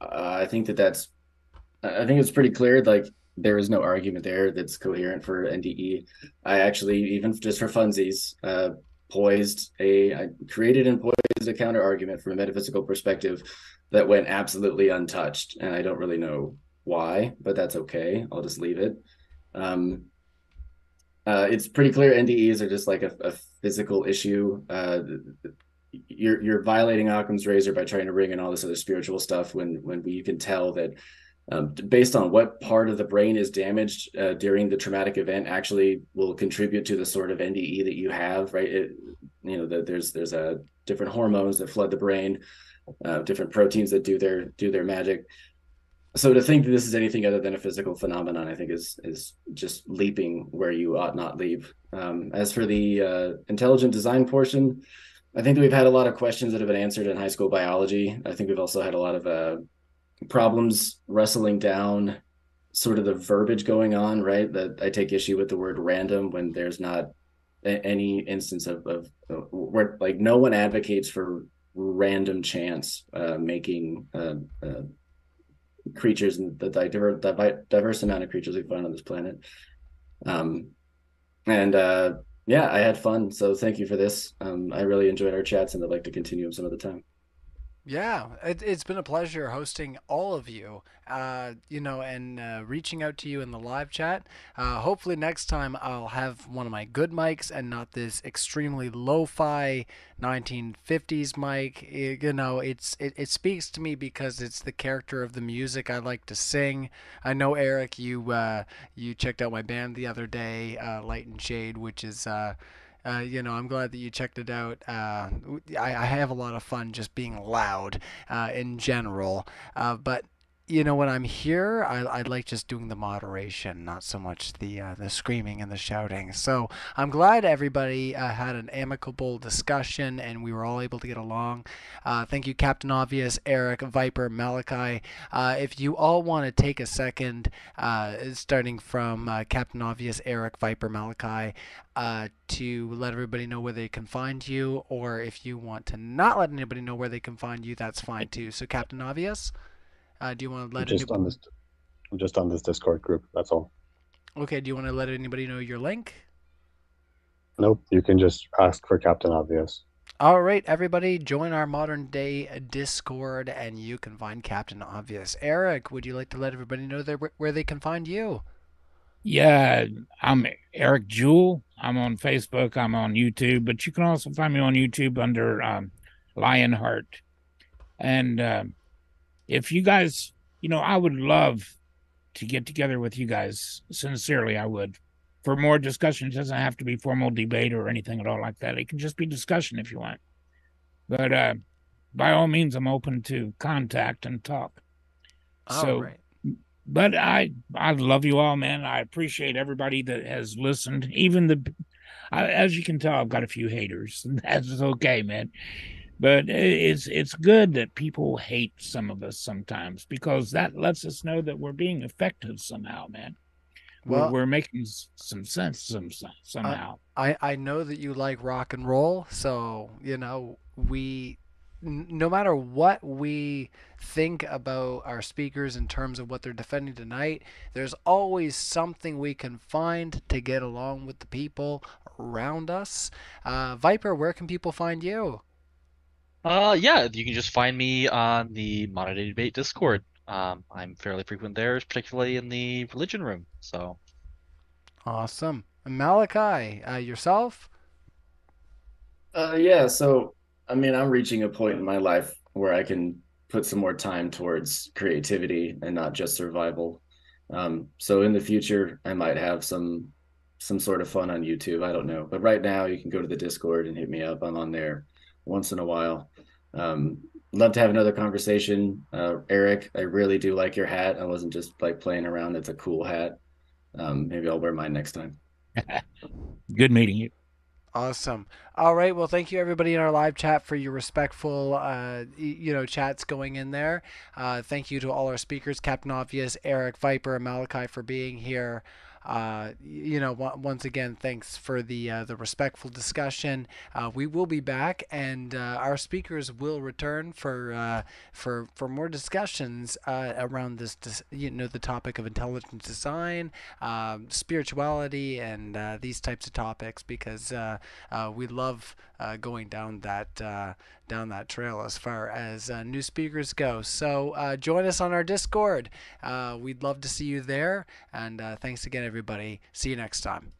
I think that that's, I think it's pretty clear. Like there is no argument there that's coherent for NDE. I actually, even just for funsies, uh, poised a, I created and poised a counter argument from a metaphysical perspective that went absolutely untouched. And I don't really know why, but that's okay. I'll just leave it. Um, uh, it's pretty clear NDEs are just like a, a physical issue. Uh, you're you're violating Occam's razor by trying to bring in all this other spiritual stuff when when we can tell that um, based on what part of the brain is damaged uh, during the traumatic event actually will contribute to the sort of NDE that you have, right? It, you know, the, there's there's a uh, different hormones that flood the brain, uh, different proteins that do their do their magic. So to think that this is anything other than a physical phenomenon, I think is is just leaping where you ought not leap. Um, as for the uh, intelligent design portion, I think that we've had a lot of questions that have been answered in high school biology. I think we've also had a lot of uh, problems wrestling down sort of the verbiage going on, right? That I take issue with the word random when there's not a- any instance of, of, of where like no one advocates for random chance uh, making uh, uh, creatures and the diverse, diverse amount of creatures we find on this planet. Um, and uh, yeah, I had fun. So thank you for this. Um, I really enjoyed our chats and I'd like to continue them some other time. Yeah, it, has been a pleasure hosting all of you, uh, you know, and uh, reaching out to you in the live chat. Uh, hopefully, next time I'll have one of my good mics and not this extremely lo fi 1950s mic. It, you know, it's it, it speaks to me because it's the character of the music I like to sing. I know, Eric, you uh, you checked out my band the other day, uh, Light and Shade, which is uh, you know, I'm glad that you checked it out. Uh, I, I, have a lot of fun just being loud uh, in general. Uh, but you know, when I'm here, I, I like just doing the moderation, not so much the uh, the screaming and the shouting. So I'm glad everybody uh, had an amicable discussion and we were all able to get along. Uh, thank you, Captain Obvious, Eric, Viper, Malachi. Uh, if you all want to take a second, uh, starting from uh, Captain Obvious, Eric, Viper, Malachi, to let everybody know where they can find you, or if you want to not let anybody know where they can find you, that's fine too. So, Captain Obvious. Uh, do you want to let just on this? Just on this Discord group. That's all. Okay. Do you want to let anybody know your link? Nope. You can just ask for Captain Obvious. All right, everybody, join our modern day Discord, and you can find Captain Obvious. Eric, would you like to let everybody know there, where they can find you? Yeah, I'm Eric Jewell. I'm on Facebook. I'm on YouTube, but you can also find me on YouTube under um, Lionheart. And uh, if you guys, you know, I would love to get together with you guys. Sincerely, I would. For more discussion, it doesn't have to be formal debate or anything at all like that. It can just be discussion if you want. But uh, by all means, I'm open to contact and talk. All so, right. but I I love you all, man. I appreciate everybody that has listened. Even the, I, as you can tell, I've got a few haters. That's okay, man but it's it's good that people hate some of us sometimes because that lets us know that we're being effective somehow man well, we're, we're making some sense some, somehow I, I know that you like rock and roll so you know we no matter what we think about our speakers in terms of what they're defending tonight, there's always something we can find to get along with the people around us. Uh, Viper, where can people find you? Uh, yeah, you can just find me on the Modern Day Debate Discord. Um, I'm fairly frequent there, particularly in the religion room. So awesome, Malachi, uh, yourself? Uh, yeah. So, I mean, I'm reaching a point in my life where I can put some more time towards creativity and not just survival. Um, so in the future, I might have some some sort of fun on YouTube. I don't know, but right now, you can go to the Discord and hit me up. I'm on there once in a while. Um, love to have another conversation. Uh, Eric, I really do like your hat. I wasn't just like playing around. It's a cool hat. Um, maybe I'll wear mine next time. Good meeting you. Awesome. All right. Well, thank you everybody in our live chat for your respectful, uh, you know, chats going in there. Uh, thank you to all our speakers, Captain Obvious, Eric, Viper, and Malachi for being here uh, you know, once again, thanks for the uh, the respectful discussion. Uh, we will be back, and uh, our speakers will return for uh, for for more discussions around this, you know, the topic of intelligent design, um, spirituality, and these types of topics because we love going down that down that trail as far as uh, new speakers go. So uh, join us on our Discord. Uh, we'd love to see you there. And uh, thanks again, everybody. See you next time.